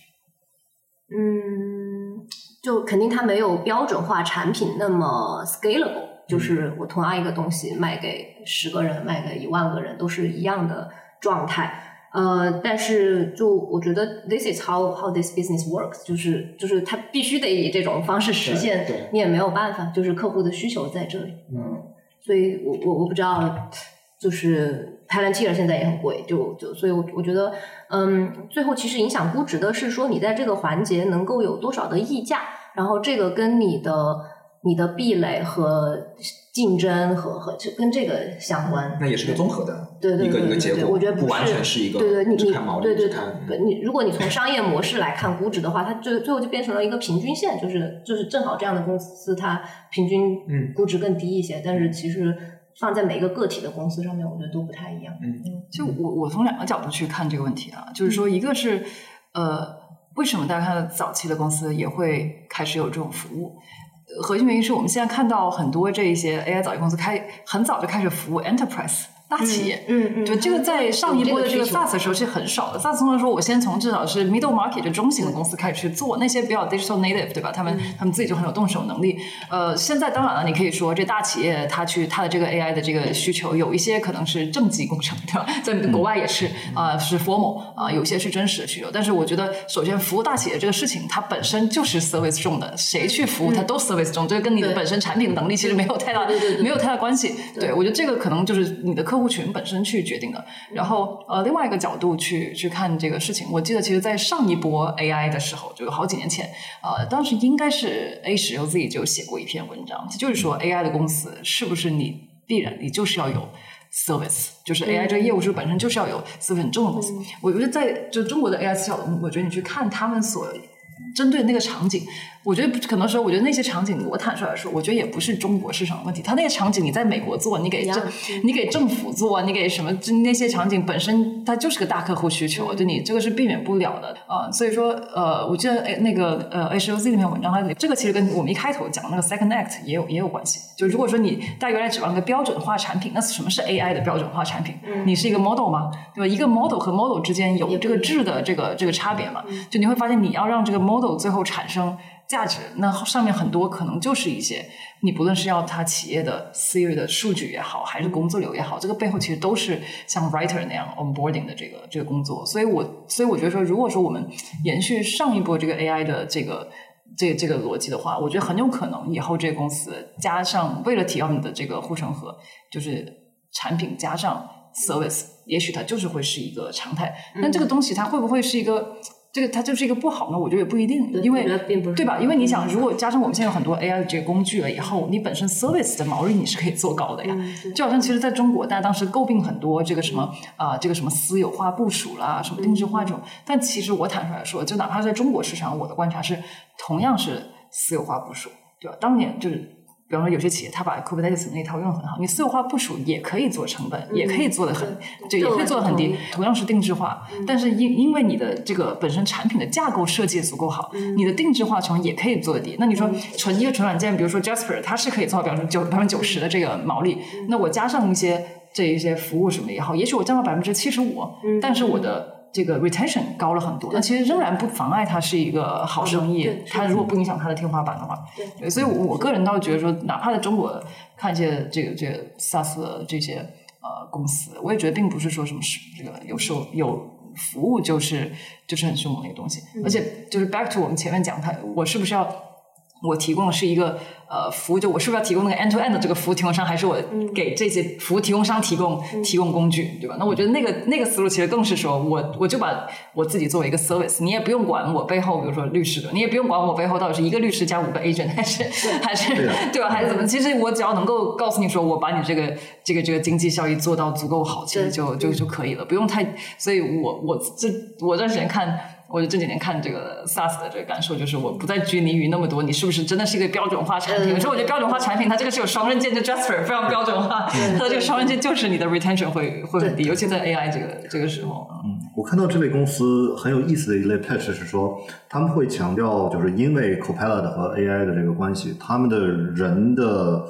嗯，就肯定它没有标准化产品那么 scalable，就是我同样一个东西卖给十个人，卖给一万个人都是一样的状态。呃，但是就我觉得，this is how how this business works，就是就是它必须得以这种方式实现，你也没有办法，就是客户的需求在这里。嗯，所以我我我不知道，就是 Palantir 现在也很贵，就就所以，我我觉得，嗯，最后其实影响估值的是说你在这个环节能够有多少的溢价，然后这个跟你的你的壁垒和。竞争和和这跟这个相关，那也是个综合的，对对对对对，我觉得不完全是一个，对对，你你对对对，你如果你从商业模式来看估值的话，它最最后就变成了一个平均线，就是就是正好这样的公司它平均估值更低一些，但是其实放在每一个个体的公司上面，我觉得都不太一样。嗯，就我我从两个角度去看这个问题啊，就是说一个是呃，为什么大家看早期的公司也会开始有这种服务？核心原因是我们现在看到很多这一些 AI 早期公司开很早就开始服务 enterprise。大企业，嗯嗯，就这个在上一波的这个 SaaS 的时候是很少的。SaaS 通常说，我先从至少是 middle market 就中型的公司开始去做那些比较 digital native，对吧？他们他们自己就很有动手能力。呃，现在当然了，你可以说这大企业它去它的这个 AI 的这个需求，有一些可能是政绩工程，对吧？在国外也是啊，是 formal 啊，有些是真实的需求。但是我觉得，首先服务大企业这个事情，它本身就是 service 重的，谁去服务它都 service 重，这个跟你的本身产品的能力其实没有太大没有太大关系。对我觉得这个可能就是你的客户群本身去。决定的。然后呃，另外一个角度去去看这个事情，我记得其实，在上一波 AI 的时候，就好几年前，呃，当时应该是 A 十 U Z 就写过一篇文章，就是说 AI 的公司是不是你必然你就是要有 service，就是 AI 这个业务是本身就是要有 service 很重的公司。我觉得在就中国的 AI 思考，我觉得你去看他们所针对那个场景，我觉得可能说，我觉得那些场景，我坦率来说，我觉得也不是中国市场的问题。它那个场景你在美国做，你给政你给政府做，你给什么那些场景本身它就是个大客户需求，就你这个是避免不了的啊。所以说，呃，我记得哎那个呃 H O Z 那篇文章，它这个其实跟我们一开头讲那个 Second Act 也有也有关系。就如果说你大家原来指望一个标准化产品，那什么是 AI 的标准化产品？你是一个 model 吗？对吧？一个 model 和 model 之间有这个质的这个这个差别嘛？就你会发现，你要让这个 model 最后产生价值，那上面很多可能就是一些你不论是要它企业的私域的数据也好，还是工作流也好，这个背后其实都是像 writer 那样 onboarding 的这个这个工作。所以我所以我觉得说，如果说我们延续上一波这个 AI 的这个这这个逻辑的话，我觉得很有可能以后这个公司加上为了提高你的这个护城河，就是产品加上 service，也许它就是会是一个常态。但这个东西它会不会是一个？这个它就是一个不好呢，我觉得也不一定，因为对吧？因为你想，如果加上我们现在有很多 AI 的这个工具了以后，你本身 service 的毛利你是可以做高的呀。就好像其实在中国，大家当时诟病很多这个什么啊，这个什么私有化部署啦，什么定制化这种。但其实我坦率来说，就哪怕在中国市场，我的观察是同样是私有化部署，对吧？当年就是。比方说，有些企业他把 Kubernetes 那套用的很好，你私有化部署也可以做成本，也可以做的很，就也可以做的很低。同样是定制化，但是因因为你的这个本身产品的架构设计足够好，你的定制化成本也可以做的低。那你说纯一个纯软件，比如说 Jasper，它是可以做到百分之九百分之九十的这个毛利。那我加上一些这一些服务什么的也好，也许我降到百分之七十五，但是我的。这个 retention 高了很多，那其实仍然不妨碍它是一个好生意。它如果不影响它的天花板的话，对，所以我个人倒是觉得说，哪怕在中国看一些这个这个 SaaS 的这些呃公司，我也觉得并不是说什么是这个有时候有服务就是就是很凶猛的一个东西。而且就是 back to 我们前面讲，它我是不是要我提供的是一个。呃，服务就我是不是要提供那个 end to end 的这个服务提供商，还是我给这些服务提供商提供提供工具，对吧？那我觉得那个那个思路其实更是说我我就把我自己作为一个 service，你也不用管我背后，比如说律师的，你也不用管我背后到底是一个律师加五个 agent 还是还是对吧？还是怎么？其实我只要能够告诉你说，我把你这个这个这个经济效益做到足够好，其实就就就可以了，不用太。所以我我这我这段时间看。我就这几年看这个 SaaS 的这个感受，就是我不再拘泥于那么多，你是不是真的是一个标准化产品？有时候我觉得标准化产品它这个是有双刃剑，就 Jasper 非常标准化，它的这个双刃剑就是你的 retention 会会很低，尤其在 AI 这个这个时候。嗯，我看到这类公司很有意思的一类 pitch 是说，他们会强调，就是因为 Copilot 和 AI 的这个关系，他们的人的。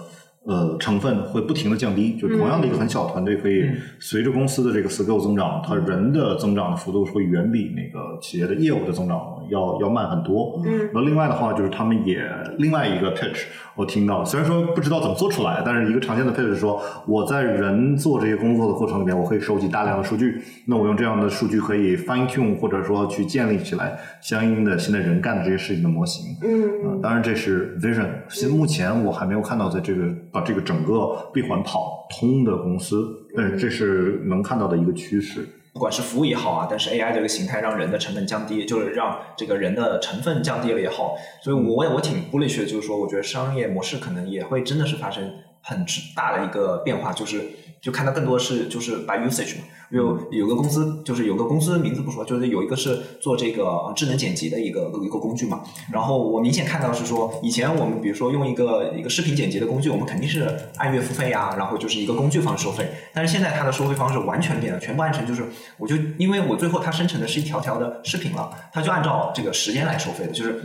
呃，成分会不停的降低，就同样的一个很小团队，可以随着公司的这个 scale 增长，它人的增长的幅度会远比那个企业的业务的增长要要慢很多。嗯，那另外的话，就是他们也另外一个 pitch，我听到，虽然说不知道怎么做出来，但是一个常见的 pitch 是说，我在人做这些工作的过程里面，我可以收集大量的数据，那我用这样的数据可以 fine tune 或者说去建立起来相应的现在人干的这些事情的模型。嗯，当然这是 vision，现目前我还没有看到在这个。把这个整个闭环跑通的公司，但是这是能看到的一个趋势。不管是服务也好啊，但是 AI 这个形态让人的成本降低，就是让这个人的成分降低了也好，所以我也我挺 bullish 的，就是说，我觉得商业模式可能也会真的是发生很大的一个变化，就是就看到更多是就是 by usage 嘛。有有个公司，就是有个公司名字不说，就是有一个是做这个智能剪辑的一个一个工具嘛。然后我明显看到是说，以前我们比如说用一个一个视频剪辑的工具，我们肯定是按月付费啊，然后就是一个工具方式收费。但是现在它的收费方式完全变了，全部按成就是，我就因为我最后它生成的是一条条的视频了，它就按照这个时间来收费的，就是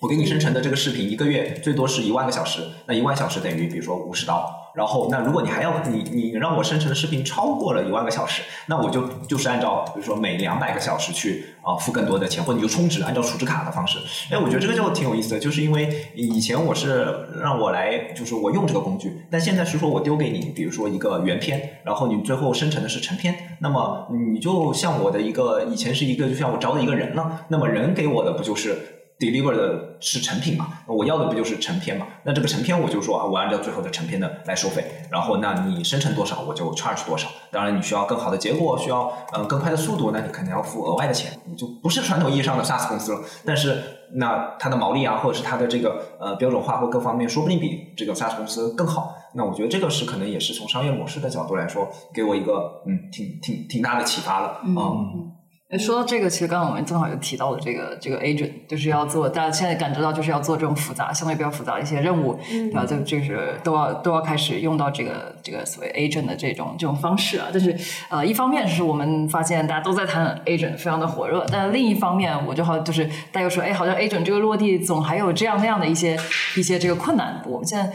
我给你生成的这个视频一个月最多是一万个小时，那一万小时等于比如说五十刀。然后，那如果你还要你你让我生成的视频超过了一万个小时，那我就就是按照比如说每两百个小时去啊付更多的钱，或者你就充值，按照储值卡的方式。哎，我觉得这个就挺有意思的，就是因为以前我是让我来，就是我用这个工具，但现在是说我丢给你，比如说一个原片，然后你最后生成的是成片，那么你就像我的一个以前是一个就像我招的一个人了，那么人给我的不就是？deliver 的是成品嘛？那我要的不就是成片嘛？那这个成片我就说啊，我按照最后的成片的来收费。然后，那你生成多少，我就 charge 多少。当然，你需要更好的结果，需要呃更快的速度，那你肯定要付额外的钱。你就不是传统意义上的 SaaS 公司了。但是，那它的毛利啊，或者是它的这个呃标准化或各方面，说不定比这个 SaaS 公司更好。那我觉得这个是可能也是从商业模式的角度来说，给我一个嗯挺挺挺大的启发了。嗯。说到这个，其实刚刚我们正好有提到的这个这个 agent，就是要做，大家现在感知到就是要做这种复杂、相对比较复杂的一些任务，嗯啊，这就是都要都要开始用到这个这个所谓 agent 的这种这种方式啊。但是呃，一方面是我们发现大家都在谈 agent，非常的火热，但另一方面，我就好就是大家又说，哎，好像 agent 这个落地总还有这样那样的一些一些这个困难。我们现在。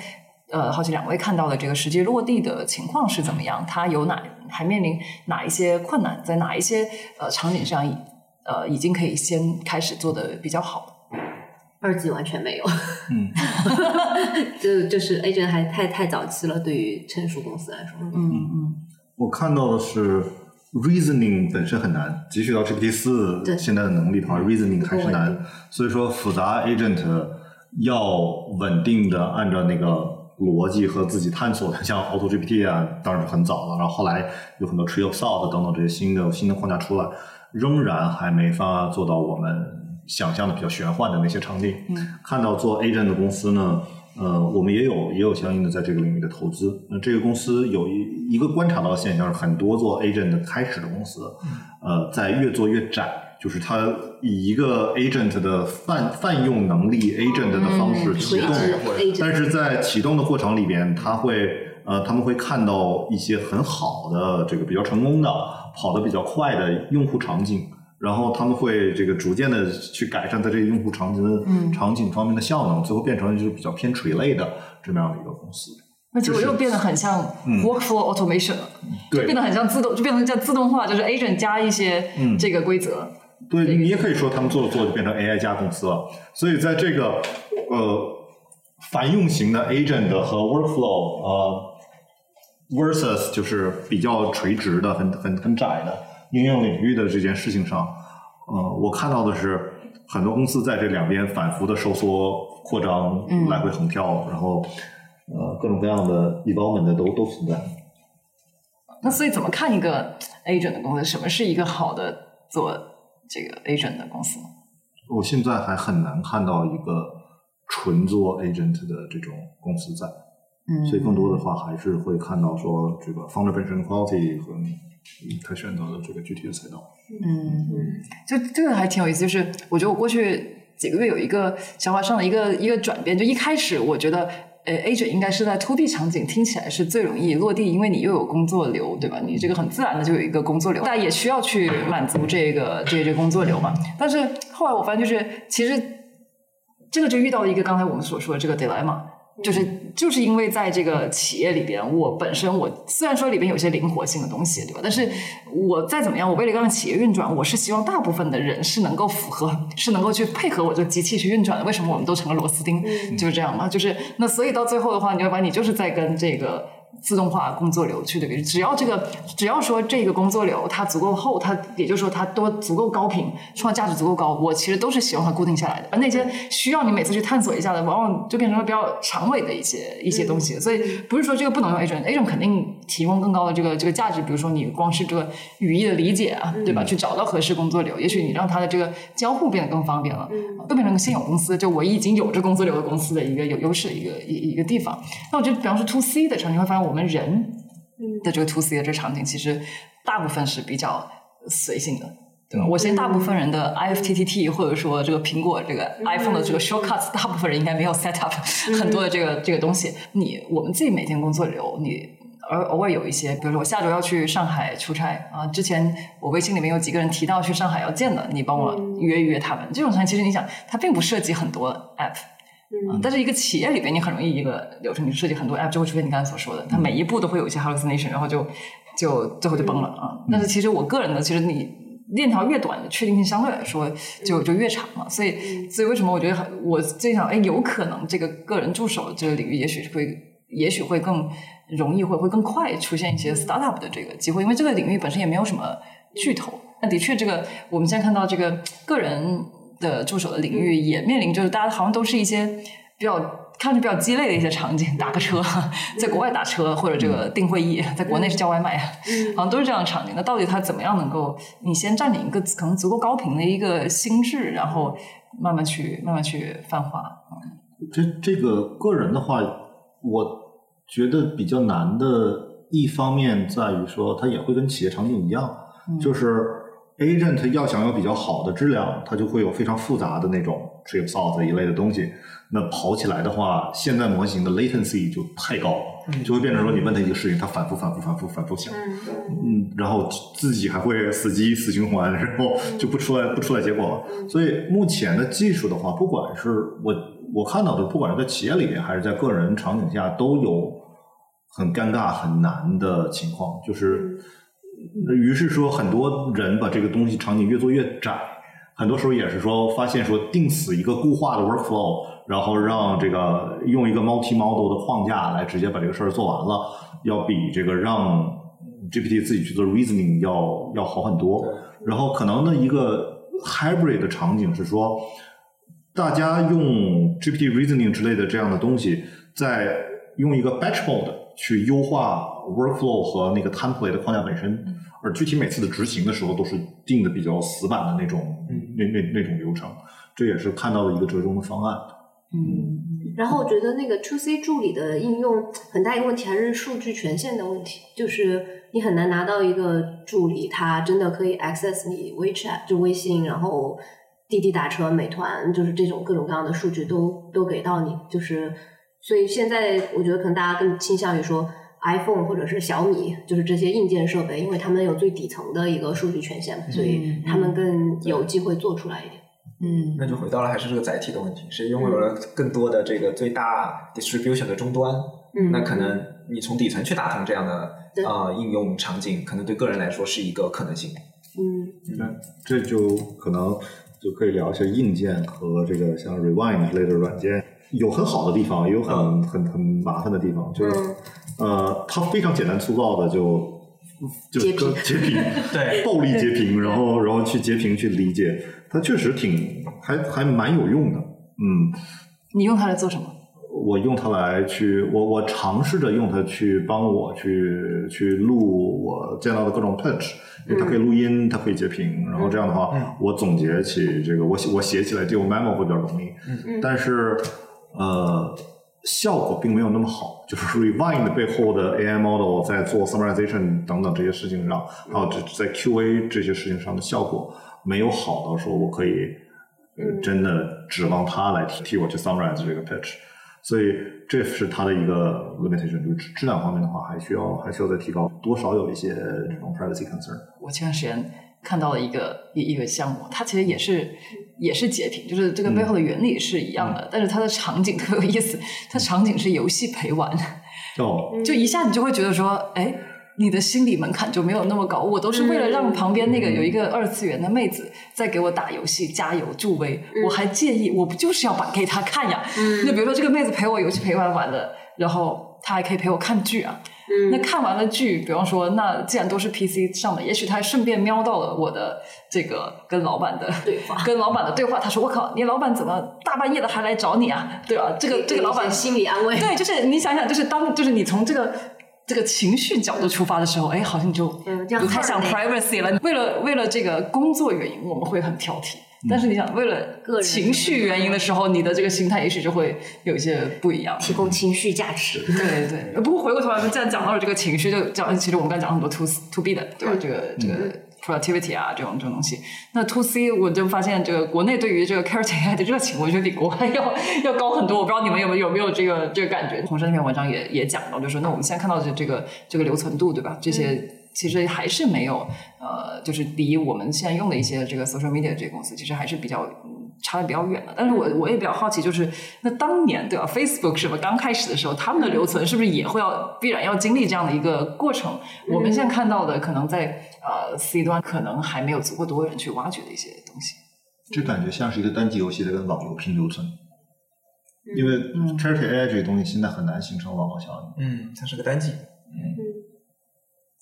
呃，好奇两位看到的这个实际落地的情况是怎么样？它有哪还面临哪一些困难？在哪一些呃场景上，呃，已经可以先开始做的比较好？二级完全没有，嗯，就就是 agent 还太太早期了，对于成熟公司来说，嗯嗯我看到的是 reasoning 本身很难，即使到 GPT 四对现在的能力的话，reasoning 还是难。所以说复杂 agent 要稳定的按照那个逻辑和自己探索的，像 Auto GPT 啊，当然是很早了。然后后来有很多 Tree of Thought 等等这些新的新的框架出来，仍然还没法做到我们想象的比较玄幻的那些场景。嗯，看到做 agent 的公司呢，呃，我们也有也有相应的在这个领域的投资。那这个公司有一一个观察到的现象是，很多做 agent 的开始的公司，呃，在越做越窄，就是它以一个 agent 的泛泛用能力 agent 的方式启动，但是在启动的过程里边，它会呃，他们会看到一些很好的这个比较成功的、跑得比较快的用户场景，然后他们会这个逐渐的去改善在这个用户场景场景方面的效能，最后变成就是比较偏垂类的这么样的一个公司。那结果又变得很像嗯。workflow automation 了，就对变得很像自动，就变成叫自动化，就是 agent 加一些嗯。这个规则。对你也可以说他们做着做着就变成 AI 加公司了。所以在这个呃繁用型的 agent 和 workflow 呃 versus 就是比较垂直的、很很很窄的应用领域的这件事情上，呃，我看到的是很多公司在这两边反复的收缩、扩张、嗯来回横跳，然后呃各种各样的 development 的都都存在。那所以怎么看一个 agent 的公司？什么是一个好的做这个 agent 的公司？我现在还很难看到一个纯做 agent 的这种公司在，嗯所以更多的话还是会看到说这个 founder 本身的 quality 和他选择的这个具体的赛道。嗯，就这个还挺有意思。就是我觉得我过去几个月有一个想法上的一个一个转变。就一开始我觉得，呃，agent 应该是在 to B 场景听起来是最容易落地，因为你又有工作流，对吧？你这个很自然的就有一个工作流，但也需要去满足这个这个这工作流嘛。但是后来我发现，就是其实这个就遇到了一个刚才我们所说的这个 dilemma。就是就是因为在这个企业里边，我本身我虽然说里边有些灵活性的东西，对吧？但是我再怎么样，我为了让企业运转，我是希望大部分的人是能够符合，是能够去配合我这个机器去运转的。为什么我们都成了螺丝钉？就是这样嘛。就是那所以到最后的话，你会发现你就是在跟这个。自动化工作流去对比，只要这个，只要说这个工作流它足够厚，它也就是说它多足够高频，创造价值足够高，我其实都是希望它固定下来的。而那些需要你每次去探索一下的，往往就变成了比较长尾的一些一些东西。所以不是说这个不能用 agent，agent 肯定提供更高的这个这个价值。比如说你光是这个语义的理解啊，对吧？去找到合适工作流，也许你让它的这个交互变得更方便了，都变成个现有公司就我已经有这工作流的公司的一个有优势的一个一一个地方。那我觉得，比方说 to C 的场景，你会发现我们人的这个 to C 的这个场景，其实大部分是比较随性的。对吧？我相信大部分人的 IFTTT 或者说这个苹果这个 iPhone 的这个 shortcuts，大部分人应该没有 set up 很多的这个这个东西。你我们自己每天工作流，你而偶尔有一些，比如说我下周要去上海出差啊，之前我微信里面有几个人提到去上海要见的，你帮我约一约他们。这种场景其实你想，它并不涉及很多 app。啊，但是一个企业里边，你很容易一个流程，你设计很多 app 就会出现你刚才所说的，它每一步都会有一些 hallucination，然后就就最后就崩了啊。但是其实我个人呢，其实你链条越短，确定性相对来说就就越长嘛。所以所以为什么我觉得很我最想哎，有可能这个个人助手这个领域，也许会也许会更容易，会会更快出现一些 startup 的这个机会，因为这个领域本身也没有什么巨头。那的确，这个我们现在看到这个个人。的助手的领域也面临，就是大家好像都是一些比较看着比较鸡肋的一些场景，打个车，在国外打车或者这个订会议，在国内是叫外卖，好像都是这样的场景。那到底它怎么样能够，你先占领一个可能足够高频的一个心智，然后慢慢去慢慢去泛化。这这个个人的话，我觉得比较难的一方面在于说，它也会跟企业场景一样，就是 agent 要想要比较好的质量，它就会有非常复杂的那种 trip salt 一类的东西。那跑起来的话，现在模型的 latency 就太高了，就会变成说你问他一个事情，他反复、反复、反复、反复想，嗯，然后自己还会死机、死循环，然后就不出来、不出来结果了。所以目前的技术的话，不管是我我看到的，不管是在企业里面还是在个人场景下，都有很尴尬、很难的情况，就是。于是说，很多人把这个东西场景越做越窄，很多时候也是说发现说定死一个固化的 workflow，然后让这个用一个 multi model 的框架来直接把这个事儿做完了，要比这个让 GPT 自己去做 reasoning 要要好很多。然后可能的一个 hybrid 的场景是说，大家用 GPT reasoning 之类的这样的东西，在用一个 batch mode 去优化 workflow 和那个 template 的框架本身，而具体每次的执行的时候都是定的比较死板的那种，那那那种流程，这也是看到的一个折中的方案。嗯，然后我觉得那个 To C 助理的应用很大一个问题还是数据权限的问题，就是你很难拿到一个助理，他真的可以 access 你 WeChat 就微信，然后滴滴打车、美团，就是这种各种各样的数据都都给到你，就是所以现在我觉得可能大家更倾向于说 iPhone 或者是小米，就是这些硬件设备，因为他们有最底层的一个数据权限嘛，所以他们更有机会做出来一点。嗯，那就回到了还是这个载体的问题，谁拥有了更多的这个最大 distribution 的终端，嗯，那可能你从底层去打通这样的啊、呃应用场景，可能对个人来说是一个可能性。嗯。那这就可能就可以聊一下硬件和这个像 Rewind 之类的软件，有很好的地方，也有很、很很麻烦的地方。就是、嗯呃，它非常简单粗暴的就就截屏。截屏，对。暴力截屏，然后然后去截屏去理解，它确实挺还还蛮有用的。嗯，你用它来做什么？我用它来去，我我尝试着用它去帮我去去录我见到的各种 pitch，因为它可以录音，它可以截屏，然后这样的话，嗯。我总结起这个，我写我写起来就 memo 会比较容易，嗯嗯。但是呃，效果并没有那么好，就是 Rewind 背后的 AI model 在做 summarization 等等这些事情上，还有这在 QA 这些事情上的效果没有好到说我可以呃真的指望它来替替我去 summarize 这个 pitch。所以这是它的一个 limitation，就是质质量方面的话，还需要还需要再提高，多少有一些这种 privacy concern。我前段时间看到了一个一一个项目，它其实也是也是截屏，就是这个背后的原理是一样的，但是它的场景特有意思，它场景是游戏陪玩，哦，就一下你就会觉得说，哎。你的心理门槛就没有那么高，我都是为了让旁边那个有一个二次元的妹子在给我打游戏加油助威，我还介意，我不就是要把给她看呀？那比如说这个妹子陪我游戏陪玩完了，然后她还可以陪我看剧啊，那看完了剧，比方说，那既然都是 PC 上的，也许他还顺便瞄到了我的这个跟老板的对话 跟老板的对话。他说：“我靠，你老板怎么大半夜的还来找你啊？对吧？这个这个老板心理安慰，对，就是你想想，就是当就是你从这个这个情绪角度出发的时候，哎，好像就嗯这样不太想 privacy 了。为了为了这个工作原因，我们会很挑剔。但是你想，为了个人情绪原因的时候，你的这个心态也许就会有一些不一样。提供情绪价值。对对，不过回过头来，既然讲到了这个情绪，就讲其实我们刚才讲了很多 to to B 的，对吧？嗯这个这个 productivity 啊，这种这种东西。那 to C 我就发现，这个国内对于这个 character AI 的热情，我觉得比国外要要高很多。我不知道你们有没有有没有这个这个感觉？洪山那篇文章也也讲到，就是说，那我们现在看到的这个这个留存度，对吧？这些。其实还是没有，呃，就是离我们现在用的一些这个 social media 这些公司，其实还是比较嗯差的比较远的。但是我我也比较好奇，就是那当年对吧，Facebook 是吧刚开始的时候，他们的留存是不是也会要必然要经历这样的一个过程？我们现在看到的，可能在呃 C 端可能还没有足够多人去挖掘的一些东西。这感觉像是一个单机游戏在跟网游拼留存，因为嗯 charity AI 这个东西现在很难形成网络效应。嗯，它是个单机。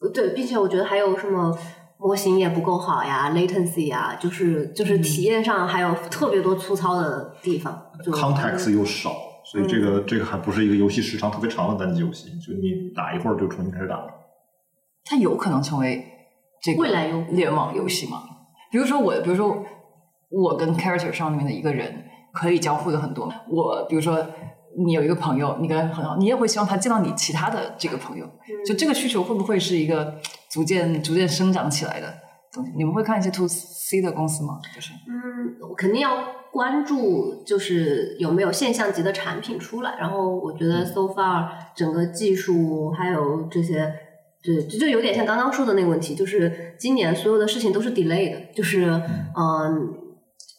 对，并且我觉得还有什么模型也不够好呀，latency 呀，就是就是体验上还有特别多粗糙的地方。就 context 又少，所以这个、这个还不是一个游戏时长特别长的单机游戏，就你打一会儿就重新开始打了。它有可能成为这个未来有联网游戏吗？比如说我，比如说我跟 character 上面的一个人可以交互的很多。我比如说你有一个朋友，你跟他很好，你也会希望他见到你其他的这个朋友。就这个需求会不会是一个逐渐逐渐生长起来的？东西。你们会看一些 to C 的公司吗？就是嗯，我肯定要关注，就是有没有现象级的产品出来。然后我觉得 so far 整个技术还有这些，对，就有点像刚刚说的那个问题，就是今年所有的事情都是 delay 的，就是嗯。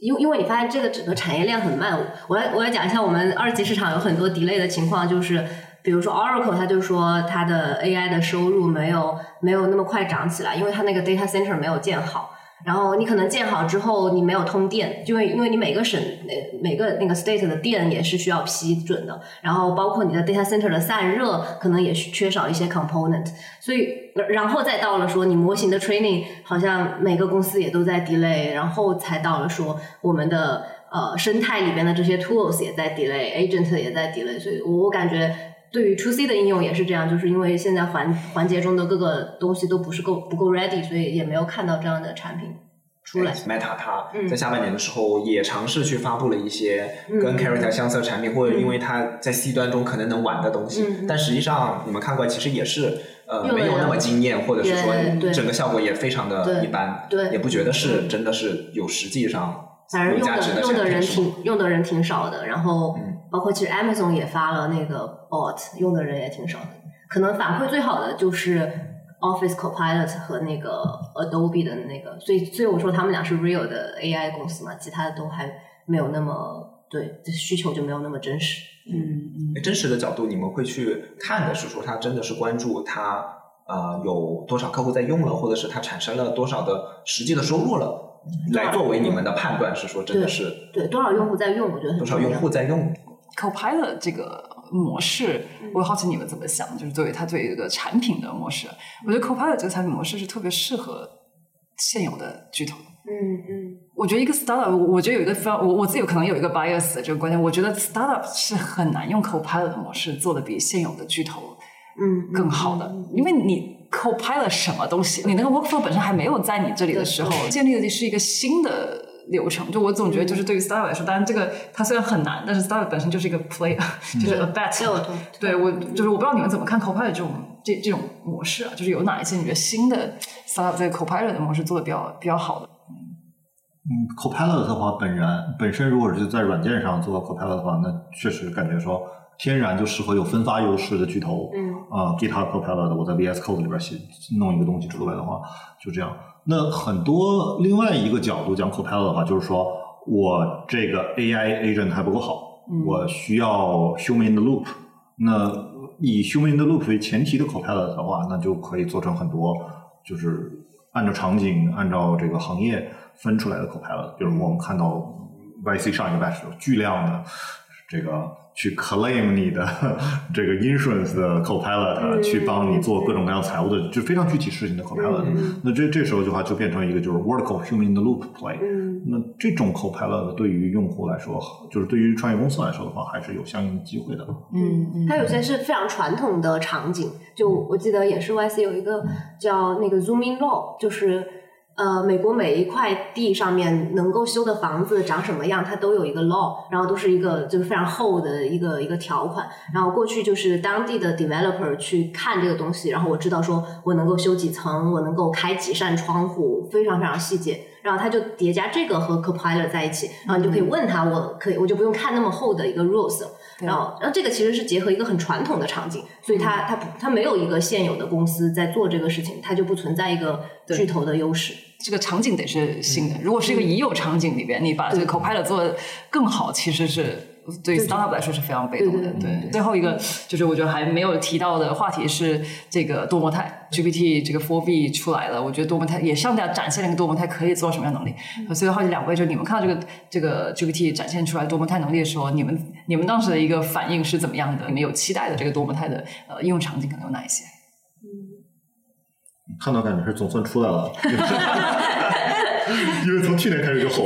因因为你发现这个整个产业链很慢，我来我来讲一下我们二级市场有很多 delay 的情况，就是比如说 Oracle，它就说它的 AI 的收入没有没有那么快涨起来，因为它那个 data center 没有建好。然后你可能建好之后，你没有通电，因为因为你每个省每每个那个 state 的电也是需要批准的，然后包括你的 data center 的散热可能也缺少一些 component，所以然后再到了说你模型的 training，好像每个公司也都在 delay，然后才到了说我们的呃生态里边的这些 tools 也在 delay，agent 也在 delay，所以我我感觉。对于 To C 的应用也是这样，就是因为现在环环节中的各个东西都不是够不够 ready，所以也没有看到这样的产品出来。Meta 它在下半年的时候也尝试去发布了一些跟 Character 相似的产品，或者因为它在 C 端中可能能玩的东西，但实际上你们看过来其实也是呃没有那么惊艳，或者是说整个效果也非常的一般，也不觉得是真的是有实际上反正用的用的人挺用的人挺少的，然后。包括其实 Amazon 也发了那个 bot，用的人也挺少的。可能反馈最好的就是 Office Copilot 和那个 Adobe 的那个，所以所以我说他们俩是 real 的 AI 公司嘛，其他的都还没有那么对需求就没有那么真实。嗯嗯。真实的角度，你们会去看的是说他真的是关注他呃有多少客户在用了，或者是他产生了多少的实际的收入了，来作为你们的判断是说真的是对多少用户在用，我觉得多少用户在用。Copilot 这个模式，我好奇你们怎么想？就是作为它作为一个产品的模式，我觉得 Copilot 这个产品模式是特别适合现有的巨头。嗯嗯，我觉得一个 startup，我觉得有一个非常，我我自己有可能有一个 bias 的这个观点，我觉得 startup 是很难用 Copilot 模式做的比现有的巨头嗯更好的，因为你 Copilot 什么东西，你那个 workflow 本身还没有在你这里的时候，建立的是一个新的。流程就我总觉得就是对于 startup 来说，当然这个它虽然很难，但是 startup 本身就是一个 play，就是 a bet。对我就是我不知道你们怎么看 Copilot 这种这这种模式啊，就是有哪一些你觉得新的 startup 这个 Copilot 的模式做的比较比较好的？嗯，Copilot 的话，本人本身如果是在软件上做 Copilot 的话，那确实感觉说天然就适合有分发优势的巨头。嗯啊，GitHub Copilot，我在 VS Code 里边写弄一个东西出来的话，就这样。那很多另外一个角度讲 Copilot 的话，就是说我这个 AI agent 还不够好，我需要 human in the loop。那以 human in the loop 为前提的 Copilot 的话，那就可以做成很多，就是按照场景、按照这个行业分出来的 Copilot。比如我们看到 YC 上一个 batch 巨量的这个。去 claim 你的这个 insurance 的 copilot，去帮你做各种各样财务的，就非常具体事情的 copilot。那这这时候的话，就变成一个就是 vertical human in the loop play。那这种 copilot 对于用户来说，就是对于创业公司来说的话，还是有相应的机会的。嗯，它有些是非常传统的场景，就我记得也是 YC 有一个叫那个 zooming law，就是。呃，美国每一块地上面能够修的房子长什么样，它都有一个 law，然后都是一个就是非常厚的一个一个条款。然后过去就是当地的 developer 去看这个东西，然后我知道说我能够修几层，我能够开几扇窗户，非常非常细节。然后他就叠加这个和 compiler 在一起，然后你就可以问他，我可以我就不用看那么厚的一个 rules。然后，然后这个其实是结合一个很传统的场景，所以它它它没有一个现有的公司在做这个事情，它就不存在一个巨头的优势。这个场景得是新的，如果是一个已有场景里边，你把这个 Copilot 做的更好，其实是。对 startup 来说是非常被动的。对，最后一个就是我觉得还没有提到的话题是这个多模态 GPT 这个 Four B 出来了，我觉得多模态也向大家展现了一个多模态可以做什么样能力。所以好奇两位，就是你们看到这个这个 GPT 展现出来多模态能力的时候，你们你们当时的一个反应是怎么样的？你们有期待的这个多模态的呃应用场景可能有哪一些？嗯，看到感觉是总算出来了，因为从去年开始就吼，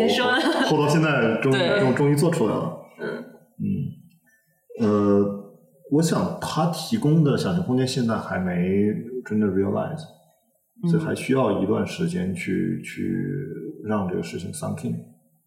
吼到现在终终终于做出来了。嗯，呃，我想他提供的想象空间现在还没真的 realize，所以还需要一段时间去去让这个事情 sunk in。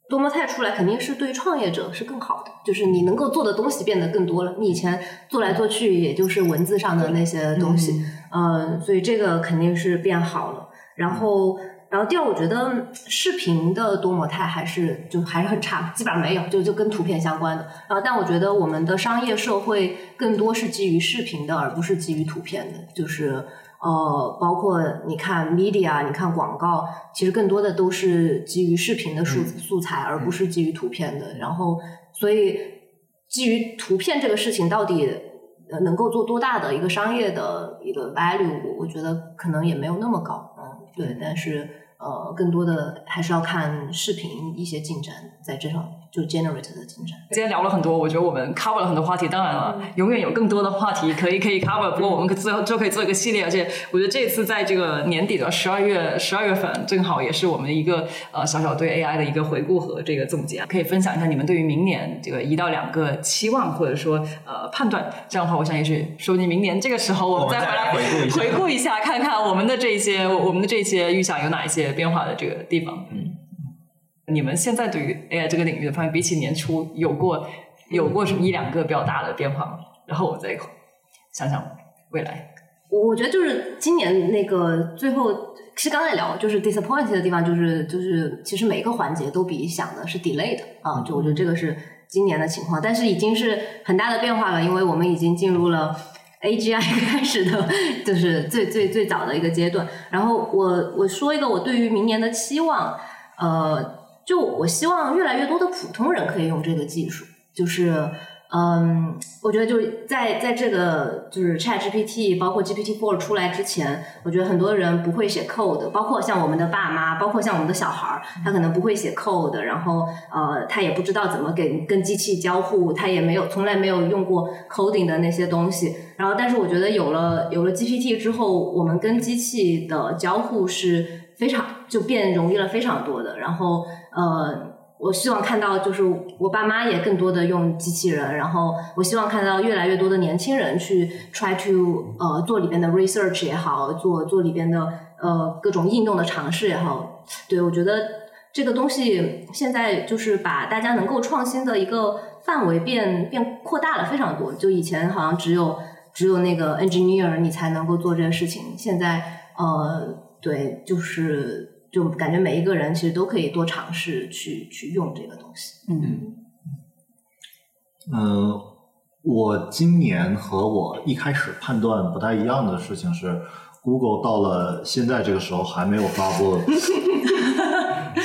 多模态出来肯定是对创业者是更好的，就是你能够做的东西变得更多了。你以前做来做去也就是文字上的那些东西，嗯，所以这个肯定是变好了。然后。然后第二，我觉得视频的多模态还是就还是很差，基本上没有，就就跟图片相关的。然后，但我觉得我们的商业社会更多是基于视频的，而不是基于图片的。就是呃，包括你看 media，你看广告，其实更多的都是基于视频的素素材，而不是基于图片的。然后，所以基于图片这个事情到底呃能够做多大的一个商业的一个 value，我我觉得可能也没有那么高。嗯，对，但是。呃，更多的还是要看视频一些进展，在这上面。就 generate 的精神。今天聊了很多，我觉得我们 cover 了很多话题。当然了，永远有更多的话题可以可以 cover。不过我们可最后就可以做一个系列，而且我觉得这次在这个年底的十二月十二月份，正好也是我们一个呃小小对 AI 的一个回顾和这个总结，可以分享一下你们对于明年这个一到两个期望或者说呃判断。这样的话，我想也许说不定明年这个时候我们再回来回顾一下，看看我们的这些我们的这些预想有哪一些。变化的这个地方，嗯，你们现在对于 AI 这个领域的发现，比起年初有过有过什么一两个比较大的变化吗？然后我再想想未来。我我觉得就是今年那个最后，其实刚才聊就是 disappointed 的地方，就是就是其实每个环节都比想的是 delayed 啊，就我觉得这个是今年的情况，但是已经是很大的变化了，因为我们已经进入了。A G I 开始的，就是最最最早的一个阶段。然后我我说一个我对于明年的期望，呃，就我希望越来越多的普通人可以用这个技术，就是。嗯，我觉得就在在这个就是 Chat GPT 包括 GPT Four 出来之前，我觉得很多人不会写 code，包括像我们的爸妈，包括像我们的小孩儿，他可能不会写 code，然后呃，他也不知道怎么给跟机器交互，他也没有从来没有用过 coding 的那些东西。然后，但是我觉得有了有了 GPT 之后，我们跟机器的交互是非常就变容易了非常多的。然后呃。我希望看到，就是我爸妈也更多的用机器人，然后我希望看到越来越多的年轻人去 try to 呃做里边的 research 也好，做做里边的呃各种应用的尝试也好。对我觉得这个东西现在就是把大家能够创新的一个范围变变扩大了非常多。就以前好像只有只有那个 engineer 你才能够做这个事情，现在呃对就是。就感觉每一个人其实都可以多尝试去去用这个东西。嗯，嗯，我今年和我一开始判断不太一样的事情是，Google 到了现在这个时候还没有发布，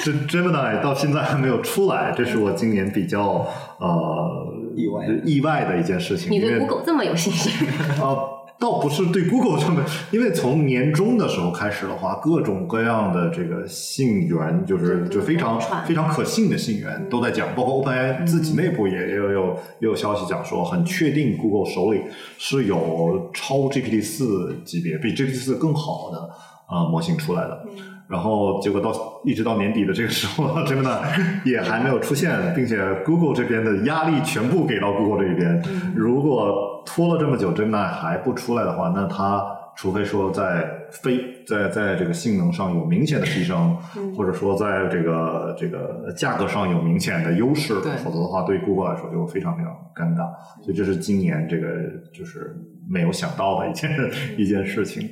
这 Gemini 到现在还没有出来，这是我今年比较呃意外意外的一件事情。你对 Google 这么有信心？啊。倒不是对 Google 这么，因为从年终的时候开始的话，各种各样的这个信源，就是就非常非常可信的信源都在讲，包括 OpenAI 自己内部也也有也有消息讲说，很确定 Google 手里是有超 GPT 四级别，比 GPT 四更好的啊模型出来的。然后结果到一直到年底的这个时候，真的也还没有出现，并且 Google 这边的压力全部给到 Google 这一边。如果拖了这么久，真的还不出来的话，那它除非说在非在在这个性能上有明显的提升，或者说在这个这个价格上有明显的优势，否则的话，对 Google 来说就非常非常尴尬。所以这是今年这个就是没有想到的一件一件事情。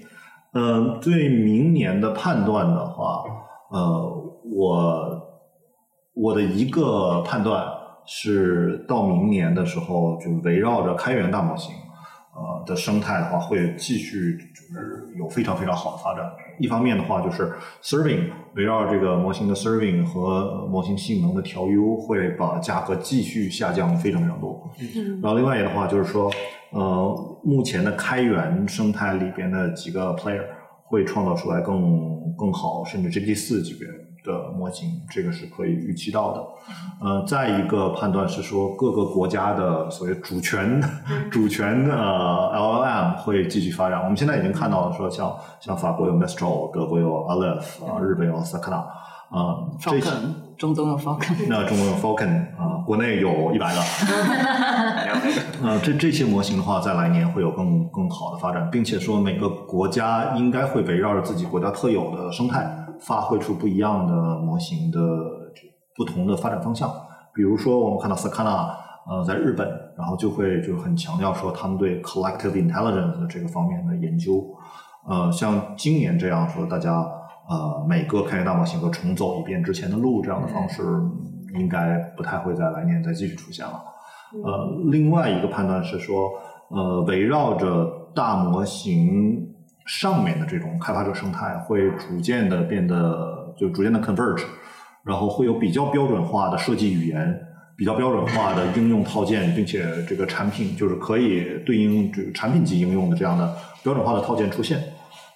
嗯，对明年的判断的话，呃，我我的一个判断是，到明年的时候，就围绕着开源大模型，呃的生态的话，会继续就是有非常非常好的发展。一方面的话，就是 serving 围绕这个模型的 serving 和模型性能的调优，会把价格继续下降非常非常多。然后另外一个的话，就是说。呃，目前的开源生态里边的几个 player 会创造出来更更好，甚至 GPT 四级别的模型，这个是可以预期到的。呃，再一个判断是说，各个国家的所谓主权 主权的 LLM 会继续发展。我们现在已经看到了，说像像法国有 Mistral，德国有 Aleph，啊，日本有 Sakana。啊，这些中东有 Falcon，那中东有 Falcon 啊，国内有一百个。呃，这这些模型的话，在来年会有更更好的发展，并且说每个国家应该会围绕着自己国家特有的生态，发挥出不一样的模型的不同的发展方向。比如说，我们看到 Sakana，呃，在日本，然后就会就很强调说他们对 collective intelligence 这个方面的研究。呃，像今年这样说，大家。呃每个开源大模型都重走一遍之前的路这样的方式，应该不太会在来年再继续出现了。呃，另外一个判断是说，呃，围绕着大模型上面的这种开发者生态会逐渐的变得就逐渐的 converge，然后会有比较标准化的设计语言，比较标准化的应用套件，并且这个产品就是可以对应这个产品级应用的这样的标准化的套件出现。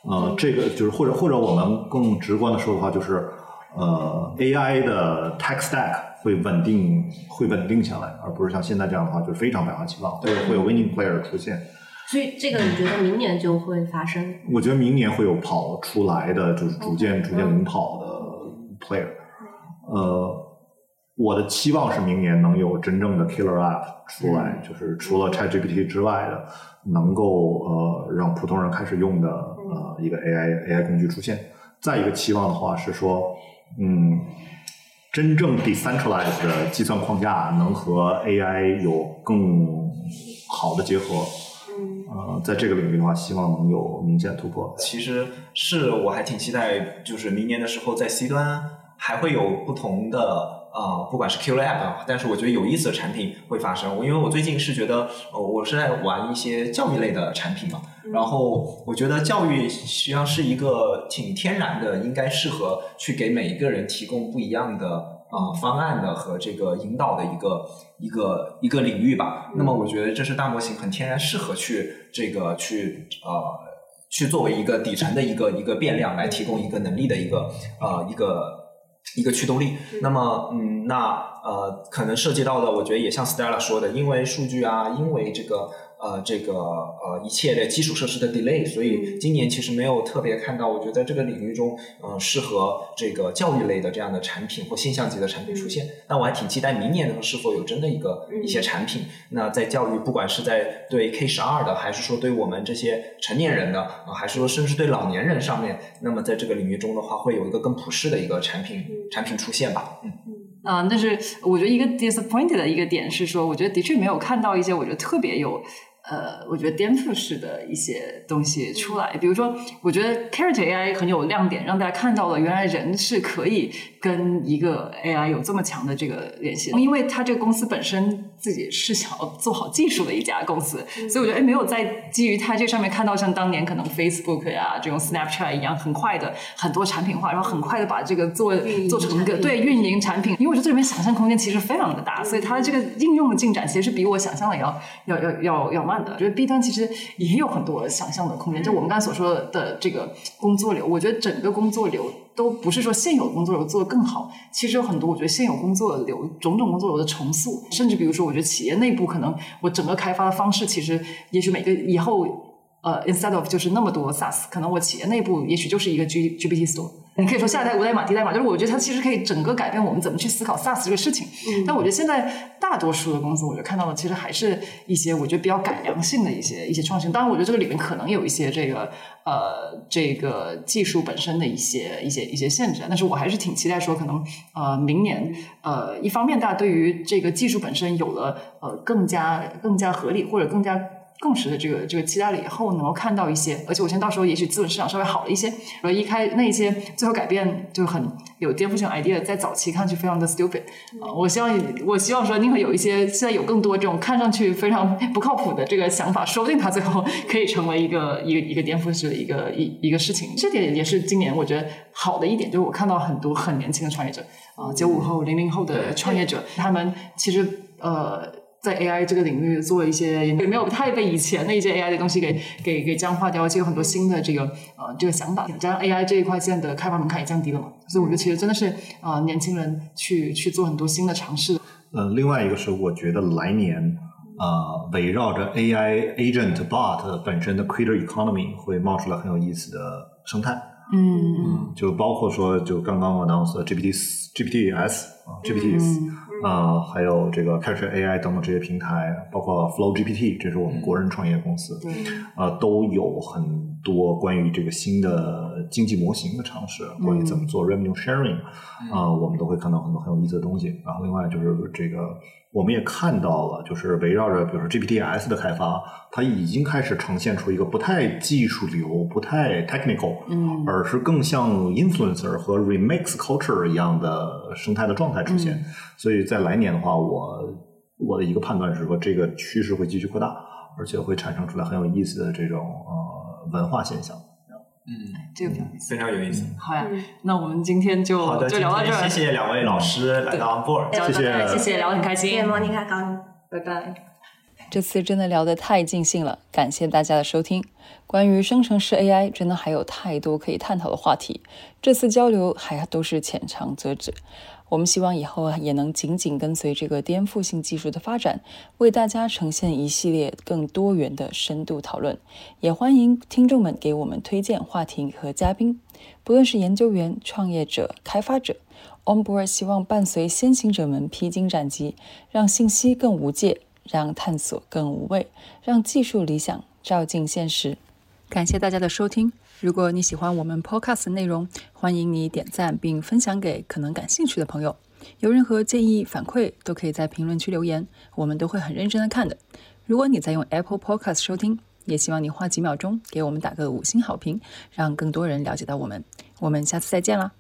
呃，这个就是或者或者我们更直观的说的话，就是呃 AI 的 tech stack 会稳定会稳定下来，而不是像现在这样的话，就是非常百花齐放，会有会有 winning player 出现。所以这个你觉得明年就会发生？我觉得明年会有跑出来的，就是逐渐逐渐领跑的 player。呃，我的期望是明年能有真正的 killer app 出来，就是除了 ChatGPT 之外的，能够呃让普通人开始用的呃一个 AI AI 工具出现。再一个期望的话是说，嗯，真正 decentralized 的计算框架能和 AI 有更好的结合。呃，在这个领域的话，希望能有明显突破。其实是我还挺期待，就是明年的时候在 C 端还会有不同的呃，不管是 Q App，但是我觉得有意思的产品会发生。因为我最近是觉得，呃，我是在玩一些教育类的产品嘛，然后我觉得教育实际上是一个挺天然的，应该适合去给每一个人提供不一样的。啊，方案的和这个引导的一个一个一个领域吧。那么，我觉得这是大模型很天然适合去这个去呃去作为一个底层的一个一个变量来提供一个能力的一个呃一个一个驱动力。那么，嗯，那呃可能涉及到的，我觉得也像 Stella 说的，因为数据啊，因为这个。呃，这个呃，一切的基础设施的 delay，所以今年其实没有特别看到，我觉得在这个领域中，呃，适合这个教育类的这样的产品或现象级的产品出现。那我还挺期待明年呢，是否有真的一个一些产品，那在教育，不管是在对 K 十二的，还是说对我们这些成年人的，啊，还是说甚至对老年人上面，那么在这个领域中的话，会有一个更普适的一个产品产品出现吧。嗯嗯。啊，但是我觉得一个 disappointed 的一个点是说，我觉得的确没有看到一些我觉得特别有。呃，我觉得颠覆式的一些东西出来，比如说，我觉得 Character AI 很有亮点，让大家看到了原来人是可以跟一个 AI 有这么强的这个联系，因为它这个公司本身自己是想要做好技术的一家公司，所以我觉得哎，没有在基于它这上面看到像当年可能 Facebook 呀这种 Snapchat 一样很快的很多产品化，然后很快的把这个做做成一个对运营产品，因为我觉得这里面想象空间其实非常的大，所以它的这个应用的进展其实是比我想象的要要要要要慢。我觉得 B 端其实也有很多想象的空间。就我们刚才所说的这个工作流，我觉得整个工作流都不是说现有工作流做得更好，其实有很多我觉得现有工作流种种工作流的重塑，甚至比如说，我觉得企业内部可能我整个开发的方式，其实也许每个以后呃，instead of 就是那么多 SaaS，可能我企业内部也许就是一个 G GPT Store。你可以说下一代无代码、低代码，就是我觉得它其实可以整个改变我们怎么去思考 SaaS 这个事情。但我觉得现在大多数的公司，我觉得看到的其实还是一些我觉得比较改良性的一些一些创新。当然，我觉得这个里面可能有一些这个呃这个技术本身的一些一些一些限制。但是我还是挺期待说，可能呃明年呃一方面大家对于这个技术本身有了呃更加更加合理或者更加。共识的这个这个期待了以后，能够看到一些，而且我相信到时候也许资本市场稍微好了一些，而一开那些最后改变就很有颠覆性 idea，在早期看去非常的 stupid 啊！我希望我希望说，宁可有一些现在有更多这种看上去非常不靠谱的这个想法，说不定它最后可以成为一个一个一个颠覆式的一个一一个事情。这点也是今年我觉得好的一点，就是我看到很多很年轻的创业者啊，九五后、零零后的创业者，他们其实呃。在 AI 这个领域做一些，也没有太被以前的一些 AI 的东西给给给僵化掉，而且有很多新的这个呃这个想法。加上 AI 这一块现在的开发门槛也降低了嘛，所以我觉得其实真的是啊年轻人去去做很多新的尝试。呃，另外一个是我觉得来年啊围绕着 AI agent bot 本身的 creator economy 会冒出来很有意思的生态。嗯，就包括说就刚刚 announce GPT GPTs 啊 GPTs。啊，还有这个 Character AI 等等这些平台，包括 Flow GPT，这是我们国人创业公司，对，啊，都有很多关于这个新的经济模型的尝试，关于怎么做 Revenue Sharing，啊，我们都会看到很多很有意思的东西。然后，另外就是这个我们也看到了，就是围绕着比如说 GPTs 的开发，它已经开始呈现出一个不太技术流、不太 technical，嗯而是更像 influencer 和 remix culture 一样的生态的状态出现。所以在来年的话，我我的一个判断是说，这个趋势会继续扩大，而且会产生出来很有意思的这种呃文化现象。嗯，这个比较有意思。非常有意思。好呀，嗯那我们今天就好的，就聊到这儿。谢谢两位老师来到这儿谢谢谢谢，聊得很开心谢谢。莫妮卡高尼。拜拜。这次真的聊得太尽兴了，感谢大家的收听。关于生成式 AI，真的还有太多可以探讨的话题。这次交流还都是浅尝辄止。我们希望以后啊也能紧紧跟随这个颠覆性技术的发展，为大家呈现一系列更多元的深度讨论。也欢迎听众们给我们推荐话题和嘉宾，不论是研究员、创业者、开发者。Onboard 希望伴随先行者们披荆斩棘，让信息更无界，让探索更无畏，让技术理想照进现实。感谢大家的收听。如果你喜欢我们 Podcast 的内容，欢迎你点赞并分享给可能感兴趣的朋友。有任何建议反馈，都可以在评论区留言，我们都会很认真的看的。如果你在用 Apple Podcast 收听，也希望你花几秒钟给我们打个五星好评，让更多人了解到我们。我们下次再见啦！